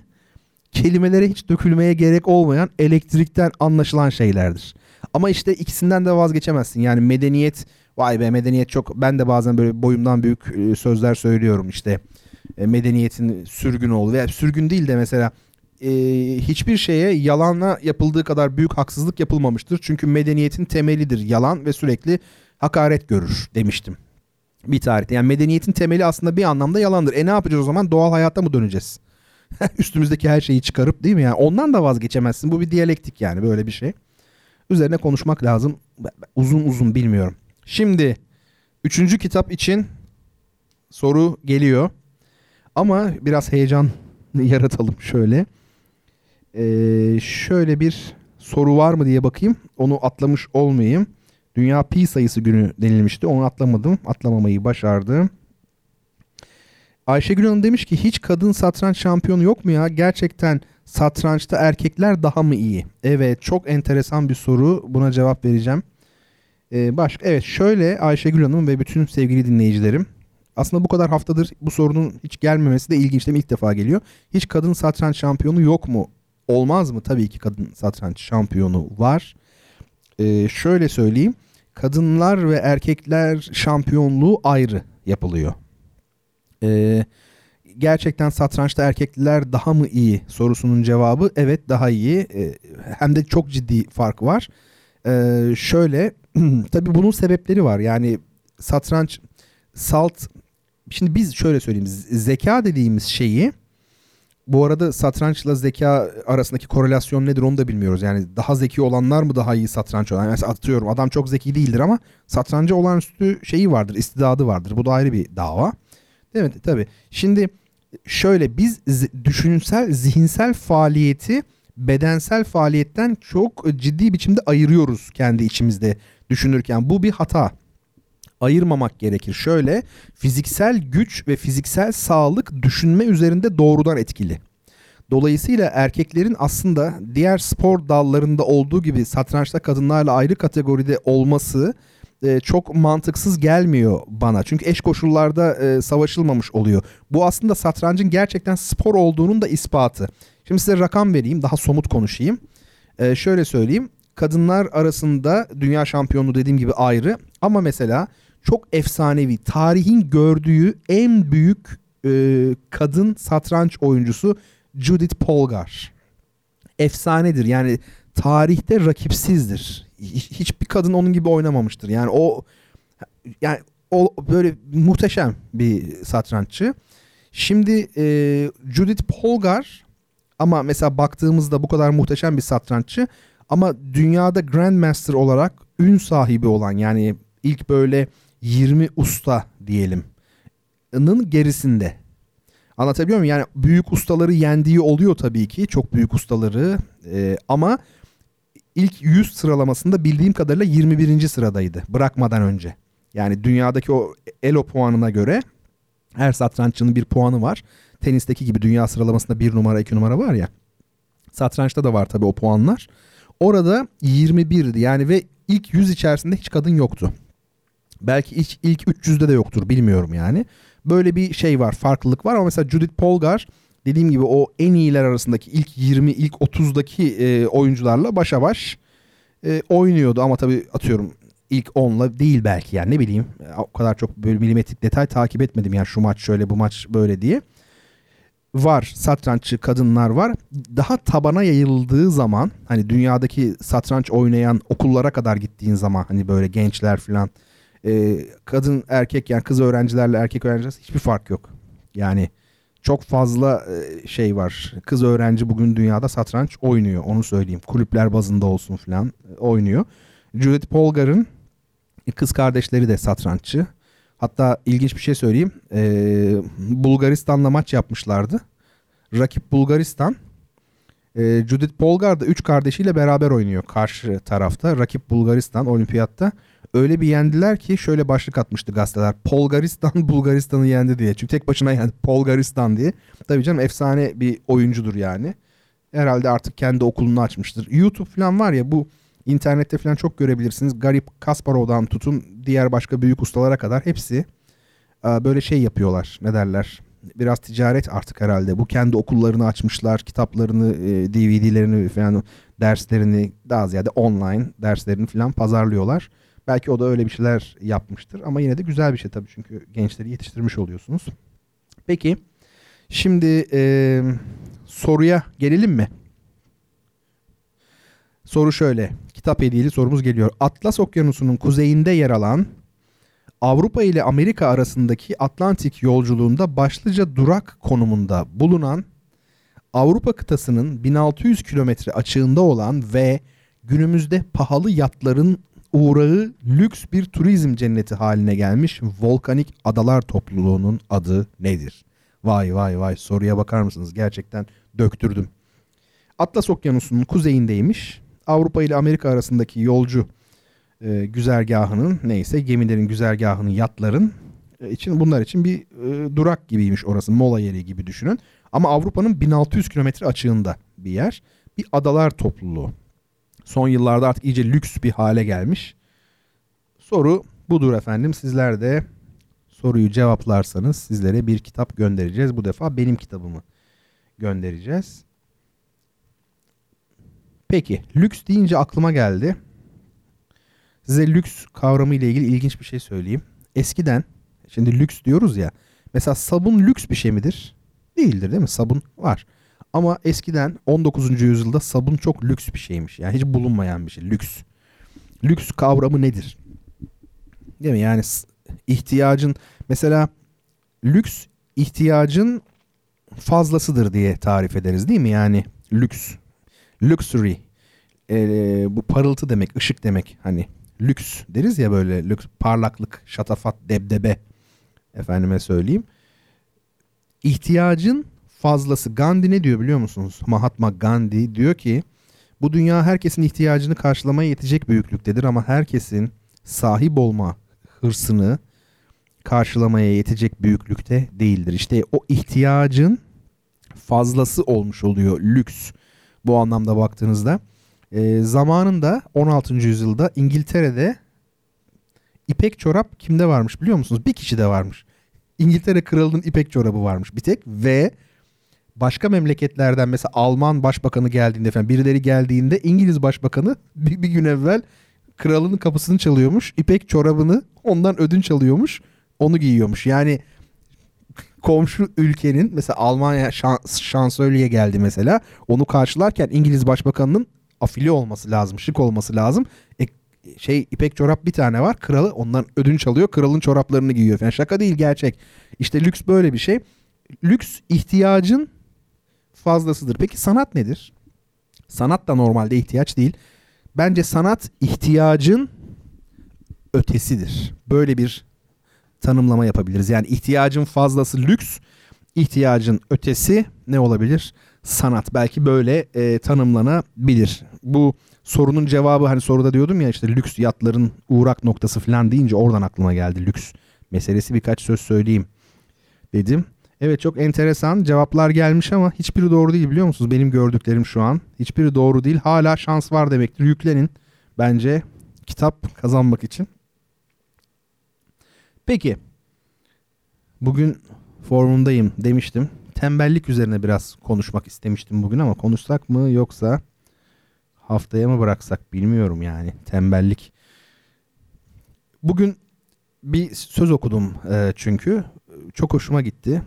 Speaker 2: kelimelere hiç dökülmeye gerek olmayan elektrikten anlaşılan şeylerdir. Ama işte ikisinden de vazgeçemezsin. Yani medeniyet, vay be medeniyet çok, ben de bazen böyle boyumdan büyük e, sözler söylüyorum işte. E, medeniyetin sürgün oldu. Veya sürgün değil de mesela e, hiçbir şeye yalanla yapıldığı kadar büyük haksızlık yapılmamıştır. Çünkü medeniyetin temelidir yalan ve sürekli hakaret görür demiştim. Bir tarihte. Yani medeniyetin temeli aslında bir anlamda yalandır. E ne yapacağız o zaman? Doğal hayata mı döneceğiz? *laughs* Üstümüzdeki her şeyi çıkarıp değil mi? Yani ondan da vazgeçemezsin. Bu bir diyalektik yani böyle bir şey. Üzerine konuşmak lazım. Uzun uzun bilmiyorum. Şimdi üçüncü kitap için soru geliyor. Ama biraz heyecan *laughs* yaratalım şöyle. Ee, şöyle bir soru var mı diye bakayım. Onu atlamış olmayayım. Dünya pi sayısı günü denilmişti. Onu atlamadım. Atlamamayı başardım. Ayşegül Hanım demiş ki hiç kadın satranç şampiyonu yok mu ya? Gerçekten satrançta erkekler daha mı iyi? Evet çok enteresan bir soru. Buna cevap vereceğim. Ee, başka evet şöyle Ayşegül Hanım ve bütün sevgili dinleyicilerim. Aslında bu kadar haftadır bu sorunun hiç gelmemesi de ilginç değil mi? İlk defa geliyor. Hiç kadın satranç şampiyonu yok mu? Olmaz mı? Tabii ki kadın satranç şampiyonu var. Ee, şöyle söyleyeyim. Kadınlar ve erkekler şampiyonluğu ayrı yapılıyor. Ee, gerçekten satrançta erkekler daha mı iyi sorusunun cevabı evet daha iyi. Ee, hem de çok ciddi fark var. Ee, şöyle *clears throat* tabii bunun sebepleri var. Yani satranç salt şimdi biz şöyle söyleyeyim zeka dediğimiz şeyi bu arada satrançla zeka arasındaki korelasyon nedir onu da bilmiyoruz. Yani daha zeki olanlar mı daha iyi satranç olan? Mesela atıyorum adam çok zeki değildir ama satranca olağanüstü şeyi vardır, istidadı vardır. Bu da ayrı bir dava. Değil mi? Tabii. Şimdi şöyle biz düşünsel, zihinsel faaliyeti bedensel faaliyetten çok ciddi biçimde ayırıyoruz kendi içimizde düşünürken. Bu bir hata. Ayırmamak gerekir. Şöyle fiziksel güç ve fiziksel sağlık düşünme üzerinde doğrudan etkili. Dolayısıyla erkeklerin aslında diğer spor dallarında olduğu gibi satrançta kadınlarla ayrı kategoride olması e, çok mantıksız gelmiyor bana. Çünkü eş koşullarda e, savaşılmamış oluyor. Bu aslında satrancın gerçekten spor olduğunun da ispatı. Şimdi size rakam vereyim, daha somut konuşayım. E, şöyle söyleyeyim. Kadınlar arasında dünya şampiyonluğu dediğim gibi ayrı ama mesela çok efsanevi, tarihin gördüğü en büyük e, kadın satranç oyuncusu Judith Polgar. Efsanedir. Yani tarihte rakipsizdir. Hiç- Hiçbir kadın onun gibi oynamamıştır. Yani o yani o böyle muhteşem bir satranççı. Şimdi e, Judith Polgar ama mesela baktığımızda bu kadar muhteşem bir satranççı ama dünyada Grandmaster olarak ün sahibi olan yani ilk böyle 20 usta diyelim ının gerisinde. Anlatabiliyor muyum? Yani büyük ustaları yendiği oluyor tabii ki. Çok büyük ustaları. Ee, ama ilk 100 sıralamasında bildiğim kadarıyla 21. sıradaydı. Bırakmadan önce. Yani dünyadaki o ELO puanına göre her satranççının bir puanı var. Tenisteki gibi dünya sıralamasında bir numara iki numara var ya. Satrançta da var tabii o puanlar. Orada 21'di yani ve ilk 100 içerisinde hiç kadın yoktu. Belki ilk, ilk 300'de de yoktur bilmiyorum yani. Böyle bir şey var farklılık var ama mesela Judith Polgar dediğim gibi o en iyiler arasındaki ilk 20 ilk 30'daki e, oyuncularla başa baş e, oynuyordu ama tabii atıyorum ilk 10'la değil belki yani ne bileyim o kadar çok böyle milimetrik detay takip etmedim yani şu maç şöyle bu maç böyle diye. Var satranççı kadınlar var. Daha tabana yayıldığı zaman hani dünyadaki satranç oynayan okullara kadar gittiğin zaman hani böyle gençler falan e, kadın erkek yani kız öğrencilerle erkek öğrenciler hiçbir fark yok. Yani çok fazla e, şey var. Kız öğrenci bugün dünyada satranç oynuyor. Onu söyleyeyim. Kulüpler bazında olsun falan e, oynuyor. Judith Polgar'ın kız kardeşleri de satranççı. Hatta ilginç bir şey söyleyeyim. Ee, Bulgaristan'la maç yapmışlardı. Rakip Bulgaristan. Ee, Judith Polgar da üç kardeşiyle beraber oynuyor karşı tarafta. Rakip Bulgaristan olimpiyatta. Öyle bir yendiler ki şöyle başlık atmıştı gazeteler. Polgaristan *laughs* Bulgaristan'ı yendi diye. Çünkü tek başına yendi Polgaristan diye. Tabii canım efsane bir oyuncudur yani. Herhalde artık kendi okulunu açmıştır. YouTube falan var ya bu internette falan çok görebilirsiniz. Garip Kasparov'dan tutun diğer başka büyük ustalara kadar hepsi e, böyle şey yapıyorlar. Ne derler? Biraz ticaret artık herhalde. Bu kendi okullarını açmışlar. Kitaplarını, e, DVD'lerini falan derslerini daha ziyade online derslerini falan pazarlıyorlar. Belki o da öyle bir şeyler yapmıştır ama yine de güzel bir şey tabii çünkü gençleri yetiştirmiş oluyorsunuz. Peki şimdi e, soruya gelelim mi? Soru şöyle. Kitap hediyeli sorumuz geliyor. Atlas Okyanusu'nun kuzeyinde yer alan Avrupa ile Amerika arasındaki Atlantik yolculuğunda başlıca durak konumunda bulunan Avrupa kıtasının 1600 kilometre açığında olan ve günümüzde pahalı yatların uğrağı lüks bir turizm cenneti haline gelmiş volkanik adalar topluluğunun adı nedir? Vay vay vay soruya bakar mısınız? Gerçekten döktürdüm. Atlas Okyanusu'nun kuzeyindeymiş. Avrupa ile Amerika arasındaki yolcu e, güzergahının neyse gemilerin güzergahının yatların e, için bunlar için bir e, durak gibiymiş orası mola yeri gibi düşünün. Ama Avrupa'nın 1600 kilometre açığında bir yer. Bir adalar topluluğu. Son yıllarda artık iyice lüks bir hale gelmiş. Soru budur efendim. Sizler de soruyu cevaplarsanız sizlere bir kitap göndereceğiz. Bu defa benim kitabımı göndereceğiz. Peki lüks deyince aklıma geldi. Size lüks kavramı ile ilgili ilginç bir şey söyleyeyim. Eskiden şimdi lüks diyoruz ya. Mesela sabun lüks bir şey midir? Değildir değil mi? Sabun var. Ama eskiden 19. yüzyılda sabun çok lüks bir şeymiş. Yani hiç bulunmayan bir şey. Lüks. Lüks kavramı nedir? Değil mi? Yani ihtiyacın mesela lüks ihtiyacın fazlasıdır diye tarif ederiz değil mi? Yani lüks. Luxury. Ee, bu parıltı demek, ışık demek. Hani lüks deriz ya böyle lüks, parlaklık, şatafat, debdebe. Efendime söyleyeyim. İhtiyacın fazlası. Gandhi ne diyor biliyor musunuz? Mahatma Gandhi diyor ki bu dünya herkesin ihtiyacını karşılamaya yetecek büyüklüktedir ama herkesin sahip olma hırsını karşılamaya yetecek büyüklükte değildir. İşte o ihtiyacın fazlası olmuş oluyor lüks bu anlamda baktığınızda. E, zamanında 16. yüzyılda İngiltere'de ipek çorap kimde varmış biliyor musunuz? Bir kişi de varmış. İngiltere kralının ipek çorabı varmış bir tek ve başka memleketlerden mesela Alman başbakanı geldiğinde falan birileri geldiğinde İngiliz başbakanı *laughs* bir, bir gün evvel kralının kapısını çalıyormuş. İpek çorabını ondan ödünç alıyormuş. Onu giyiyormuş. Yani komşu ülkenin mesela Almanya şans, şansölye geldi mesela. Onu karşılarken İngiliz başbakanının afili olması lazım, şık olması lazım. E, şey ipek çorap bir tane var. Kralı ondan ödünç alıyor. Kralın çoraplarını giyiyor falan. Şaka değil gerçek. İşte lüks böyle bir şey. Lüks ihtiyacın fazlasıdır. Peki sanat nedir? Sanat da normalde ihtiyaç değil. Bence sanat ihtiyacın ötesidir. Böyle bir tanımlama yapabiliriz. Yani ihtiyacın fazlası lüks, ihtiyacın ötesi ne olabilir? Sanat. Belki böyle e, tanımlanabilir. Bu sorunun cevabı hani soruda diyordum ya işte lüks yatların uğrak noktası falan deyince oradan aklıma geldi lüks meselesi birkaç söz söyleyeyim dedim. Evet çok enteresan cevaplar gelmiş ama hiçbiri doğru değil biliyor musunuz? Benim gördüklerim şu an. Hiçbiri doğru değil. Hala şans var demektir. Yüklenin bence kitap kazanmak için. Peki. Bugün formundayım demiştim. Tembellik üzerine biraz konuşmak istemiştim bugün ama konuşsak mı yoksa haftaya mı bıraksak bilmiyorum yani. Tembellik. Bugün bir söz okudum e, çünkü. Çok hoşuma gitti.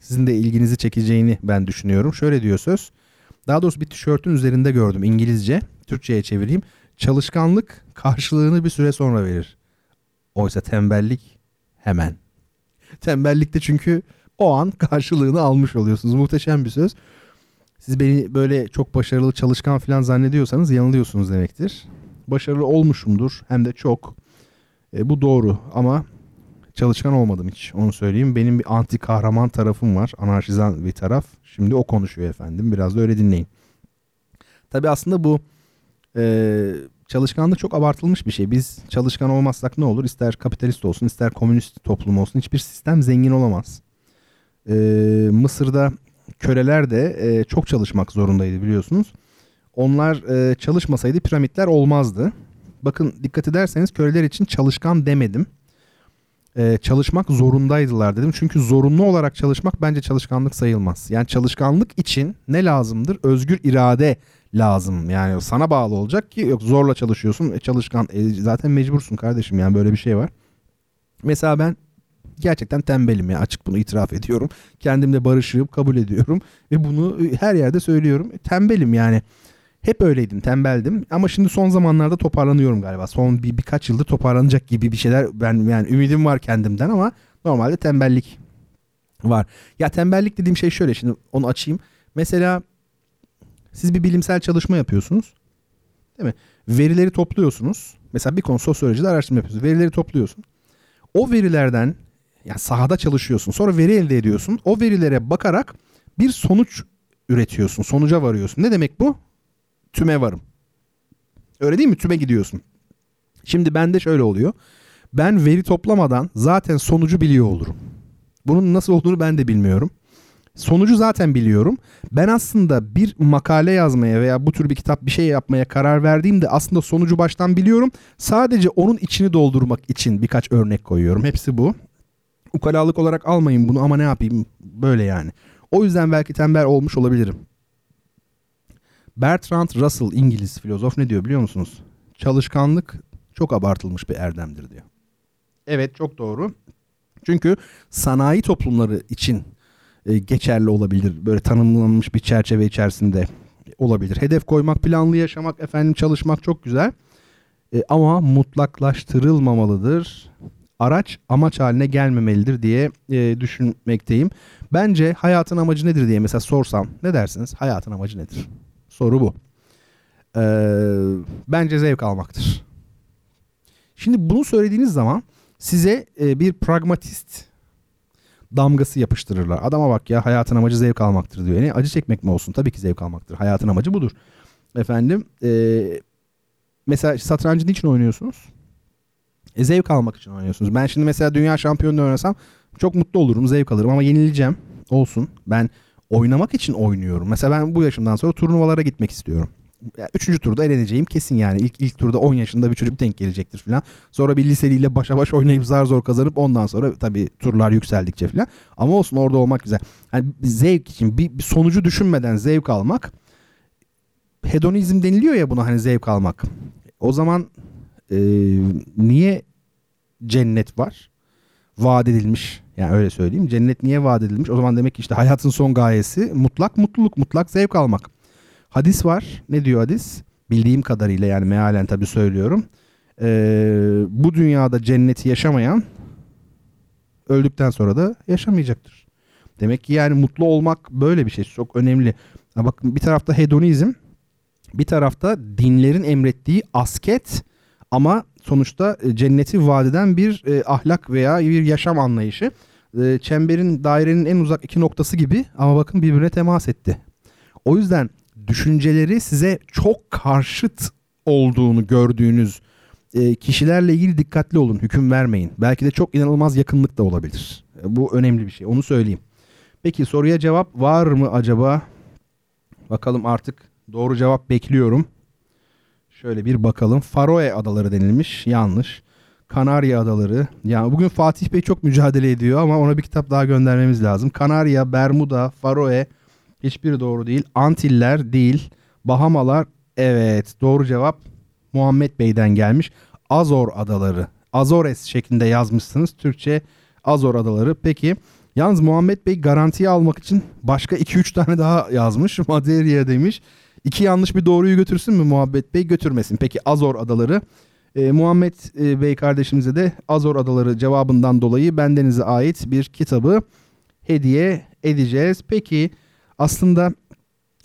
Speaker 2: Sizin de ilginizi çekeceğini ben düşünüyorum. Şöyle diyor söz. Daha doğrusu bir tişörtün üzerinde gördüm İngilizce. Türkçe'ye çevireyim. Çalışkanlık karşılığını bir süre sonra verir. Oysa tembellik hemen. Tembellikte çünkü o an karşılığını almış oluyorsunuz. Muhteşem bir söz. Siz beni böyle çok başarılı çalışkan falan zannediyorsanız yanılıyorsunuz demektir. Başarılı olmuşumdur hem de çok. E, bu doğru ama çalışkan olmadım hiç onu söyleyeyim. Benim bir anti kahraman tarafım var. Anarşizan bir taraf. Şimdi o konuşuyor efendim. Biraz da öyle dinleyin. Tabi aslında bu e, çalışkanlık çok abartılmış bir şey. Biz çalışkan olmazsak ne olur? İster kapitalist olsun ister komünist toplum olsun hiçbir sistem zengin olamaz. E, Mısır'da köleler de e, çok çalışmak zorundaydı biliyorsunuz. Onlar e, çalışmasaydı piramitler olmazdı. Bakın dikkat ederseniz köleler için çalışkan demedim. Ee, çalışmak zorundaydılar dedim. Çünkü zorunlu olarak çalışmak bence çalışkanlık sayılmaz. Yani çalışkanlık için ne lazımdır? Özgür irade lazım. Yani sana bağlı olacak ki yok zorla çalışıyorsun. E, çalışkan e, zaten mecbursun kardeşim yani böyle bir şey var. Mesela ben gerçekten tembelim ya açık bunu itiraf ediyorum. Kendimle barışığım kabul ediyorum ve bunu her yerde söylüyorum. Tembelim yani. Hep öyleydim, tembeldim ama şimdi son zamanlarda toparlanıyorum galiba. Son bir birkaç yıldır toparlanacak gibi bir şeyler ben yani ümidim var kendimden ama normalde tembellik var. Ya tembellik dediğim şey şöyle şimdi onu açayım. Mesela siz bir bilimsel çalışma yapıyorsunuz. Değil mi? Verileri topluyorsunuz. Mesela bir konu sosyolojide araştırma yapıyorsunuz. Verileri topluyorsun. O verilerden yani sahada çalışıyorsun. Sonra veri elde ediyorsun. O verilere bakarak bir sonuç üretiyorsun. Sonuca varıyorsun. Ne demek bu? tüme varım. Öyle değil mi? Tüme gidiyorsun. Şimdi bende şöyle oluyor. Ben veri toplamadan zaten sonucu biliyor olurum. Bunun nasıl olduğunu ben de bilmiyorum. Sonucu zaten biliyorum. Ben aslında bir makale yazmaya veya bu tür bir kitap bir şey yapmaya karar verdiğimde aslında sonucu baştan biliyorum. Sadece onun içini doldurmak için birkaç örnek koyuyorum. Hepsi bu. Ukalalık olarak almayın bunu ama ne yapayım böyle yani. O yüzden belki tembel olmuş olabilirim. Bertrand Russell İngiliz filozof ne diyor biliyor musunuz? Çalışkanlık çok abartılmış bir erdemdir diyor. Evet çok doğru. Çünkü sanayi toplumları için e, geçerli olabilir. Böyle tanımlanmış bir çerçeve içerisinde olabilir. Hedef koymak, planlı yaşamak, efendim çalışmak çok güzel. E, ama mutlaklaştırılmamalıdır. Araç amaç haline gelmemelidir diye e, düşünmekteyim. Bence hayatın amacı nedir diye mesela sorsam ne dersiniz? Hayatın amacı nedir? Soru bu. Ee, bence zevk almaktır. Şimdi bunu söylediğiniz zaman size e, bir pragmatist damgası yapıştırırlar. Adama bak ya hayatın amacı zevk almaktır diyor. Yani acı çekmek mi olsun? Tabii ki zevk almaktır. Hayatın amacı budur. Efendim e, mesela satrancı niçin oynuyorsunuz? E, zevk almak için oynuyorsunuz. Ben şimdi mesela dünya şampiyonu oynasam çok mutlu olurum, zevk alırım ama yenileceğim. Olsun. Ben oynamak için oynuyorum. Mesela ben bu yaşımdan sonra turnuvalara gitmek istiyorum. Üçüncü turda eleneceğim kesin yani. İlk, ilk turda 10 yaşında bir çocuk denk gelecektir falan. Sonra bir liseliyle başa baş oynayıp zar zor kazanıp ondan sonra tabii turlar yükseldikçe falan. Ama olsun orada olmak güzel. Yani zevk için bir, bir sonucu düşünmeden zevk almak hedonizm deniliyor ya buna hani zevk almak. O zaman e, niye cennet var? Vaat edilmiş yani öyle söyleyeyim. Cennet niye vaat edilmiş? O zaman demek ki işte hayatın son gayesi mutlak mutluluk, mutlak zevk almak. Hadis var. Ne diyor hadis? Bildiğim kadarıyla yani mealen tabi söylüyorum. Ee, bu dünyada cenneti yaşamayan öldükten sonra da yaşamayacaktır. Demek ki yani mutlu olmak böyle bir şey. Çok önemli. Ha bakın bir tarafta hedonizm, bir tarafta dinlerin emrettiği asket ama sonuçta cenneti vaat eden bir e, ahlak veya bir yaşam anlayışı. E, çemberin dairenin en uzak iki noktası gibi ama bakın birbirine temas etti. O yüzden düşünceleri size çok karşıt olduğunu gördüğünüz e, kişilerle ilgili dikkatli olun. Hüküm vermeyin. Belki de çok inanılmaz yakınlık da olabilir. E, bu önemli bir şey. Onu söyleyeyim. Peki soruya cevap var mı acaba? Bakalım artık doğru cevap bekliyorum. Şöyle bir bakalım. Faroe adaları denilmiş. Yanlış. Kanarya adaları. Yani bugün Fatih Bey çok mücadele ediyor ama ona bir kitap daha göndermemiz lazım. Kanarya, Bermuda, Faroe hiçbiri doğru değil. Antiller değil. Bahamalar evet doğru cevap Muhammed Bey'den gelmiş. Azor adaları. Azores şeklinde yazmışsınız. Türkçe Azor adaları. Peki yalnız Muhammed Bey garantiye almak için başka 2-3 tane daha yazmış. *laughs* Madeira demiş. İki yanlış bir doğruyu götürsün mü Muhammed Bey? Götürmesin. Peki Azor adaları. E, Muhammed Bey kardeşimize de Azor adaları cevabından dolayı bendenize ait bir kitabı hediye edeceğiz. Peki aslında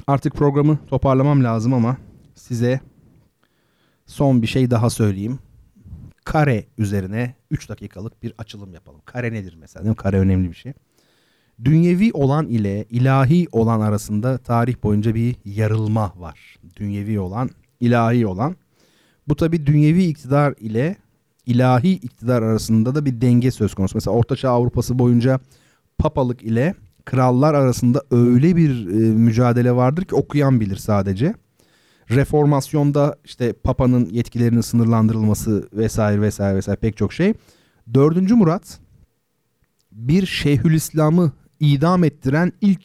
Speaker 2: artık programı toparlamam lazım ama size son bir şey daha söyleyeyim. Kare üzerine 3 dakikalık bir açılım yapalım. Kare nedir mesela? Değil mi? Kare önemli bir şey. Dünyevi olan ile ilahi olan arasında tarih boyunca bir yarılma var. Dünyevi olan, ilahi olan. Bu tabi dünyevi iktidar ile ilahi iktidar arasında da bir denge söz konusu. Mesela Ortaçağ Avrupası boyunca papalık ile krallar arasında öyle bir e, mücadele vardır ki okuyan bilir sadece. Reformasyonda işte papanın yetkilerinin sınırlandırılması vesaire vesaire vesaire pek çok şey. Dördüncü Murat bir Şeyhülislam'ı idam ettiren ilk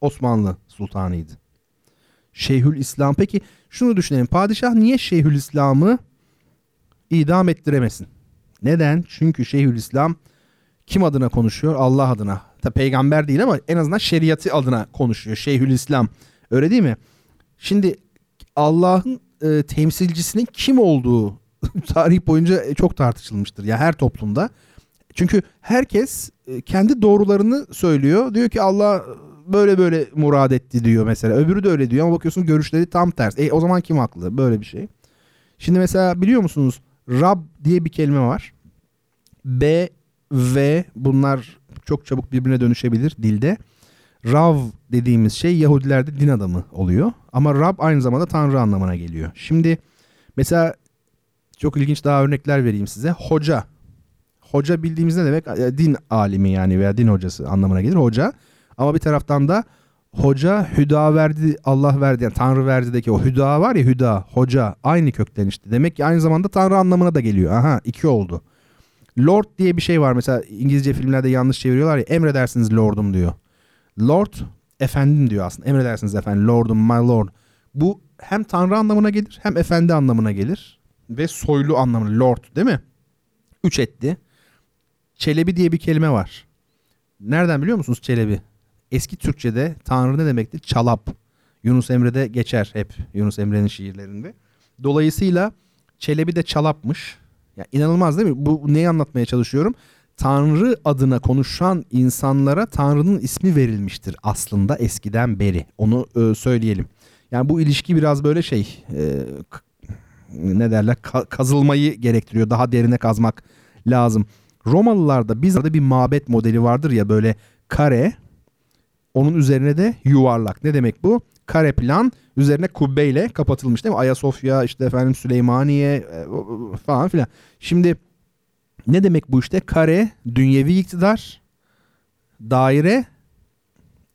Speaker 2: Osmanlı sultanıydı. Şeyhül İslam. Peki şunu düşünelim. Padişah niye Şeyhül İslam'ı idam ettiremesin? Neden? Çünkü Şeyhül İslam kim adına konuşuyor? Allah adına. Tabi peygamber değil ama en azından şeriatı adına konuşuyor. Şeyhül İslam. Öyle değil mi? Şimdi Allah'ın e, temsilcisinin kim olduğu *laughs* tarih boyunca çok tartışılmıştır. Ya her toplumda. Çünkü herkes e, kendi doğrularını söylüyor. Diyor ki Allah böyle böyle murad etti diyor mesela. Öbürü de öyle diyor ama bakıyorsun görüşleri tam ters. E o zaman kim haklı? Böyle bir şey. Şimdi mesela biliyor musunuz? Rab diye bir kelime var. B, V bunlar çok çabuk birbirine dönüşebilir dilde. Rav dediğimiz şey Yahudilerde din adamı oluyor. Ama Rab aynı zamanda Tanrı anlamına geliyor. Şimdi mesela çok ilginç daha örnekler vereyim size. Hoca. Hoca bildiğimiz ne demek? Din alimi yani veya din hocası anlamına gelir hoca. Ama bir taraftan da hoca hüda verdi Allah verdi yani Tanrı verdi'deki o hüda var ya hüda hoca aynı kökten işte. Demek ki aynı zamanda Tanrı anlamına da geliyor. Aha iki oldu. Lord diye bir şey var mesela İngilizce filmlerde yanlış çeviriyorlar ya emredersiniz lordum diyor. Lord efendim diyor aslında emredersiniz efendim lordum my lord. Bu hem Tanrı anlamına gelir hem efendi anlamına gelir. Ve soylu anlamına lord değil mi? Üç etti. Çelebi diye bir kelime var. Nereden biliyor musunuz Çelebi? Eski Türkçe'de Tanrı ne demektir? Çalap. Yunus Emre'de geçer hep Yunus Emre'nin şiirlerinde. Dolayısıyla Çelebi de çalapmış. Ya inanılmaz değil mi? Bu neyi anlatmaya çalışıyorum? Tanrı adına konuşan insanlara Tanrı'nın ismi verilmiştir aslında eskiden beri. Onu e, söyleyelim. Yani bu ilişki biraz böyle şey e, ne derler ka- kazılmayı gerektiriyor. Daha derine kazmak lazım. Romalılarda bizde bir mabet modeli vardır ya böyle kare onun üzerine de yuvarlak. Ne demek bu? Kare plan üzerine kubbeyle kapatılmış değil mi? Ayasofya işte efendim Süleymaniye e, falan filan. Şimdi ne demek bu işte? Kare dünyevi iktidar, daire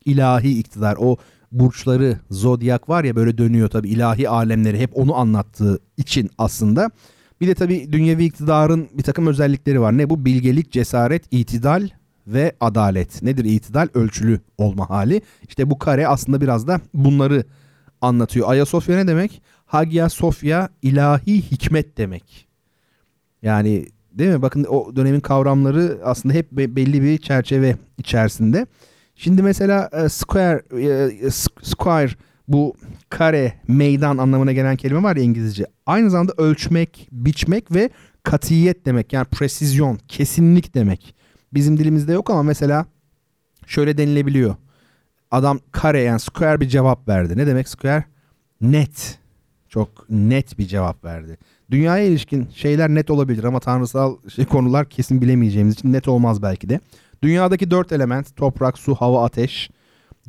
Speaker 2: ilahi iktidar. O burçları, zodyak var ya böyle dönüyor tabi ilahi alemleri hep onu anlattığı için aslında. Bir de tabi dünyevi iktidarın bir takım özellikleri var. Ne bu? Bilgelik, cesaret, itidal ve adalet. Nedir itidal? Ölçülü olma hali. İşte bu kare aslında biraz da bunları anlatıyor. Ayasofya ne demek? Hagia Sofya ilahi hikmet demek. Yani değil mi? Bakın o dönemin kavramları aslında hep belli bir çerçeve içerisinde. Şimdi mesela e, square e, square bu kare, meydan anlamına gelen kelime var ya İngilizce. Aynı zamanda ölçmek, biçmek ve katiyet demek. Yani presizyon, kesinlik demek. Bizim dilimizde yok ama mesela şöyle denilebiliyor. Adam kare yani square bir cevap verdi. Ne demek square? Net. Çok net bir cevap verdi. Dünyaya ilişkin şeyler net olabilir ama tanrısal şey, konular kesin bilemeyeceğimiz için net olmaz belki de. Dünyadaki dört element toprak, su, hava, ateş.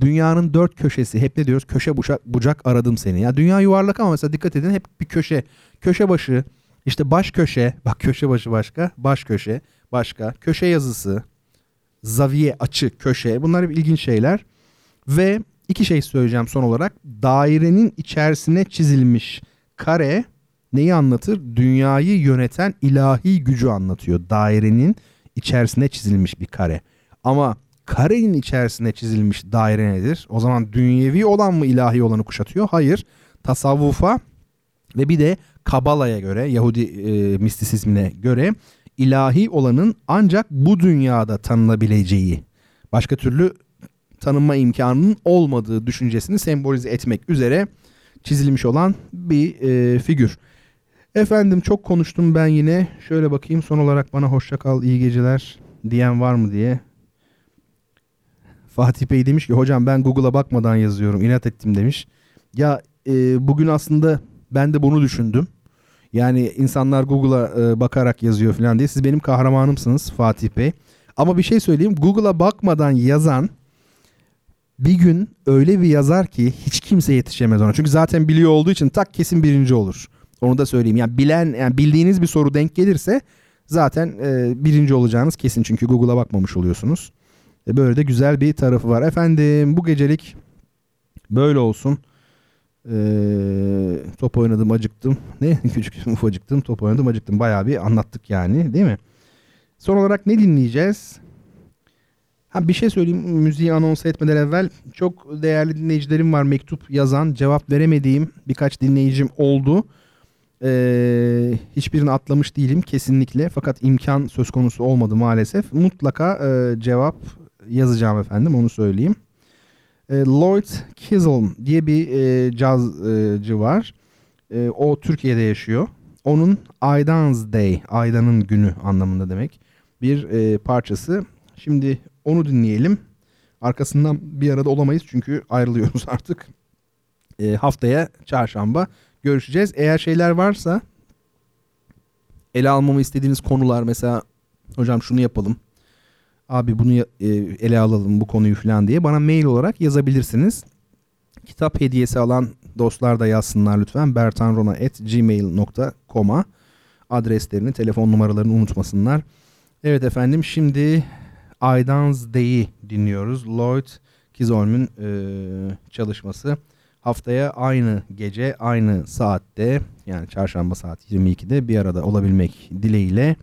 Speaker 2: Dünyanın dört köşesi hep ne diyoruz? Köşe bucak, bucak aradım seni. Ya dünya yuvarlak ama mesela dikkat edin hep bir köşe. Köşe başı, işte baş köşe, bak köşe başı başka, baş köşe başka, köşe yazısı, zaviye, açı, köşe bunlar hep ilginç şeyler. Ve iki şey söyleyeceğim son olarak. Dairenin içerisine çizilmiş kare neyi anlatır? Dünyayı yöneten ilahi gücü anlatıyor. Dairenin içerisine çizilmiş bir kare. Ama karenin içerisine çizilmiş daire nedir? O zaman dünyevi olan mı ilahi olanı kuşatıyor? Hayır. Tasavvufa ve bir de Kabala'ya göre, Yahudi e, mistisizmine göre ilahi olanın ancak bu dünyada tanınabileceği, başka türlü tanınma imkanının olmadığı düşüncesini sembolize etmek üzere çizilmiş olan bir e, figür. Efendim çok konuştum ben yine. Şöyle bakayım son olarak bana hoşça kal, iyi geceler diyen var mı diye. Fatih Bey demiş ki hocam ben Google'a bakmadan yazıyorum inat ettim demiş. Ya e, bugün aslında ben de bunu düşündüm. Yani insanlar Google'a e, bakarak yazıyor falan diye. Siz benim kahramanımsınız Fatih Bey. Ama bir şey söyleyeyim. Google'a bakmadan yazan bir gün öyle bir yazar ki hiç kimse yetişemez ona. Çünkü zaten biliyor olduğu için tak kesin birinci olur. Onu da söyleyeyim. Yani bilen yani bildiğiniz bir soru denk gelirse zaten e, birinci olacağınız kesin. Çünkü Google'a bakmamış oluyorsunuz. E, böyle de güzel bir tarafı var. Efendim bu gecelik böyle olsun. Ee, top oynadım acıktım. *laughs* Ne? *laughs* Küçük ufacıktım top oynadım acıktım. Bayağı bir anlattık yani değil mi? Son olarak ne dinleyeceğiz? Ha bir şey söyleyeyim müziği anons etmeden evvel çok değerli dinleyicilerim var mektup yazan cevap veremediğim birkaç dinleyicim oldu. Ee, hiçbirini atlamış değilim kesinlikle fakat imkan söz konusu olmadı maalesef. Mutlaka e, cevap yazacağım efendim onu söyleyeyim. E, Lloyd Kizzle diye bir e, cazcı var. E, o Türkiye'de yaşıyor. Onun Aydan's Day, Aydan'ın günü anlamında demek bir e, parçası. Şimdi onu dinleyelim. Arkasından bir arada olamayız çünkü ayrılıyoruz *laughs* artık. E, haftaya çarşamba görüşeceğiz. Eğer şeyler varsa ele almamı istediğiniz konular mesela hocam şunu yapalım abi bunu e, ele alalım bu konuyu falan diye bana mail olarak yazabilirsiniz. Kitap hediyesi alan dostlar da yazsınlar lütfen. bertanrona.gmail.com'a adreslerini, telefon numaralarını unutmasınlar. Evet efendim şimdi Aydan's Day'i dinliyoruz. Lloyd Kizolm'ün e, çalışması. Haftaya aynı gece, aynı saatte yani çarşamba saat 22'de bir arada olabilmek dileğiyle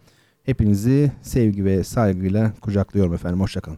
Speaker 2: Hepinizi sevgi ve saygıyla kucaklıyorum efendim. Hoşçakalın.